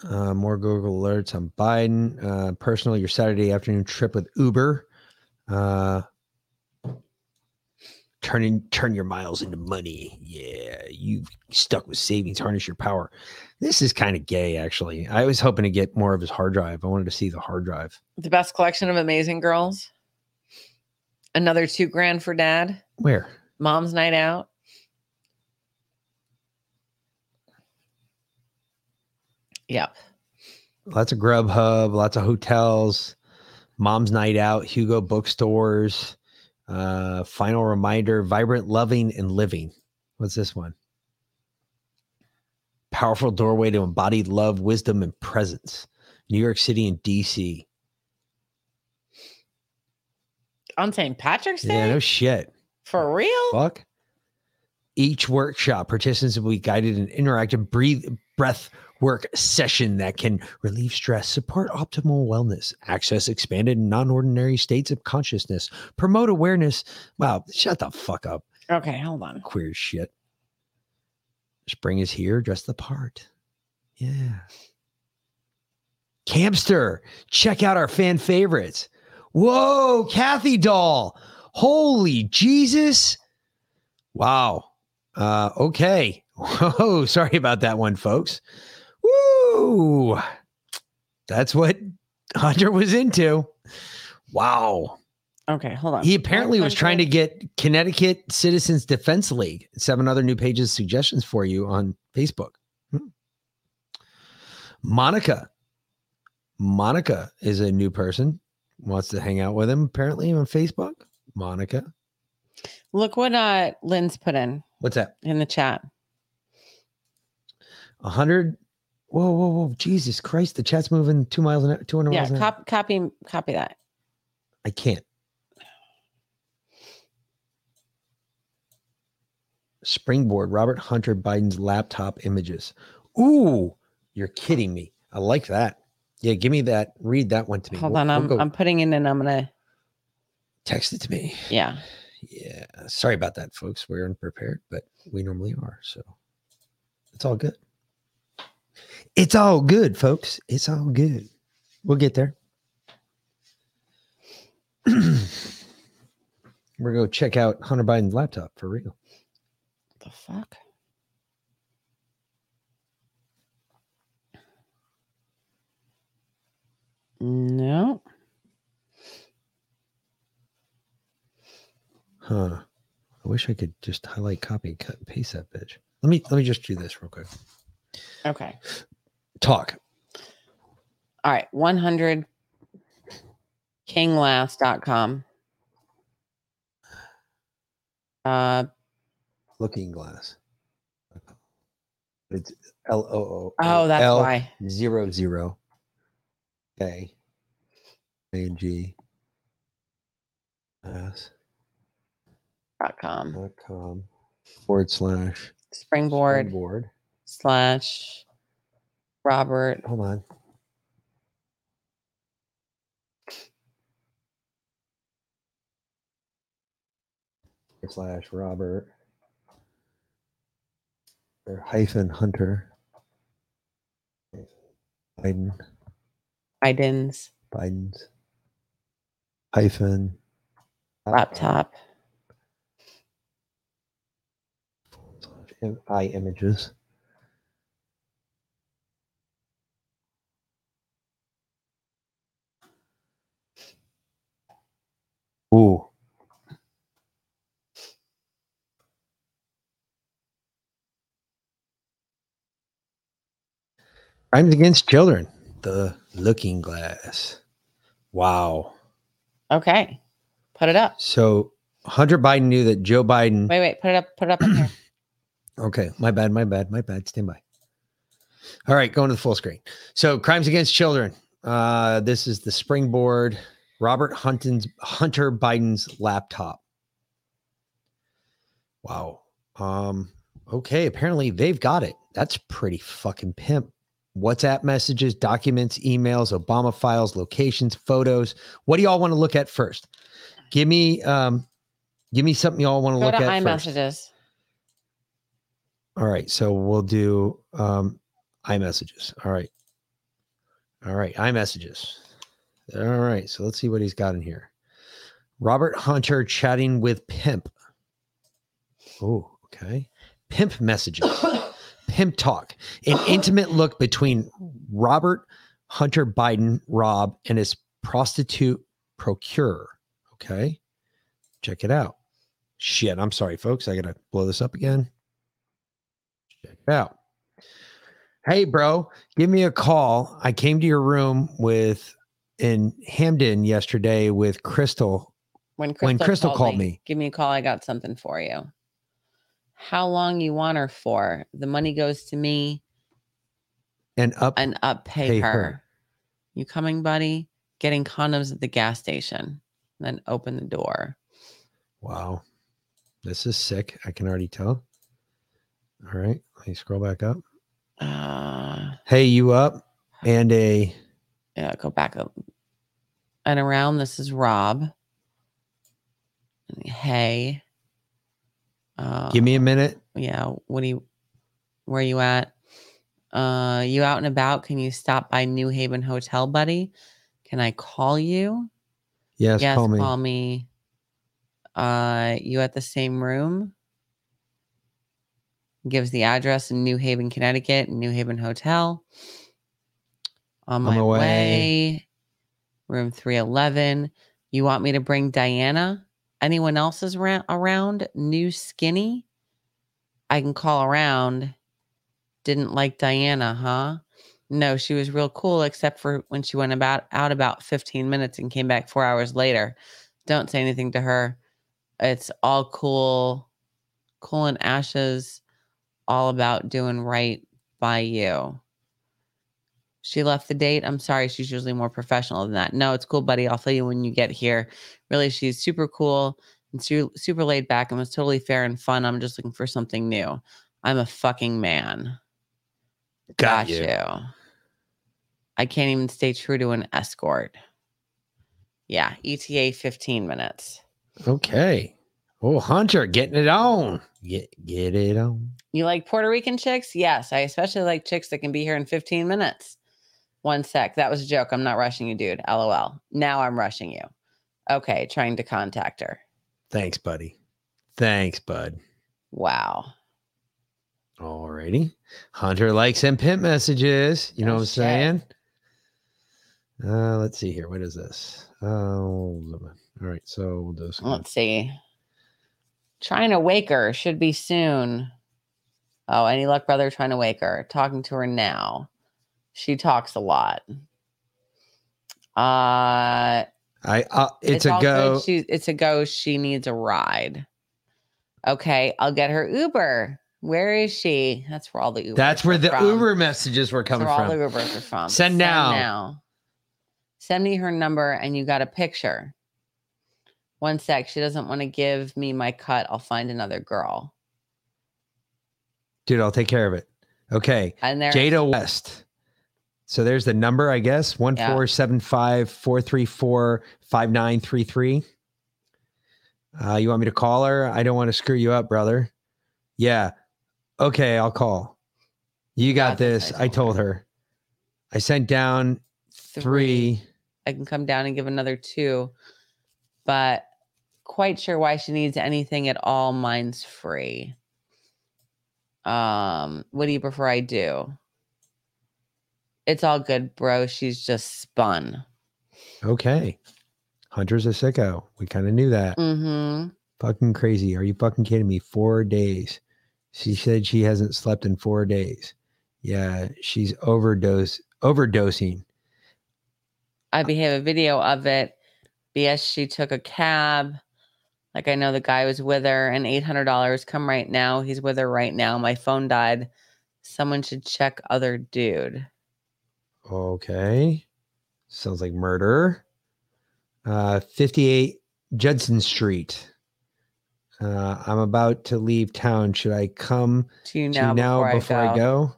Uh, more Google alerts on Biden. Uh, personal, your Saturday afternoon trip with Uber. Uh, turning turn your miles into money. Yeah, you stuck with savings. Harness your power. This is kind of gay, actually. I was hoping to get more of his hard drive. I wanted to see the hard drive. The best collection of amazing girls. Another two grand for dad. Where? Mom's night out. Yep. Lots of Grubhub, lots of hotels, mom's night out, Hugo bookstores, uh, final reminder, vibrant loving and living. What's this one? Powerful doorway to embodied love, wisdom, and presence. New York City and DC. On St. Patrick's Day? Yeah, no shit. For real? Fuck. Each workshop, participants will be guided in interactive breathe breath work session that can relieve stress, support optimal wellness, access expanded non-ordinary states of consciousness, promote awareness. Wow, shut the fuck up. Okay, hold on. Queer shit. Spring is here, dress the part. Yeah. Campster, check out our fan favorites. Whoa, Kathy doll. Holy Jesus. Wow. Uh, okay. Whoa, sorry about that one, folks. Woo! That's what Hunter was into. Wow. Okay, hold on. He apparently was trying to get Connecticut Citizens Defense League. Seven other new pages suggestions for you on Facebook. Hmm. Monica. Monica is a new person. Wants to hang out with him apparently on Facebook. Monica. Look what uh Lynn's put in. What's that? In the chat. A hundred. Whoa, whoa, whoa! Jesus Christ! The chat's moving two miles an hour, two hundred Yeah, miles an hour. cop, copy copy that. I can't. Springboard, Robert Hunter Biden's laptop images. Ooh, you're kidding me. I like that. Yeah, give me that. Read that one to me. Hold We'll- on, I'm I'm putting in in. I'm gonna text it to me. Yeah. Yeah. Sorry about that, folks. We're unprepared, but we normally are. So it's all good. It's all good, folks. It's all good. We'll get there. We're going to check out Hunter Biden's laptop for real. the fuck. No. Huh. I wish I could just highlight, copy, cut, and paste that bitch. Let me let me just do this real quick. Okay. Talk. All right. 100 kinglast.com. Uh Looking glass. It's L O O. Oh, that's L why. Zero zero. A. A G. S. dot com. Dot com. Forward slash. Springboard Springboard. slash Robert. Hold on. Slash Robert. Or hyphen Hunter. Biden. Biden's Biden's. Hyphen. laptop. I images. Ooh. Crimes against children. The looking glass. Wow. Okay. Put it up. So Hunter Biden knew that Joe Biden. Wait, wait. Put it up. Put it up in. Okay, my bad, my bad, my bad. Stand by. All right, going to the full screen. So, crimes against children. Uh, this is the springboard. Robert Hunton's Hunter Biden's laptop. Wow. Um, Okay, apparently they've got it. That's pretty fucking pimp. WhatsApp messages, documents, emails, Obama files, locations, photos. What do y'all want to look at first? Give me um give me something y'all want to Go look to at first. iMessages. All right, so we'll do um iMessages. All right. All right, iMessages. All right, so let's see what he's got in here. Robert Hunter chatting with Pimp. Oh, okay. Pimp messages. Pimp talk. An intimate look between Robert Hunter Biden, Rob, and his prostitute procurer. Okay. Check it out. Shit. I'm sorry, folks. I got to blow this up again. Check it out. Hey, bro, give me a call. I came to your room with in Hamden yesterday with Crystal. When Crystal, When Crystal called me. give me a call. I got something for you. How long you want her for? The money goes to me and up and up pay, pay her. her. You coming, buddy? Getting condoms at the gas station. Then open the door. Wow. This is sick. I can already tell. All right. Let me scroll back up. Uh Hey, you up? And a yeah, go back up and around. This is Rob. Hey. Uh, give me a minute. yeah what do you where are you at uh you out and about can you stop by new haven hotel buddy can i call you Yes, yes call me. call me uh you at the same room gives the address in new haven connecticut new haven hotel on I'm my away. way. Room 311 you want me to bring diana? Anyone else is ra- around? New skinny? I can call around. Didn't like diana huh? No she was real cool except for when she went about out about 15 minutes and came back four hours later. Don't say anything to her. It's all cool. Cool and ashes all about doing right by you she left the date. I'm sorry, she's usually more professional than that. No, it's cool, buddy. I'll tell you when you get here. Really, she's super cool and su- super laid back and was totally fair and fun. I'm just looking for something new. I'm a fucking man. Got you. you. I can't even stay true to an escort. Yeah, ETA 15 minutes. Okay. Oh, Hunter, getting it on. Get get it on. You like Puerto Rican chicks? Yes, I especially like chicks that can be here in 15 minutes. One sec. That was a joke. I'm not rushing you, dude. LOL. Now I'm rushing you. Okay, trying to contact her. Thanks, buddy. Thanks, bud. Wow. Alrighty. Hunter likes and pimp messages. You know Oh, what I'm shit. saying? Uh, let's see here. What is this? Oh, all right. So we'll do some. Let's see. Trying to wake her should be soon. Oh, any luck, brother? Trying to wake her. Talking to her now. She talks a lot. Uh, I uh, it's, a go. She, it's a go. She needs a ride. Okay, I'll get her Uber. Where is she? That's where all the Uber. That's where the Uber messages were coming That's where from. all the Ubers are from. Send now. now. Send me her number and you got a picture. One sec. She doesn't want to give me my cut. I'll find another girl. Dude, I'll take care of it. Okay. And there- Jada West. So there's the number, I guess. One four seven five four three four five nine three three. Uh, you want me to call her? I don't want to screw you up, brother. Yeah. Okay, I'll call. You got, this. I told her. I sent down three. I can come down and give another two, but quite sure why she needs anything at all. Mine's free. Um, what do you prefer I do? It's all good, bro. She's just spun. Okay. Hunter's a sicko. We kind of knew that. Mm-hmm. Fucking crazy. Are you fucking kidding me? Four days. She said she hasn't slept in four days. Yeah, she's overdose overdosing. I be- have a video of it. BS, she took a cab. Like I know the guy was with her, and eight hundred dollars. Come right now. He's with her right now. My phone died. Someone should check other dude. Okay. Sounds like murder. Uh 58 Judson Street. Uh, I'm about to leave town. Should I come To you now, you now before, before I, I go. go?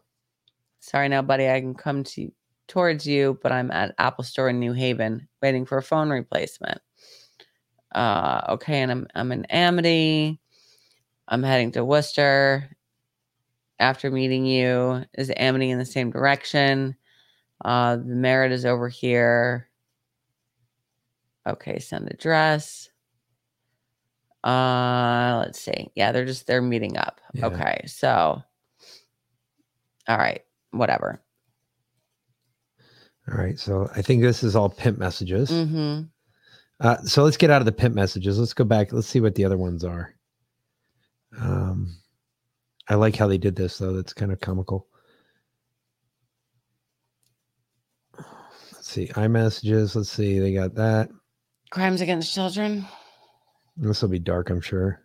Sorry, now, buddy. I can come to towards you, but I'm at Apple Store in New Haven, waiting for a phone replacement. Uh, okay, and I'm I'm in Amity. I'm heading to Worcester. After meeting you, is Amity in the same direction? Uh, the merit is over here. Okay, send address. Uh, let's see. Yeah, they're just they're meeting up. Yeah. Okay, so all right, whatever. All right. So I think this is all pimp messages. Mm-hmm. Uh, so let's get out of the pimp messages. Let's go back. Let's see what the other ones are. Um, I like how they did this though. That's kind of comical. See iMessages. Let's see. They got that. Crimes against children. This will be dark, I'm sure.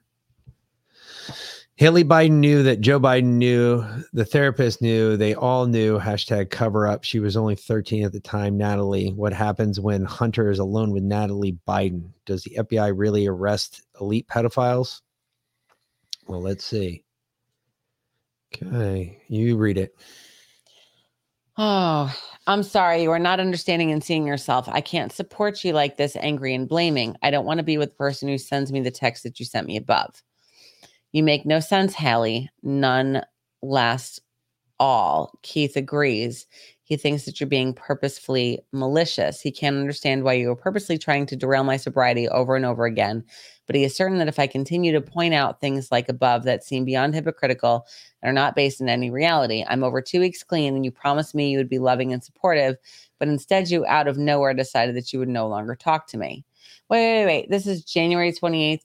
Hallie Biden knew that Joe Biden knew, the therapist knew, they all knew. Hashtag cover up. She was only 13 at the time. Natalie, what happens when Hunter is alone with Natalie Biden? Does the FBI really arrest elite pedophiles? Well, let's see. Okay, you read it. Oh, I'm sorry. You are not understanding and seeing yourself. I can't support you like this, angry and blaming. I don't want to be with the person who sends me the text that you sent me above. You make no sense, Hallie. None last all. Keith agrees. He thinks that you're being purposefully malicious. He can't understand why you are purposely trying to derail my sobriety over and over again. But he is certain that if I continue to point out things like above that seem beyond hypocritical and are not based in any reality, I'm over two weeks clean and you promised me you would be loving and supportive, but instead you out of nowhere decided that you would no longer talk to me. Wait, wait, wait. This is January 28th,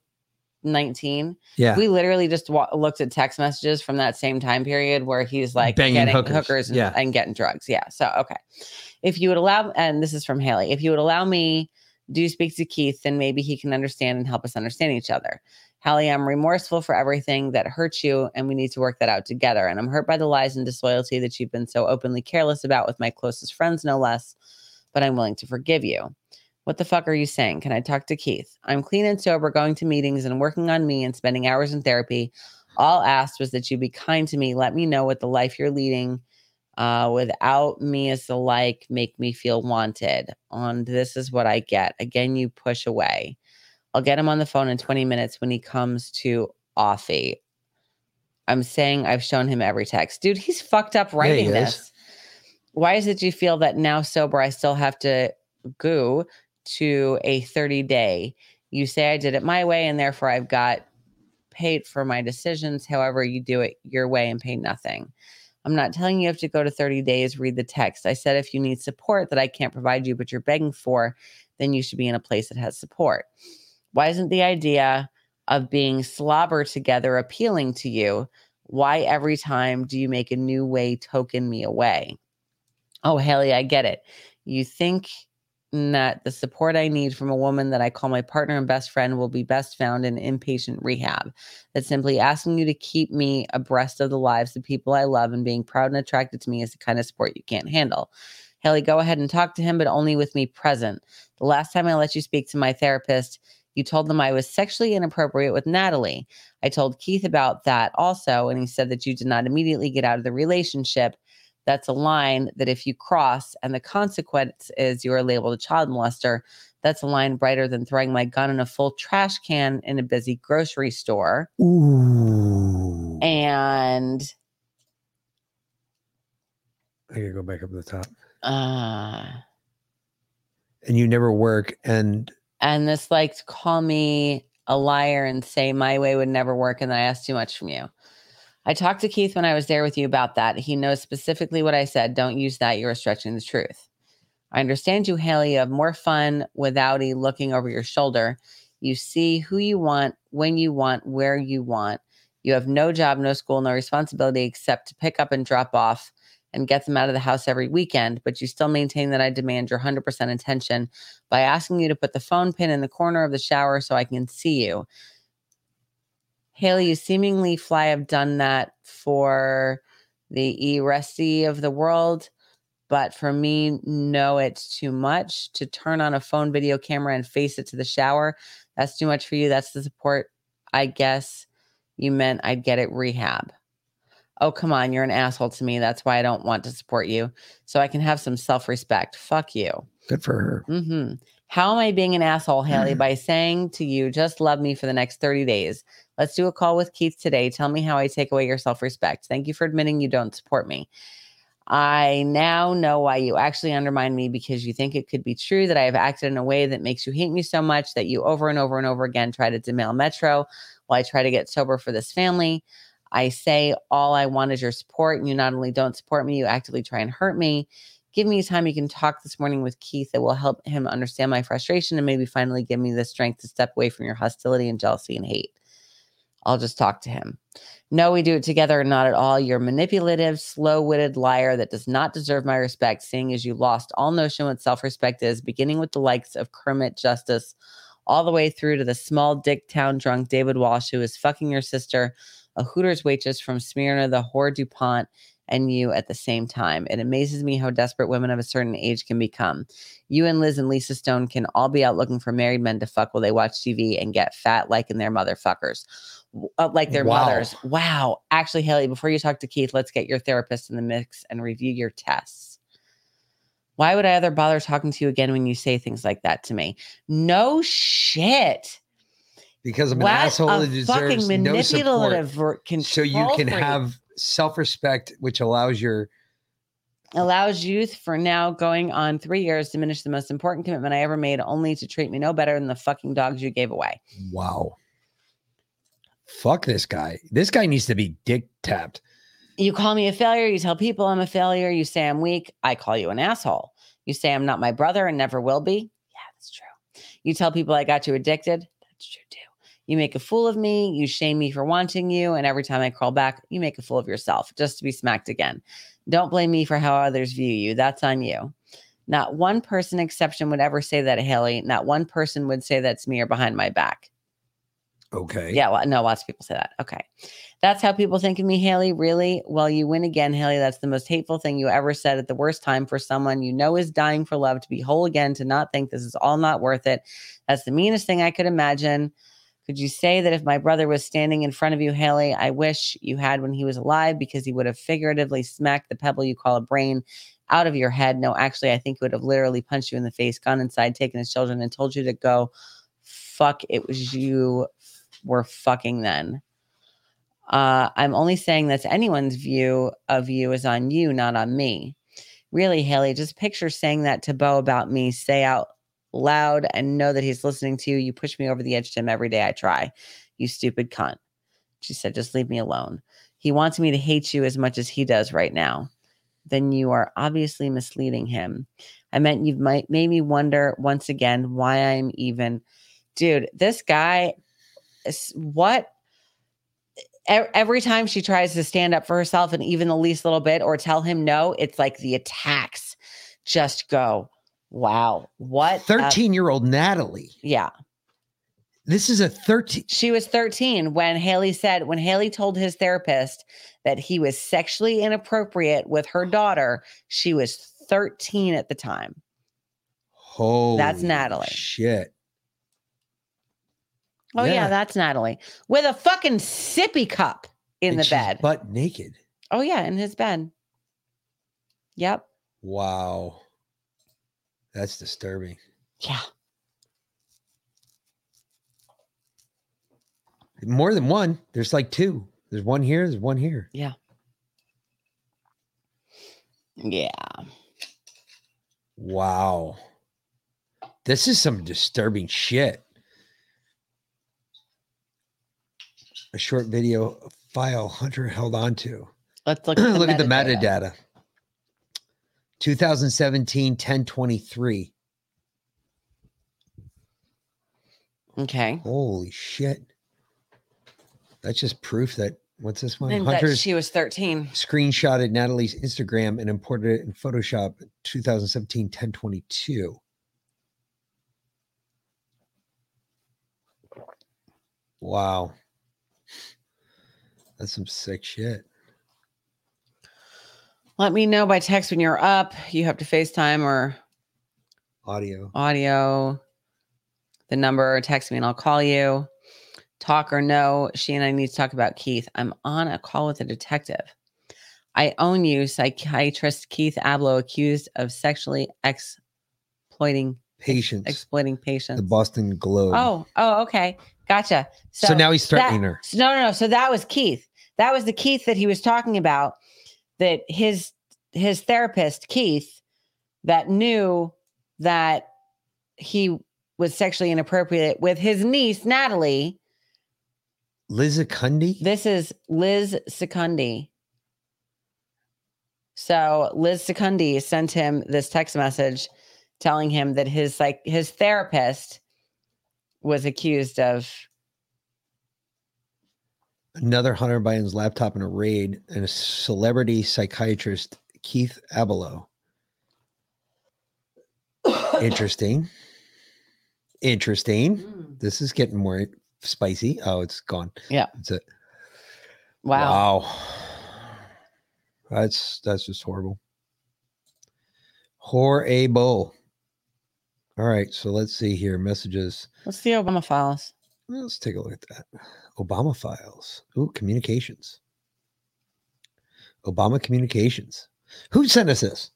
19. Yeah. We literally just wa- looked at text messages from that same time period where he's like Banging getting hookers. hookers, and, Yeah. and getting drugs. Yeah. So, okay. If you would allow, and this is from Hallie, if you would allow me do speak to Keith, then maybe he can understand and help us understand each other. Hallie, I'm remorseful for everything that hurt you, and we need to work that out together. And I'm hurt by the lies and disloyalty that you've been so openly careless about with my closest friends, no less. But I'm willing to forgive you. What the fuck are you saying? Can I talk to Keith? I'm clean and sober, going to meetings and working on me and spending hours in therapy. All asked was that you be kind to me. Let me know what the life you're leading uh, without me as the like make me feel wanted. On this is what I get. Again, you push away. I'll get him on the phone in 20 minutes when he comes to Offie. I'm saying I've shown him every text. Dude, he's fucked up writing is. this. Why is it you feel that now sober I still have to go to a 30 day? You say I did it my way and therefore I've got paid for my decisions. However, you do it your way and pay nothing. I'm not telling you have to go to 30 days, read the text. I said if you need support that I can't provide you, but you're begging for, then you should be in a place that has support. Why isn't the idea of being slobber together appealing to you? Why every time do you make a new way token me away? Oh, Hallie, I get it. You think that the support I need from a woman that I call my partner and best friend will be best found in inpatient rehab. That's simply asking you to keep me abreast of the lives of people I love and being proud and attracted to me is the kind of support you can't handle. Hallie, go ahead and talk to him, but only with me present. The last time I let you speak to my therapist, you told them I was sexually inappropriate with Natalie. I told Keith about that also, and he said that you did not immediately get out of the relationship. That's a line that if you cross and the consequence is you are labeled a child molester, that's a line brighter than throwing my gun in a full trash can in a busy grocery store. Ooh. And I gotta go back up to the top. uh And you never work. And and this like to call me a liar and say my way would never work and that I asked too much from you. I talked to Keith when I was there with you about that. He knows specifically what I said. Don't use that. You are stretching the truth. I understand you, Hallie. You have more fun without he looking over your shoulder. You see who you want, when you want, where you want. You have no job, no school, no responsibility except to pick up and drop off and get them out of the house every weekend. But you still maintain that I demand your 100% attention by asking you to put the phone pin in the corner of the shower so I can see you. Hallie, you seemingly fly have done that for the e resty of the world. But for me, no, it's too much to turn on a phone video camera and face it to the shower. That's too much for you. That's the support I guess you meant I'd get it rehab. Oh, come on. You're an asshole to me. That's why I don't want to support you. So I can have some self respect. Fuck you. Good for her. hmm How am I being an asshole, Hallie, mm-hmm. by saying to you, just love me for the next 30 days? Let's do a call with Keith today. Tell me how I take away your self respect. Thank you for admitting you don't support me. I now know why you actually undermine me because you think it could be true that I have acted in a way that makes you hate me so much that you over and over and over again try to demail Metro while I try to get sober for this family. I say all I want is your support, and you not only don't support me, you actively try and hurt me. Give me time you can talk this morning with Keith that will help him understand my frustration and maybe finally give me the strength to step away from your hostility and jealousy and hate. I'll just talk to him. No, we do it together, not at all. You're a manipulative, slow witted liar that does not deserve my respect, seeing as you lost all notion what self respect is, beginning with the likes of Kermit Justice, all the way through to the small dick town drunk David Walsh, who is fucking your sister, a Hooters waitress from Smyrna, the whore DuPont, and you at the same time. It amazes me how desperate women of a certain age can become. You and Liz and Lisa Stone can all be out looking for married men to fuck while they watch TV and get fat like in their motherfuckers. Uh, like their Wow. mothers. Wow. Actually, Hallie, before you talk to Keith, let's get your therapist in the mix and review your tests. Why would I ever bother talking to you again when you say things like that to me? No shit. Because I'm an What asshole that deserves fucking no support. manipulative So you can freak. Have self-respect, which allows your allows youth for now going on three years diminish the most important commitment I ever made, only to treat me no better than the fucking dogs you gave away. wow. Fuck this guy. This guy needs to be dick tapped. You call me a failure. You tell people I'm a failure. You say I'm weak. I call you an asshole. You say I'm not my brother and never will be. Yeah, that's true. You tell people I got you addicted. That's true too. You make a fool of me. You shame me for wanting you. And every time I crawl back, you make a fool of yourself just to be smacked again. Don't blame me for how others view you. That's on you. Not one person exception would ever say that, Hallie. Not one person would say that's me or behind my back. Okay. Yeah, well, no, lots of people say that. Okay. That's how people think of me, Hallie. Really? Well, you win again, Hallie. That's the most hateful thing you ever said at the worst time for someone you know is dying for love to be whole again, to not think this is all not worth it. That's the meanest thing I could imagine. Could you say that if my brother was standing in front of you, Hallie, I wish you had when he was alive because he would have figuratively smacked the pebble you call a brain out of your head? No, actually, I think he would have literally punched you in the face, gone inside, taken his children, and told you to go fuck. It was you were fucking then. Uh, I'm only saying that's anyone's view of you is on you, not on me. Really, Hallie, just picture saying that to Bo about me. Say out loud and know that he's listening to you. You push me over the edge to him every day I try. You stupid cunt. She said, just leave me alone. He wants me to hate you as much as he does right now. Then you are obviously misleading him. I meant you might made me wonder once again why I'm even, dude. This guy, what? Every time she tries to stand up for herself, and even the least little bit, or tell him no, it's like the attacks just go. Wow, what? a- 13 year old Natalie. yeah. This is a 13. She was 13 when Hallie said, when Hallie told his therapist that he was sexually inappropriate with her daughter, she was 13 at the time. Holy That's Natalie. Shit. Oh, yeah, Yeah. that's Natalie with a fucking sippy cup in And the bed. Butt naked. oh, yeah, in his bed. Yep. Wow. That's disturbing. Yeah. More than one. There's like two. There's one here. There's one here. Yeah. Yeah. Wow. This is some disturbing shit. A short video file Hunter held on to. Let's look at the, Look at the metadata. Metadata. 2017 1023. Okay. Holy shit. That's just proof that what's this one? And that she was 13. screenshotted Natalie's Instagram and imported it in Photoshop 2017 1022. Wow. That's some sick shit. Let me know by text when you're up. You have to FaceTime or Audio. audio, the number, text me and I'll call you. talk or no. She and I need to talk about Keith. I'm on a call with a detective. I own you, psychiatrist Keith Ablow, accused of sexually exploiting Patients. exploiting patients. The Boston Globe. Oh, oh, okay. Gotcha. So now he's that- threatening her. No, no, no. So that was Keith. That was the Keith that he was talking about. That his his therapist, Keith, that knew that he was sexually inappropriate with his niece, Natalie. Liz Secundy? This is Liz Secundy. So Liz Secundy sent him this text message telling him that his like his therapist was accused of Another Hunter Biden's laptop in a raid, and a celebrity psychiatrist, Keith Ablow. Interesting. Interesting. Mm. This is getting more spicy. Oh, it's gone. Yeah. It's a wow. wow. That's that's just horrible. Horrible. All right, so let's see here. Messages. What's the Obama files? Let's take a look at that. Obama files. Ooh, communications. Obama communications. Who sent us this?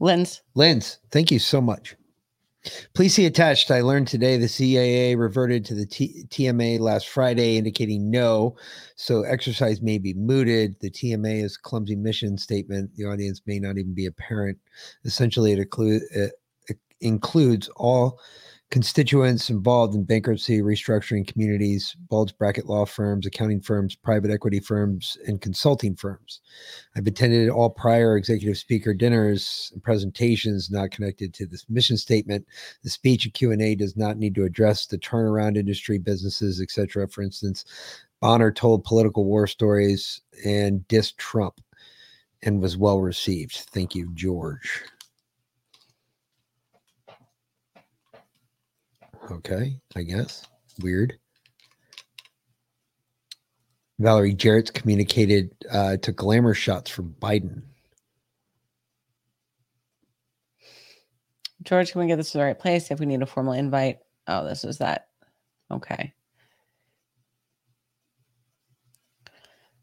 Lynn's. Lynn's, thank you so much. Please see attached. I learned today the CIA reverted to the T- TMA last Friday, indicating no. So exercise may be mooted. The TMA is clumsy mission statement. The audience may not even be apparent. Essentially, it, it, it includes all constituents involved in bankruptcy, restructuring communities, bulge bracket law firms, accounting firms, private equity firms, and consulting firms. I've attended all prior executive speaker dinners and presentations not connected to this mission statement. The speech and Q&A does not need to address the turnaround industry, businesses, etc. For instance, Bonner told political war stories and dissed Trump and was well received. Thank you, George. Okay, I guess. Weird. Valerie Jarrett's communicated uh, to glamour shots for Biden. George, can we get this to the right place? If we need a formal invite. Oh, this is that. Okay.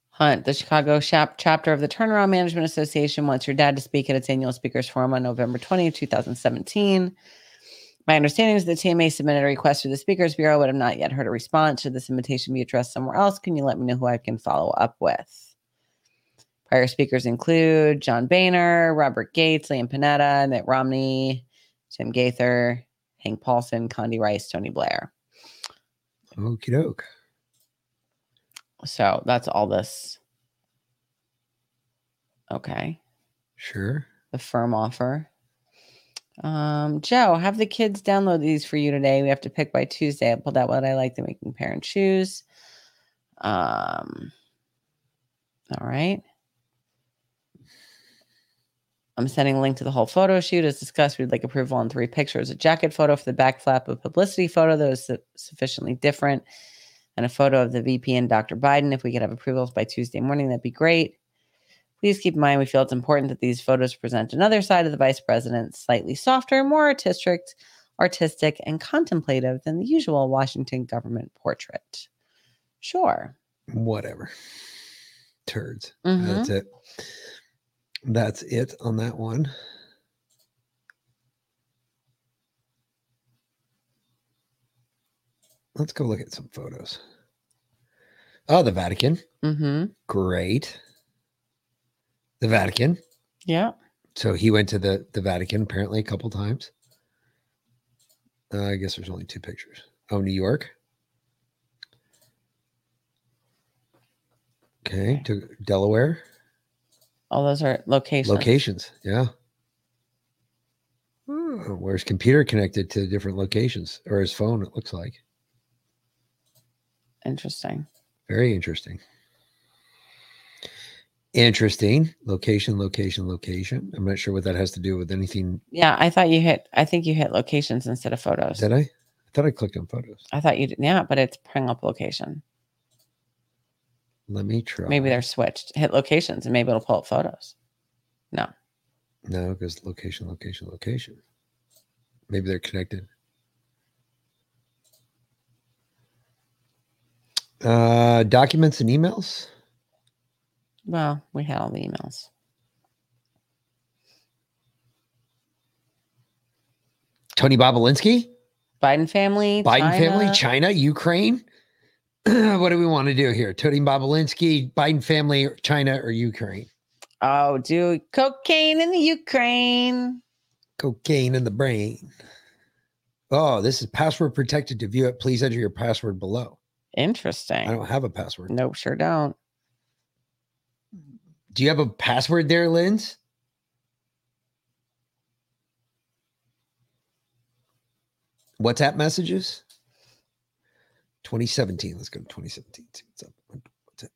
Hunt, the Chicago chap- chapter of the Turnaround Management Association wants your dad to speak at its annual speakers forum on November 20th, 2017. My understanding is the TMA submitted a request to the Speakers Bureau, but I've not yet heard a response. Should this invitation be addressed somewhere else? Can you let me know who I can follow up with? Prior speakers include John Boehner, Robert Gates, Leon Panetta, Mitt Romney, Tim Geithner, Hank Paulson, Condi Rice, Tony Blair. Okie doke. So that's all this. Okay. Sure. The firm offer. Um, Joe, have the kids download these for you today. We have to pick by Tuesday. I pulled out what I like to make parent choose. Um, all right. I'm sending a link to the whole photo shoot. As discussed, we'd like approval on three pictures a jacket photo for the back flap, a publicity photo that was su- sufficiently different, and a photo of the VP and Dr. Biden. If we could have approvals by Tuesday morning, that'd be great. Please keep in mind we feel it's important that these photos present another side of the vice president slightly softer, more artistic, artistic, and contemplative than the usual Washington government portrait. Sure. Whatever. Turds. Mhm. That's it. That's it on that one. Let's go look at some photos. Oh, the Vatican. Mm-hmm. Great. The Vatican. Yeah. So he went to the the Vatican apparently a couple times. Uh, I guess there's only two pictures. Oh, New York. Okay, to Delaware. All those are locations. Locations, yeah. Oh, Where's computer connected to different locations or his phone? It looks like Interesting. very interesting. Interesting location, location, location. I'm not sure what that has to do with anything. Yeah, I thought you hit. I think you hit locations instead of photos. Did I? I thought I clicked on photos. I thought you did. Yeah, but it's bring up location. Let me try. Maybe they're switched. Hit locations and maybe it'll pull up photos. No. No, because location, location, location. Maybe they're connected. Uh, documents and emails. Well, we had all the emails. Tony Bobulinski, Biden family. Biden family, China. China, Ukraine. what do we want to do here? Tony Bobulinski, Biden family, China, or Ukraine? Oh, do cocaine in the Ukraine. Cocaine in the brain. Oh, this is password protected. To view it, please enter your password below. Interesting. I don't have a password. Nope, sure don't. Do you have a password there, Linz? WhatsApp messages? 2017. Let's go to 2017. See what's up. What's it?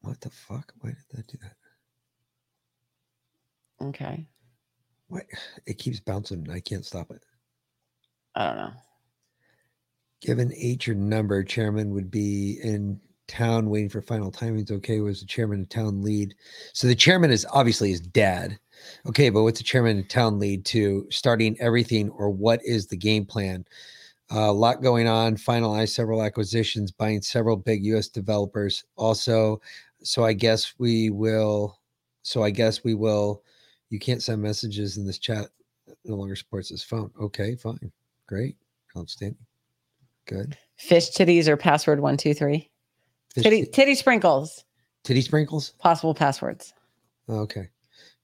What the fuck? Why did that do that? Okay. What? It keeps bouncing. and I can't stop it. I don't know. Given age or number, chairman would be in town waiting for final timings. Okay, was the chairman of town lead? So the chairman is obviously his dad. Okay, but what's the chairman of town lead to starting everything or what is the game plan? a lot going on. Finalize several acquisitions, buying several big U.S. developers. Also, so I guess we will. So I guess we will. You can't send messages in this chat. No longer supports this phone. Okay, fine, great, outstanding, good. Fish titties or password one two three. Titty titty sprinkles. Titty sprinkles. Possible passwords. Okay.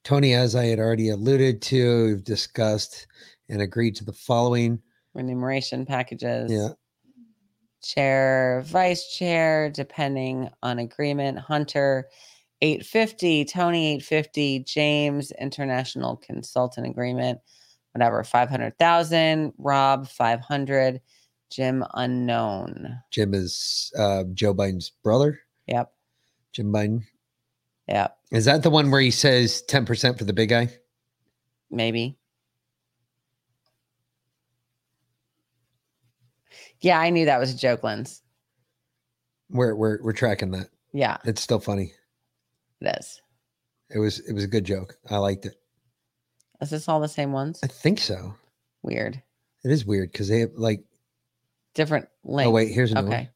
Tony, as I had already alluded to, we've discussed and agreed to the following. Remuneration packages. Yeah. Chair, vice chair, depending on agreement. Hunter, 850. Tony, 850. James, international consultant agreement. Whatever, 500,000. Rob, 500. Jim, unknown. Jim is uh, Joe Biden's brother. Yep. Jim Biden. Yep. Is that the one where he says 10% for the big guy? Maybe. Yeah, I knew that was a joke, Lens. We're we're we're tracking that. Yeah, It's still funny. it is. It was it was a good joke. I liked it. Is this all the same ones? I think so. Weird. It is weird because they have like Different links. oh wait, here's another okay. one.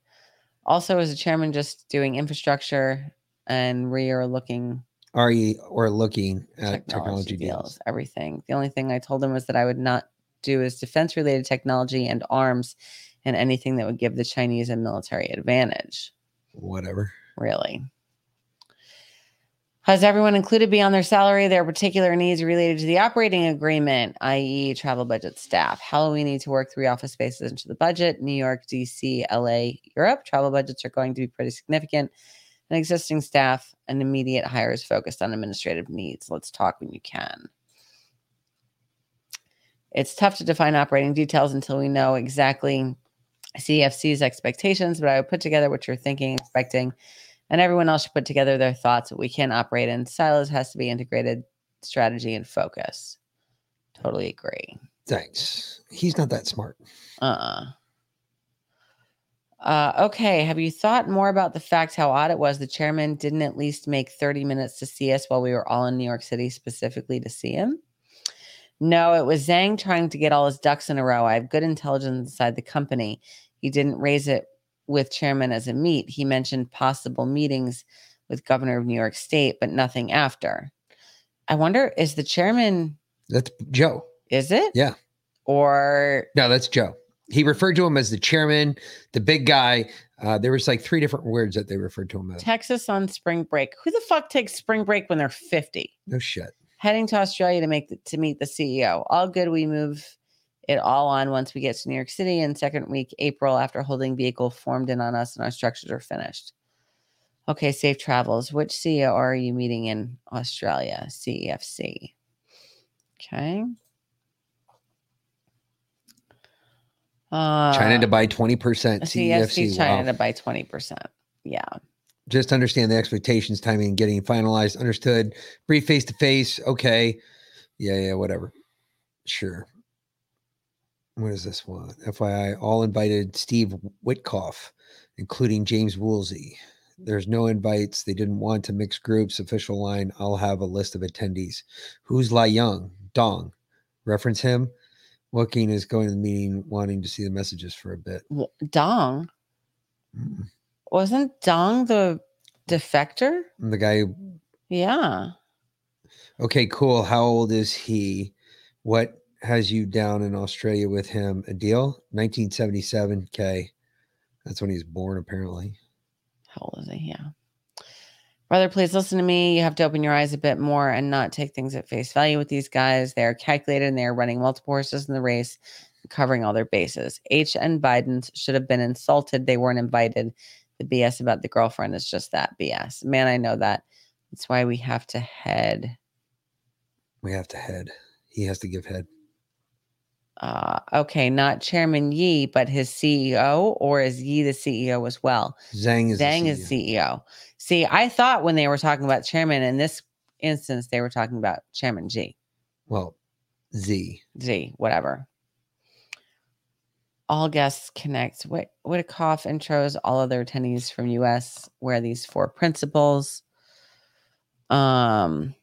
Also, is the chairman just doing infrastructure and we are looking are you or looking at technology, technology deals, deals. everything. The only thing I told him was that I would not do is defense related technology and arms and anything that would give the Chinese a military advantage. Whatever. Really. Has everyone included beyond their salary their particular needs related to the operating agreement, i.e., travel budget staff? How will we need to work three office spaces into the budget? New York, DC, LA, Europe. Travel budgets are going to be pretty significant. And existing staff and immediate hires focused on administrative needs. Let's talk when you can. It's tough to define operating details until we know exactly CFC's expectations, but I would put together what you're thinking, expecting, and everyone else should put together their thoughts. We can't operate in silos, has to be integrated strategy and focus. Totally agree. Thanks. He's not that smart. Uh-uh. Uh, okay. Have you thought more about the fact how odd it was the chairman didn't at least make 30 minutes to see us while we were all in New York City specifically to see him? No, it was Zhang trying to get all his ducks in a row. I have good intelligence inside the company. He didn't raise it with chairman as a meet. He mentioned possible meetings with governor of New York State, but nothing after. I wonder, is the chairman, That's Joe. is it? Yeah. Or No, that's Joe. He referred to him as the chairman, the big guy. Uh, there was like three different words that they referred to him as. Texas on spring break. Who the fuck takes spring break when they're 50? No shit. Heading to Australia to make the, to meet the CEO. All good. We move it all on once we get to New York City and second week April after holding vehicle formed in on us and our structures are finished. Okay, safe travels. Which CEO are you meeting in Australia? CEFC. Okay. Uh, China to buy 20%. CEFC CEFC. China Wow. to buy 20%. Yeah. Just understand the expectations, timing, and getting finalized. Understood. Brief face to face. Okay. Yeah, yeah, whatever. Sure. What is this one? FYI, all invited Steve Witkoff, including James Woolsey. There's no invites. They didn't want to mix groups. Official line. I'll have a list of attendees. Who's Lai Young? Dong. Reference him. Joaquin is going to the meeting wanting to see the messages for a bit. Dong wasn't Dong the defector? The guy, who- Yeah. okay, cool. How old is he? What has you down in Australia with him? A deal? 1977. K. That's when he's born, apparently. How old is he? Yeah. Brother, please listen to me. You have to open your eyes a bit more and not take things at face value with these guys. They are calculated and they are running multiple horses in the race, covering all their bases. H and Biden should have been insulted. They weren't invited. The BS about the girlfriend is just that BS. Man, I know that. That's why we have to head. We have to head. He has to give head. Uh, okay, not Chairman Yi, but his CEO, or is Yi the CEO as well? Zhang is the Zhang is CEO. See, I thought when they were talking about chairman in this instance, they were talking about Chairman G. Well, Z. Z, whatever. All guests connect. What Witkoff intros all other attendees from US wear these four principles. Um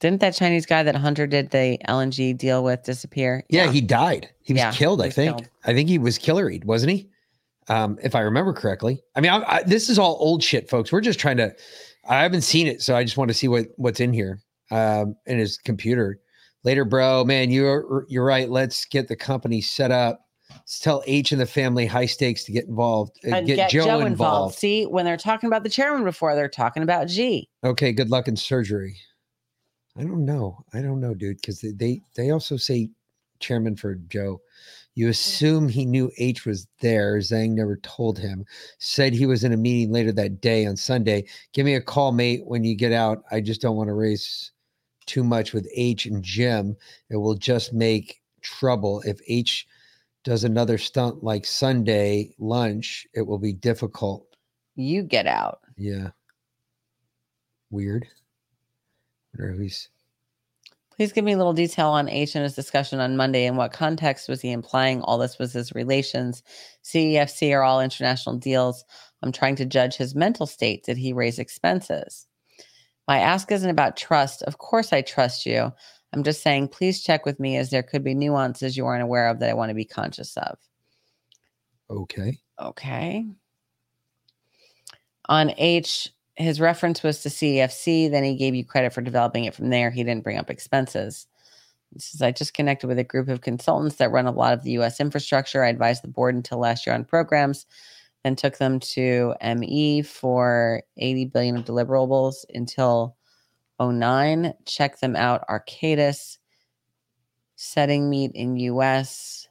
didn't that Chinese guy that Hunter did the LNG deal with disappear? Yeah, he died. He was Yeah, killed, he I think. killed. I think he was killeried, wasn't he? Um, if I remember correctly. I mean, I, I, this is all old shit, folks. We're just trying to. I haven't seen it, so I just want to see what what's in here um, in his computer. Later, bro. Man, you're you're right. Let's get the company set up. Let's tell H and the family high stakes to get involved. uh, And get, Joe, involved. See, when they're talking about the chairman before, they're talking about G. Okay, good luck in surgery. I don't know. I don't know, dude, because they, they they also say chairman for Joe. You mm. assume he knew H was there. Zhang never told him. Said he was in a meeting later that day on Sunday. Give me a call, mate, when you get out. I just don't want to raise too much with H and Jim. It will just make trouble. If H does another stunt like Sunday lunch, it will be difficult. You get out. Yeah. Weird. He's Please give me a little detail on H and his discussion on Monday. In what context was he implying all this was his relations? CEFC are all international deals. I'm trying to judge his mental state. Did he raise expenses? My ask isn't about trust. Of course, I trust you. I'm just saying, please check with me as there could be nuances you aren't aware of that I want to be conscious of. okay. Okay. On H, his reference was to CEFC. Then he gave you credit for developing it from there. He didn't bring up expenses. He says, I just connected with a group of consultants that run a lot of the US infrastructure. I advised the board until last year on programs, then took them to ME for 80 billion of deliverables until 09. Check them out. Arcadis, setting meet in US.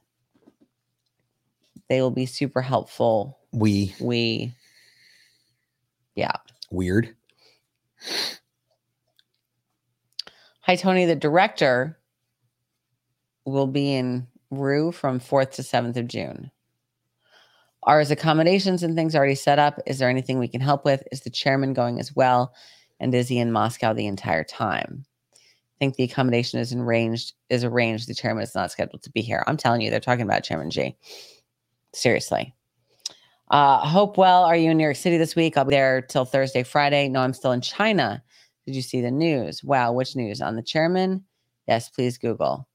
They will be super helpful. We We, yeah. Weird. Hi, Tony. The director will be in Rue from 4th to 7th of June. Are his accommodations and things already set up? Is there anything we can help with? Is the chairman going as well? And is he in Moscow the entire time? I think the accommodation is arranged. Is arranged. The chairman is not scheduled to be here. I'm telling you, they're talking about Chairman G. Seriously. Uh, Hopewell, are you in New York City this week? I'll be there till Thursday, Friday. No, I'm still in China. Did you see the news? Wow, which news? On the chairman? Yes, please Google.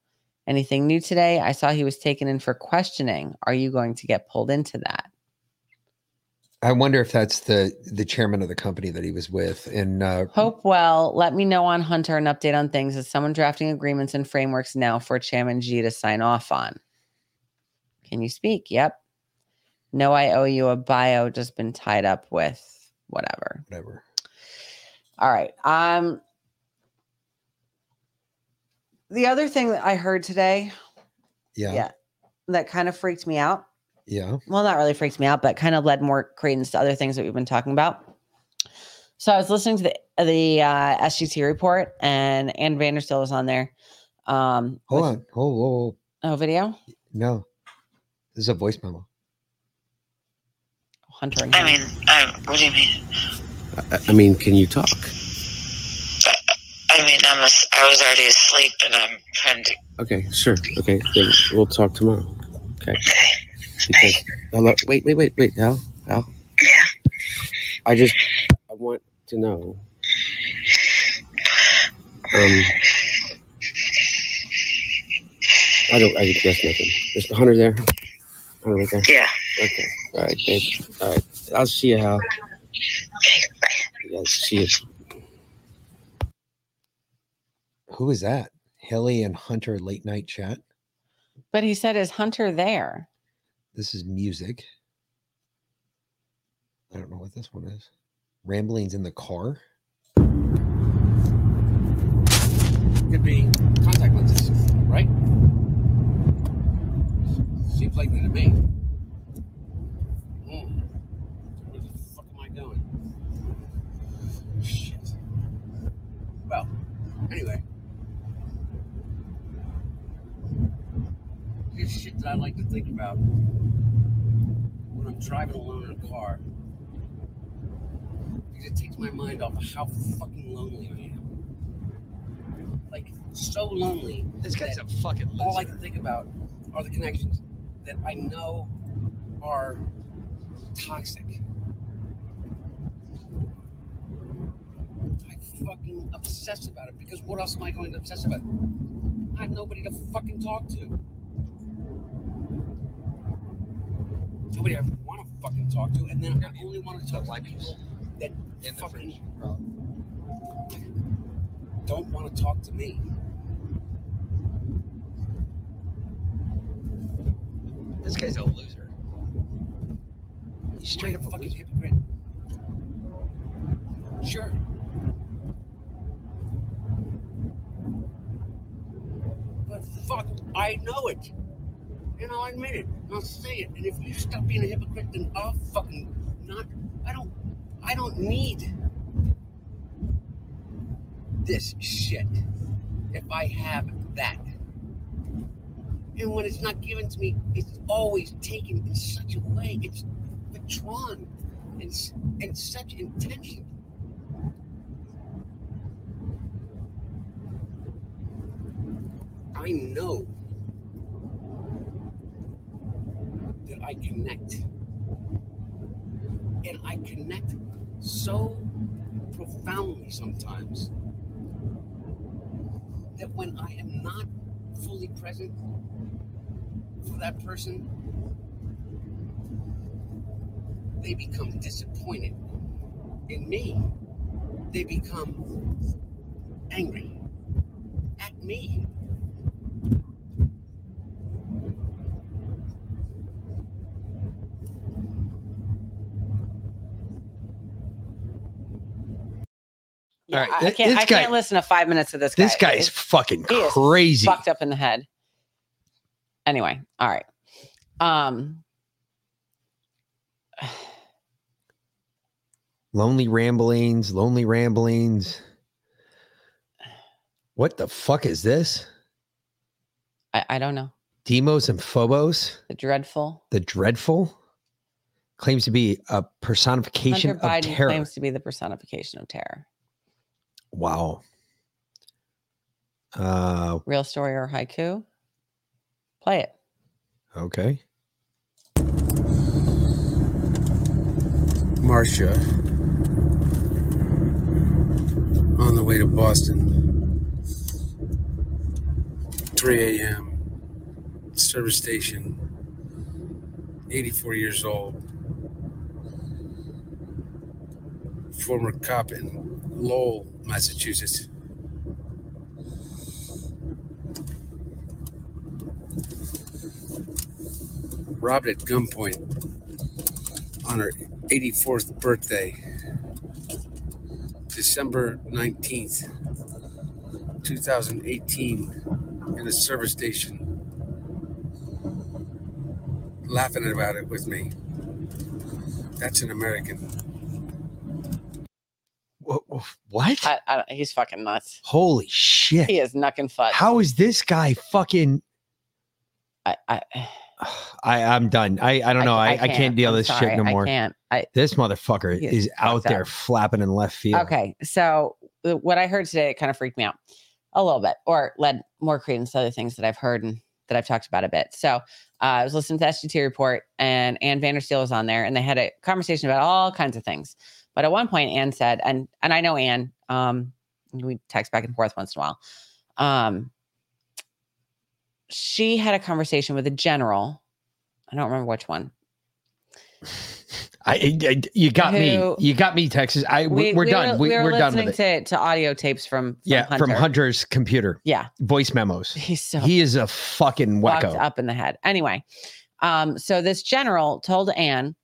Anything new today? I saw he was taken in for questioning. Are you going to get pulled into that? I wonder if that's the the chairman of the company that he was with. And uh, Hopewell, let me know on Hunter an update on things. Is someone drafting agreements and frameworks now for Chairman G to sign off on? Can you speak? Yep. No, I owe you a bio, just been tied up with whatever. whatever. All right. Um the other thing that I heard today, Yeah. yeah, that kind of freaked me out. Yeah. Well, not really freaked me out, but kind of led more credence to other things that we've been talking about. So I was listening to the the uh, SGT report, and Ann Vandersteel was on there. Um, Hold with- on. Hold, hold, hold. Oh, video. No. This is a voice memo. Hunter. And I mean, I, what do you mean? I, I mean, can you talk? I mean, I'm a, I was already asleep and I'm trying to. Okay, sure. Okay, then we'll talk tomorrow. Okay. Because hello, wait, wait, wait, wait, Al, Al. Yeah. I just I want to know. Um, I don't. I guess nothing. Is the hunter there? Hunter right. Yeah. Okay. All right, babe. All right. I'll see you, Hal. Yeah, see you. Who is that? Hallie and Hunter late night chat. But he said, "Is Hunter there?" This is music. I don't know what this one is. Ramblings in the car. Could be contact lenses, right? Seems like that to me. Hmm. Where the fuck am I going? Shit. Well, anyway. Here's shit that I like to think about when I'm driving alone in a car. Because it takes my mind off of how fucking lonely I am. Like, so lonely. This guy's a fucking All I can think about are the connections that I know are toxic. I fucking obsess about it because what else am I going to obsess about? I have nobody to fucking talk to. Nobody I want to fucking talk to, and then I only want to talk to people that fucking don't want to talk to me. This guy's a loser. He's straight up a fucking hypocrite. Sure. But fuck, I know it. And I'll admit it. And I'll say it. And if you stop being a hypocrite, then I'll fucking not. I don't. I don't need this shit. If I have that. And when it's not given to me, it's always taken in such a way. It's withdrawn and, in such intention. I know that I connect. And I connect so profoundly sometimes that when I am not fully present for that person, they become disappointed in me. They become angry at me. Yeah, right, I, I can't. I guy- can't listen to five minutes of this guy. This guy's It's- fucking he is crazy. fucked up in the head. Anyway, all right. Um, Lonely ramblings, lonely ramblings. What the fuck is this? I, I don't know. Deimos and Phobos, The dreadful the dreadful, claims to be a personification Hunter of Biden terror. claims to be the personification of terror. Wow. Uh, Real story or haiku? Play it. okay. Marcia on the way to Boston. 3 a.m. Service station. 84 years old. Former cop in Lowell, Massachusetts. Robbed at gunpoint on her 84th birthday, December 19th, 2018, in a service station, laughing about it with me. That's an American. What? I, I, he's fucking nuts. Holy shit. He is knucking futs. How is this guy fucking? I, I, I I'm done. I I don't know. I, I, can't, deal I'm this sorry. shit no more. I can't. I, This motherfucker is out there up. flapping in left field. Okay, so uh, what I heard today it kind of freaked me out a little bit, or led more credence to other things that I've heard and that I've talked about a bit. So uh, I was listening to the SGT report, and Ann Vandersteel was on there, and they had a conversation about all kinds of things. But at one point, Ann said, and and I know Ann, um, we text back and forth once in a while. Um, she had a conversation with a general. I don't remember which one. I, I- you got me. You got me, Texas. I we, are we done. Were, we, we are done with it. to, to audio tapes from, from yeah, Hunter. from Hunter's computer. Yeah. Voice memos. He's so he is a fucking wacko. up in the head. Anyway, um, so this general told Ann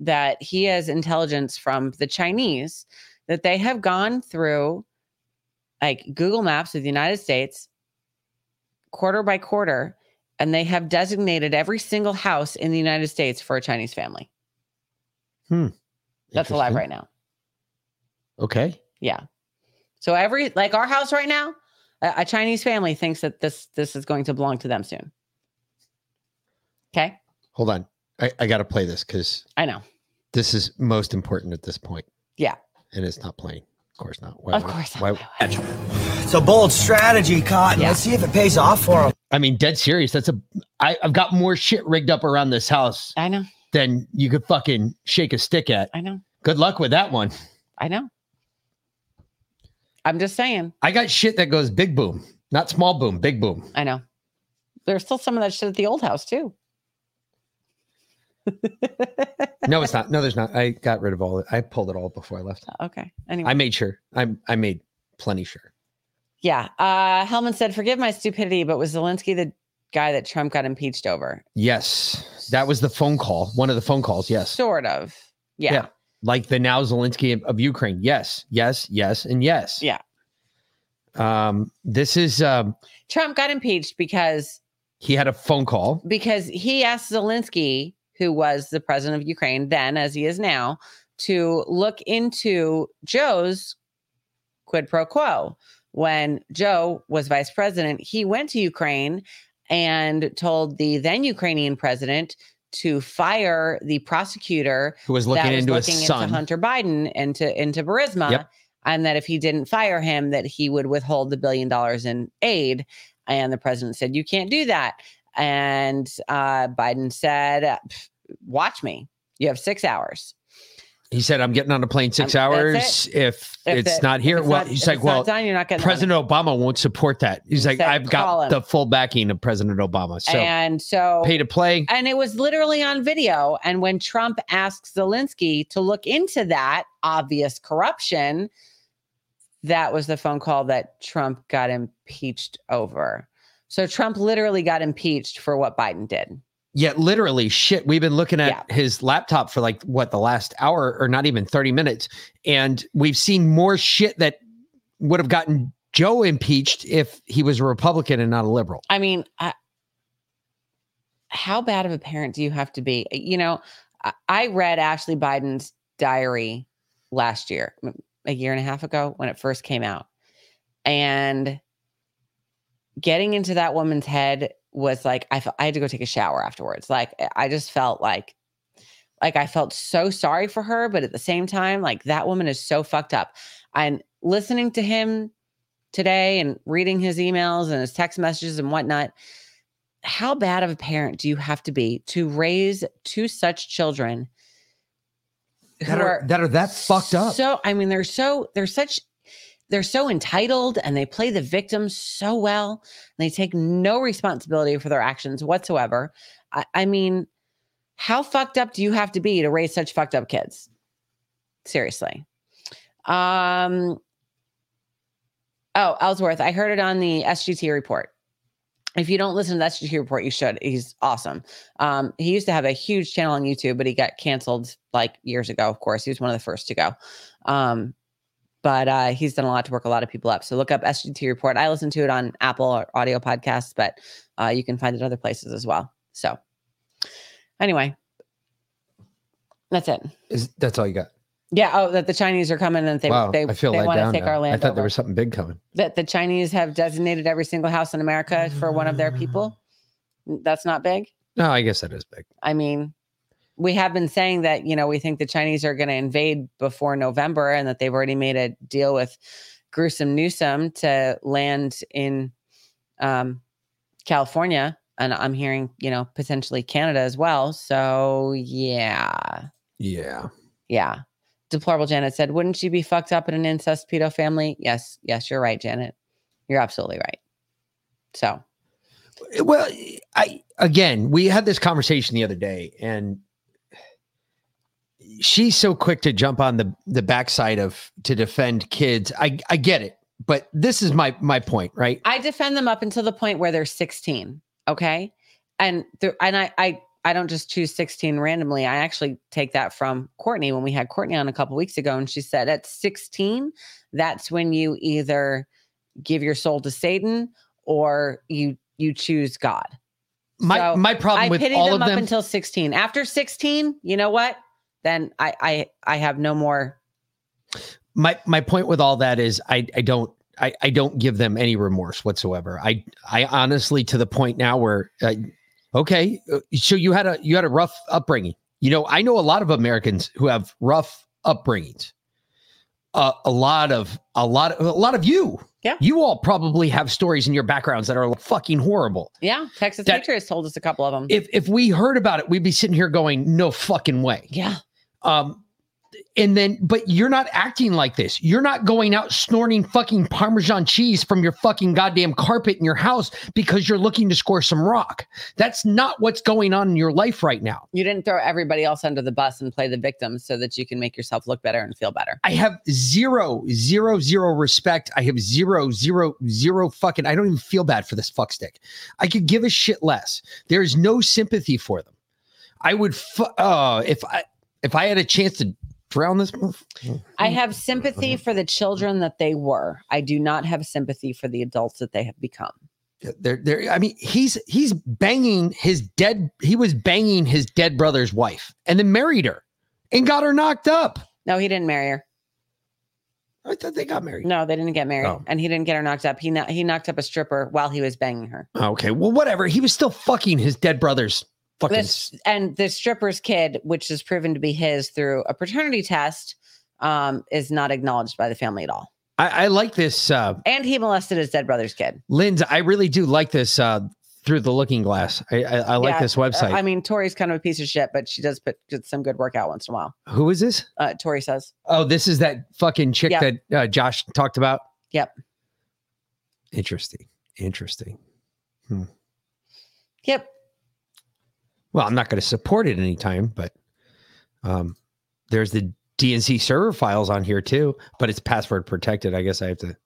that he has intelligence from the Chinese that they have gone through like Google Maps of the United States quarter by quarter, and they have designated every single house in the United States for a Chinese family. Hmm. That's alive right now. Okay. Yeah. So every like our house right now, a, a Chinese family thinks that this this is going to belong to them soon. Okay. Hold on. I, I got to play this because I know. this is most important at this point, Yeah. and it's not playing. Of course not. Of course Why, It's a bold strategy, Cotton. Let's see if it pays off for him. I mean, dead serious. That's a. I, I've got more shit rigged up around this house. I know. Than you could fucking shake a stick at. I know. Good luck with that one. I know. I'm just saying. I got shit that goes big boom, not small boom, big boom. I know. There's still some of that shit at the old house too. No, it's not. No, there's not. I got rid of all. It. I pulled it all before I left. Okay. Anyway. I made sure. I I made plenty sure. Yeah. Uh Hellman said, forgive my stupidity, but was Zelensky the guy that Trump got impeached over? Yes, that was the phone call. One of the phone calls. Yes. Sort of. Yeah. Like the now Zelensky of- of Ukraine. Yes, yes, yes, and yes. Yeah. Um, this is um Trump got impeached because he had a phone call. because he asked Zelensky, who was the president of Ukraine then, as he is now, to look into Joe's quid pro quo. When Joe was vice president, he went to Ukraine and told the then Ukrainian president to fire the prosecutor Who was looking that into his looking son. into Hunter Biden into into Burisma, Yep. and that if he didn't fire him, that he would withhold the billion dollars in aid. And the president said, "You can't do that." And uh, Biden said, "Watch me. You have six hours." He said, "I'm getting on a plane six Um, hours. it. If, If it's the- not if here, it's well, not- he's if like, well, done, you're not getting on it." President Obama won't support that. He's like, said, I've got him." the full backing of President Obama. So and so pay to play. And it was literally on video. And when Trump asked Zelensky to look into that obvious corruption, that was the phone call that Trump got impeached over. So Trump literally got impeached for what Biden did. Yeah, literally shit. We've been looking at his laptop for like what the last hour or not even 30 minutes. And we've seen more shit that would have gotten Joe impeached if he was a Republican and not a liberal. I mean, I, how bad of a parent do you have to be? You know, I, I read Ashley Biden's diary last year, a year and a half ago when it first came out. And getting into that woman's head was like, I, fe- I had to go take a shower afterwards. Like, I just felt like, like I felt so sorry for her, but at the same time, like that woman is so fucked up. And listening to him today and reading his emails and his text messages and whatnot, how bad of a parent do you have to be to raise two such children That are, that are that fucked up. so I mean, they're so they're such they're so entitled and they play the victim so well. They take no responsibility for their actions whatsoever. I, I mean, how fucked up do you have to be to raise such fucked up kids? Seriously. Um oh, Ellsworth, I heard it on the SGT report. If you don't listen to the SGT report, you should. He's awesome. Um, he used to have a huge channel on YouTube, but he got canceled like years ago. Of course, he was one of the first to go. Um, but uh, he's done a lot to work a lot of people up. So look up SGT report. I listen to it on Apple or audio podcasts, but uh, you can find it other places as well. So anyway, that's it. Is that's all you got? Yeah. Oh, that the Chinese are coming and they wow, they, they want to take now. our land. I thought over. there was something big coming. that the Chinese have designated every single house in America for one of their people. That's not big. No, I guess that is big. I mean, we have been saying that, you know, we think the Chinese are going to invade before November and that they've already made a deal with gruesome Newsom to land in um, California. And I'm hearing, you know, potentially Canada as well. So, yeah. Yeah. Yeah. Deplorable Janet said, wouldn't she be fucked up in an incest pedo family? Yes. Yes, you're right, Janet. You're absolutely right. So, Well, I again, we had this conversation the other day, and she's so quick to jump on the the backside of to defend kids. I I get it, but this is my my point, right? I defend them up until the point where they're 16. Okay. And the, and I, I, I don't just choose 16 randomly. I actually take that from Courtney when we had Courtney on a couple weeks ago. And she said at 16, that's when you either give your soul to Satan or you, you choose God. My my problem I with pity all them of up them until 16. After 16, you know what? Then I, I, I have no more. my my point with all that is I I don't I, I don't give them any remorse whatsoever. I I honestly to the point now where uh, okay, uh, so you had a you had a rough upbringing. You know, I know a lot of Americans who have rough upbringings. Uh, a lot of a lot of a lot of you. Yeah. You all probably have stories in your backgrounds that are fucking horrible. Yeah. Texas That- Patriots told us a couple of them. If if we heard about it, we'd be sitting here going, "No fucking way." Yeah. Um, and then, but you're not acting like this. You're not going out snorting fucking Parmesan cheese from your fucking goddamn carpet in your house because you're looking to score some rock. That's not what's going on in your life right now. you didn't throw everybody else under the bus and play the victim so that you can make yourself look better and feel better. I have zero, zero, zero respect. I have zero, zero, zero fucking. I don't even feel bad for this fuckstick. I could give a shit less. There is no sympathy for them. I would, fu- uh, if I, if I had a chance to drown this, motherf- I have sympathy for the children that they were. I do not have sympathy for the adults that they have become. There, there. I mean, he's he's banging his dead. He was banging his dead brother's wife, and then married her, and got her knocked up. No, he didn't marry her. I thought they got married. No, they didn't get married, Oh. and he didn't get her knocked up. He he knocked up a stripper while he was banging her. Okay, well, whatever. He was still fucking his dead brother's fucking. This and the stripper's kid, which is proven to be his through a paternity test, um, is not acknowledged by the family at all. I, I like this, uh, And he molested his dead brother's kid. Linz. I really do like this uh, through the looking glass. I, I, I like Yeah, this website. uh, I mean, Tori's kind of a piece of shit, but she does put some good work out once in a while. Who is this? Uh, Tori says, Oh, this is that fucking chick Yeah. that uh, Josh talked about. "Yep, Interesting. Interesting. yep." Well, I'm not going to support it anytime, but um, there's the DNC server files on here too, but it's password protected. I guess I have to.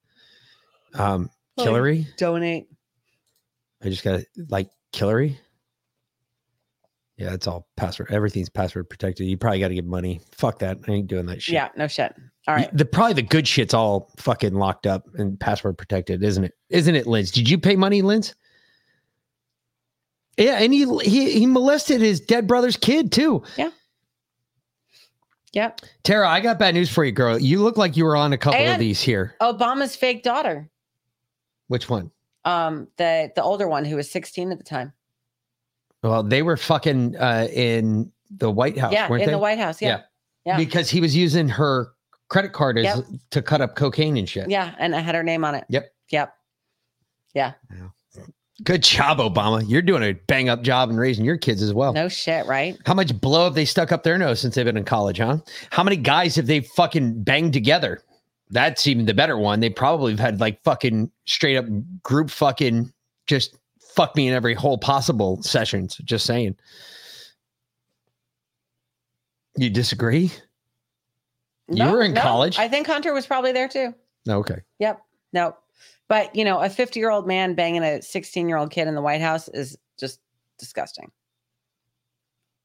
Um, Well, Hillary, Donate. I just got to like Hillary. Yeah, it's all password. Everything's password protected. You probably got to give money. Fuck that. I ain't doing that shit. Yeah, no shit. All right. The probably the good shit's all fucking locked up and password protected, isn't it? Isn't it, Linz? Did you pay money, Linz? Yeah, and he he he molested his dead brother's kid too. Yeah. Yep. Tara, I got bad news for you, girl. You look like you were on a couple of these here. Obama's fake daughter, Which one? um, the the older one who was 16 at the time. Well, they were fucking uh, in the White House, yeah, in they? the White House. Yeah. Yeah. Because he was using her credit card as Yep. to cut up cocaine and shit. Yeah, and I had her name on it. Yep. Yep. Yeah. Good job, Obama. You're doing a bang up job in raising your kids as well. No shit, right? How much blow have they stuck up their nose since they've been in college, huh? How many guys have they fucking banged together? That's even the better one. They probably have had like fucking straight up group fucking just fuck me in every hole possible sessions. Just saying. You disagree? You were in no, college. I think Hunter was probably there too. okay. Yep. No. But you know, a 50 year old man banging a 16 year old kid in the White House is just disgusting.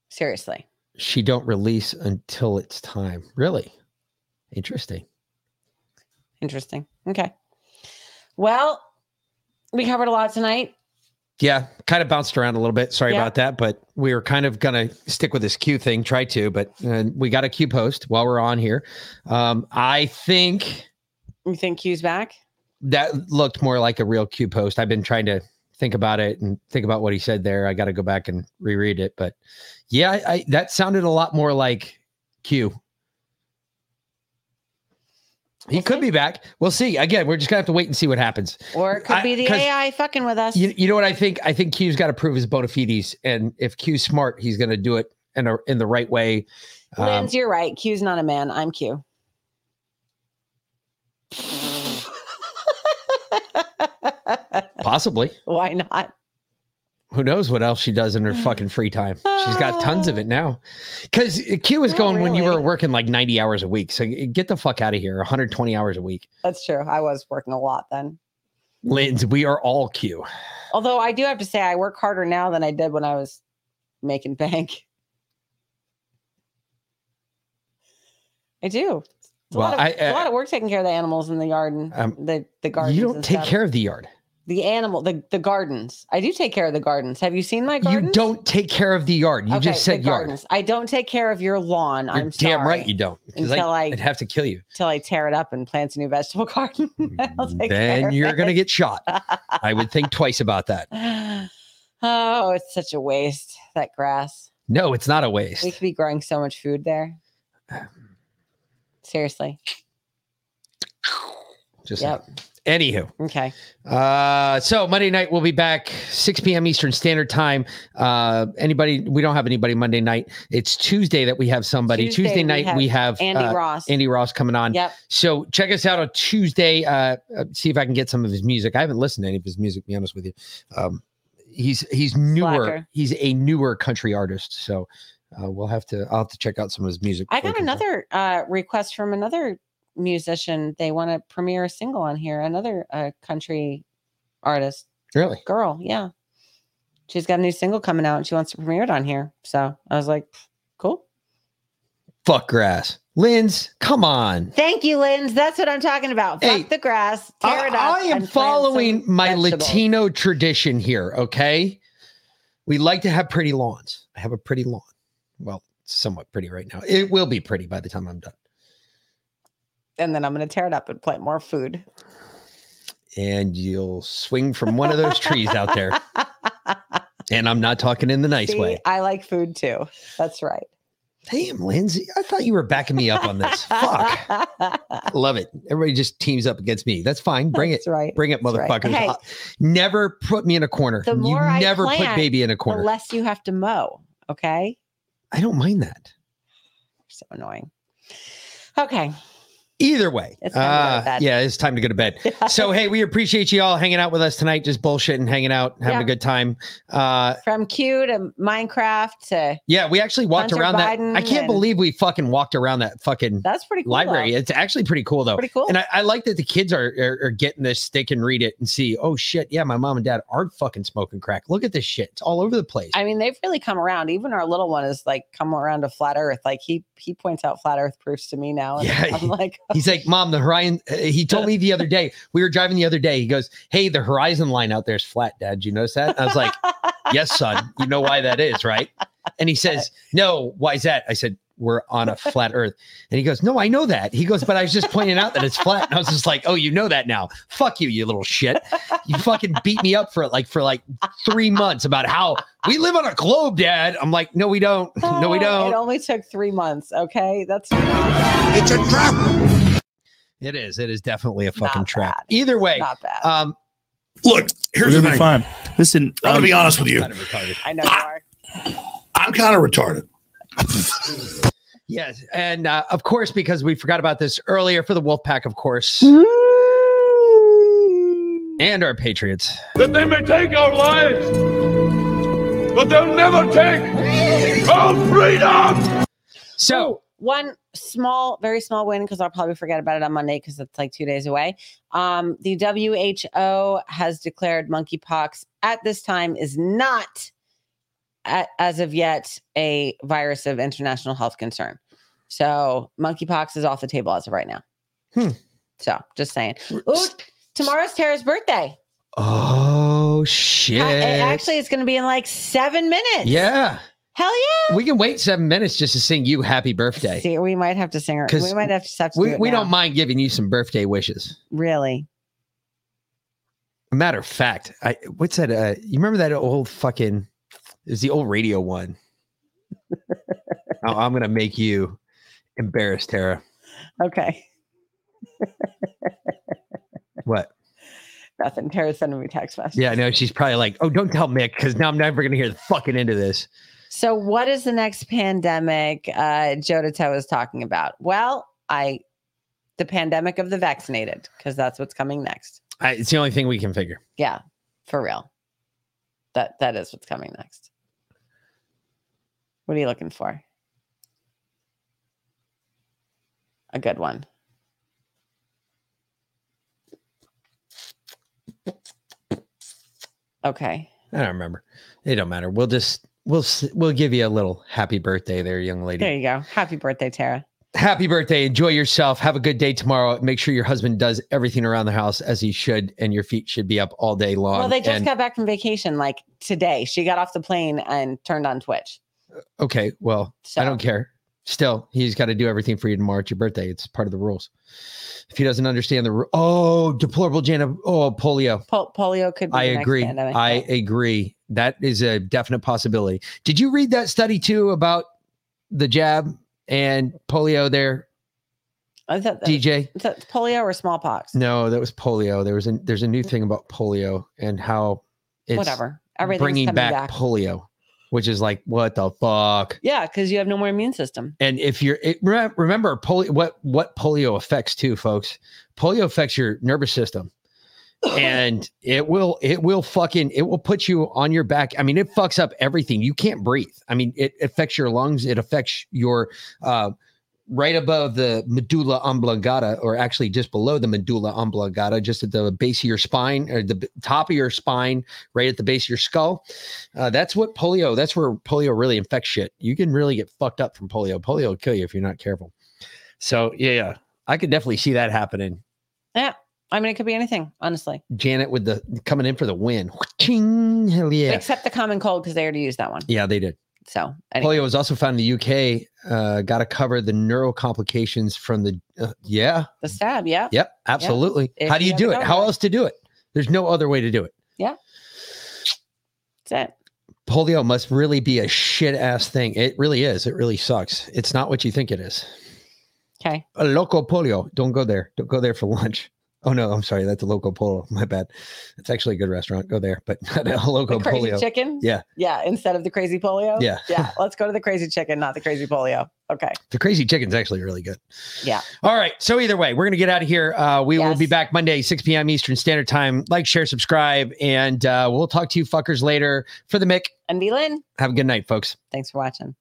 Seriously. She don't release until it's time. Really? Interesting. Interesting. Okay. Well, we covered a lot tonight. Yeah, kind of bounced around a little bit. Sorry Yeah. about that, but we were kind of gonna stick with this Q thing. Try to, but uh, we got a Q post while we're on here. Um, I think You think Q's back? That looked more like a real Q post. I've been trying to think about it and think about what he said there. I got to go back and reread it, but yeah, I, I, that sounded a lot more like Q. He could be back. We'll see. Again, we're just gonna have to wait and see what happens. Or it could I- be the AI fucking with us. You, you know what I think? I think Q's got to prove his bona fides, and if Q's smart, he's going to do it in a, in the right way. Um, you're right. Q's not a man. I'm Q. possibly. Why not? Who knows what else she does in her fucking free time? She's got tons of it now. Because Q was Not going when you were working like 90 hours a week. So get the fuck out of here. 120 hours a week. That's true. I was working a lot then. Linz, we are all Q. Although I do have to say, I work harder now than I did when I was making bank. I do. It's a, Well, lot, of, I- a uh, lot of work taking care of the animals in the yard and Um, the the gardens. You don't take stuff. care of the yard. The animal, the the gardens. I do take care of the gardens. Have you seen my garden? You don't take care of the yard. You Okay, just said yard. gardens. I don't take care of your lawn. You're I'm damn right you don't. Until I- I'd have to kill you. Until I tear it up and plant a new vegetable garden. Take mm, Then you're gonna get shot. I would think twice about that. Oh, it's such a waste. That grass. No, it's not a waste. We could be growing so much food there. Seriously. Just Yep. Anywho, Okay. uh, so Monday night we'll be back 6 p.m. Eastern Standard Time. Uh, anybody? We don't have anybody Monday night. It's Tuesday that we have somebody. Tuesday, Tuesday we night have we have Andy uh, Ross. Andy Ross coming on. Yep. So check us out on Tuesday. Uh, uh, see if I can get some of his music. I haven't listened to any of his music. To be honest with you, um, he's he's newer. Slacker. He's a newer country artist. So uh, we'll have to. I'll have to check out some of his music. I got he comes on. another uh, request from another musician. They want to premiere a single on here. Another uh, country artist. Really? Girl, yeah. She's got a new single coming out and she wants to premiere it on here. So I was like, cool. Fuck grass. Linz, come on. Thank you, Linz. That's what I'm talking about. Fuck the grass, tear I, it up. I am following my vegetables. Latino tradition here. Okay. We like to have pretty lawns. I have a pretty lawn. Well, somewhat pretty right now. It will be pretty by the time I'm done. And then I'm going to tear it up and plant more food. And you'll swing from one of those trees out there. And I'm not talking in the nice See, way. I like food too. That's right. Damn, Lindsay. I thought you were backing me up on this. Fuck. Love it. Everybody just teams up against me. That's fine. Bring That's it. right. Bring it, That's right. motherfuckers. Hey. Uh, Never put me in a corner. The you I never put baby in a the corner. less you have to mow. Okay. I don't mind that. So annoying. Okay. Either way, It's time to go to uh, yeah, it's time to go to bed. so, hey, we appreciate you all hanging out with us tonight, just bullshitting, hanging out, having Yeah. a good time. Uh, From Q to Minecraft to yeah, we actually walked Hunter around Biden that. I can't believe we fucking walked around that fucking that's pretty cool. library. though. It's actually pretty cool though. Pretty cool. And I, I like that the kids are, are are getting this. They can read it and see. Oh shit, yeah, my mom and dad aren't fucking smoking crack. Look at this shit. It's all over the place. I mean, they've really come around. Even our little one is like come around to flat Earth. Like he he points out flat Earth proofs to me now. And Yeah, I'm like, He's like, Mom, the horizon. uh, He told me the other day, we were driving the other day. He goes, Hey, the horizon line out there is flat, Dad. Do you notice that? I was like, Yes, son. You know why that is, right? And he says, No, why is that? I said, We're on a flat earth. And he goes, No, I know that. He goes, But I was just pointing out that it's flat. And I was just like, Oh, you know that now. Fuck you, you little shit. You fucking beat me up for it like for like three months about how we live on a globe, Dad. I'm like, No, we don't. No, we "Oh, don't. It only took three months. Okay, that's It's a trap. It is. It is definitely a fucking trap. Either way, not bad. um, Look, here's We're the be thing. fine. Listen, I'm gonna be honest with you. kind of retarded. I know you are. I'm kind of retarded. Yes, and uh, of course, because we forgot about this earlier for the Wolfpack, of course, and our Patriots. That they may take our lives, but they'll never take our freedom. So one small, very small win because I'll probably forget about it on Monday because it's like two days away. Um, the WHO has declared monkeypox at this time is not, a- as of yet, a virus of international health concern. So monkeypox is off the table as of right now. Hmm. So just saying. Ooh, tomorrow's Tara's birthday. Oh shit! It- actually, it's going to be in like seven minutes. yeah, Hell yeah. we can wait seven minutes just to sing you happy birthday. See, we might have to sing her. 'Cause We might have to, have to We, do we now. don't mind giving you some birthday wishes. Really? Matter of fact, I what's that? Uh, you remember that old fucking? Is the old radio one? oh, I'm gonna make you embarrassed, Tara. Okay. What? Nothing. Tara's sending me text messages. Yeah, I know. She's probably like, oh, don't tell Mick because now I'm never going to hear the fucking end of this. So, what is the next pandemic uh, Joe Toe is talking about? Well, I, the pandemic of the vaccinated, because that's what's coming next. I, it's the only thing we can figure. Yeah, for real. That that is what's coming next. What are you looking for? A good one. Okay. I don't remember. It don't matter. We'll just we'll we'll give you a little happy birthday there, young lady. There you go. Happy birthday, Tara. Happy birthday. Enjoy yourself. Have a good day tomorrow. Make sure your husband does everything around the house as he should, and your feet should be up all day long. Well, they just And- got back from vacation like today. She got off the plane and turned on Twitch. Uh, okay. Well, I don't care. Still, he's got to do everything for you tomorrow. It's your birthday. It's part of the rules. If he doesn't understand the oh, deplorable Jana, oh, polio. Po- polio could be I agree. pandemic. I agree. That is a definite possibility. Did you read that study too about the jab and polio there? I thought that- DJ? Is that polio or smallpox? No, that was polio. There was a there's a new mm. thing about polio and how it's Whatever. Everything's bringing back, back. polio, which is like what the fuck. Yeah, because you have no more immune system. And if you're it, remember polio, what what polio affects too, folks. Polio affects your nervous system, and it will it will fucking it will put you on your back. I mean, it fucks up everything. You can't breathe. I mean, it affects your lungs. It affects your uh, right above the medulla oblongata, or actually just below the medulla oblongata, just at the base of your spine or the top of your spine, right at the base of your skull. Uh, that's what polio. That's where polio really infects shit. You can really get fucked up from polio. Polio will kill you if you're not careful. So yeah, yeah, I could definitely see that happening. Yeah. I mean, it could be anything, honestly. Janet with the coming in for the win. Ching, hell yeah. Except the common cold because they already used that one. Yeah, they did. So anyway. Polio was also found in the UK. Uh, Got to cover the neural complications from the. Uh, yeah. the stab, yeah. Yep. Absolutely. How do you you do it? How else to do it? There's no other way to do it. Yeah. That's it. Polio must really be a shit ass thing. It really is. It really sucks. It's not what you think it is. Okay. A loco polio. Don't go there. Don't go there for lunch. Oh no, I'm sorry. That's a loco polo. My bad. It's actually a good restaurant. Go there, but not a loco The crazy polio. chicken? Yeah. Yeah. Instead of the crazy polio? Yeah. Yeah. Let's go to the crazy chicken, not the crazy polio. Okay. The crazy chicken's actually really good. Yeah. All right. So either way, we're gonna get out of here. Uh, we will be back Monday, 6 p.m. Eastern Standard Time. Like, share, subscribe, and uh, we'll talk to you fuckers later. For the Mick and V Lynn. Have a good night, folks. Thanks for watching.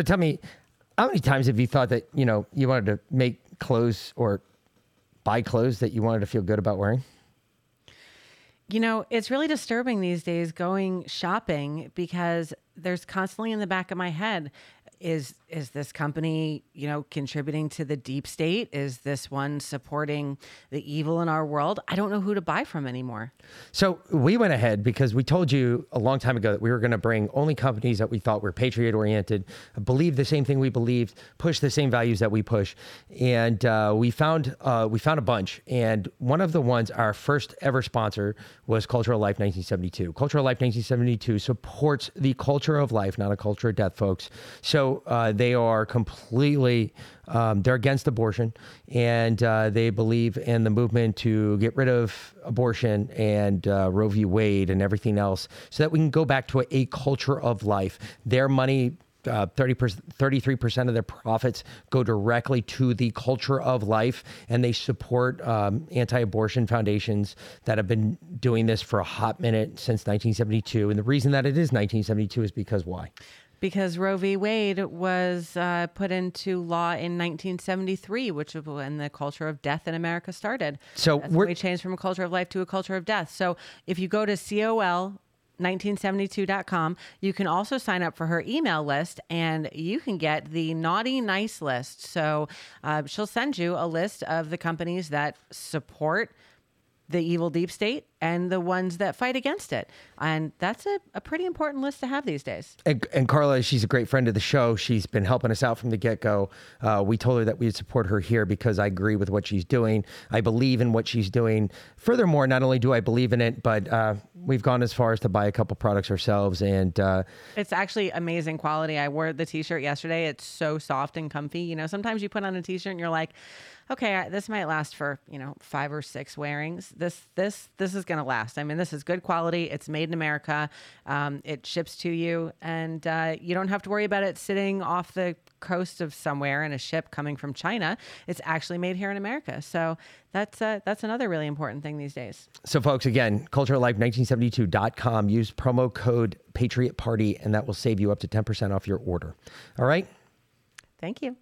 So tell me, how many times have you thought that you know you wanted to make clothes or buy clothes that you wanted to feel good about wearing? You know, it's really disturbing these days going shopping because there's constantly in the back of my head is is this company, you know, contributing to the deep state? Is this one supporting the evil in our world? I don't know who to buy from anymore. So we went ahead because we told you a long time ago that we were going to bring only companies that we thought were patriot oriented, believe the same thing we believed, push the same values that we push, and uh, we found uh, we found a bunch. And one of the ones, our first ever sponsor, was Cultural Life 1972. Cultural Life 1972 supports the culture of life, not a culture of death, folks. So uh, they are completely um, they're against abortion, and uh, they believe in the movement to get rid of abortion and uh, Roe v. Wade and everything else, so that we can go back to a, a culture of life. Their money. Uh, 30 33% of their profits go directly to the culture of life, and they support um, anti abortion foundations that have been doing this for a hot minute since 1972. And the reason that it is 1972 is because why? Because Roe v. Wade was uh, put into law in 1973, which was when the culture of death in America started. So we changed from a culture of life to a culture of death. So if you go to COL 1972.com. You can also sign up for her email list and you can get the naughty nice list. So uh, she'll send you a list of the companies that support the evil deep state and the ones that fight against it. And that's a, a pretty important list to have these days. And, and Carla, she's a great friend of the show. She's been helping us out from the get go. Uh, we told her that we'd support her here because I agree with what she's doing. I believe in what she's doing. Furthermore, not only do I believe in it, but uh, we've gone as far as to buy a couple products ourselves. And uh, It's actually amazing quality. I wore the t-shirt yesterday. It's so soft and comfy. You know, sometimes you put on a t-shirt and you're like, okay, this might last for, you know, five or six wearings. This this this is going to last. I mean, this is good quality. It's made in America. Um, it ships to you and uh, you don't have to worry about it sitting off the coast of somewhere in a ship coming from China. It's actually made here in America. So that's uh, that's another really important thing these days. so, folks, again, cultureoflife1972.com. Use promo code Patriot Party, and that will save you up to 10% off your order. All right? Thank you.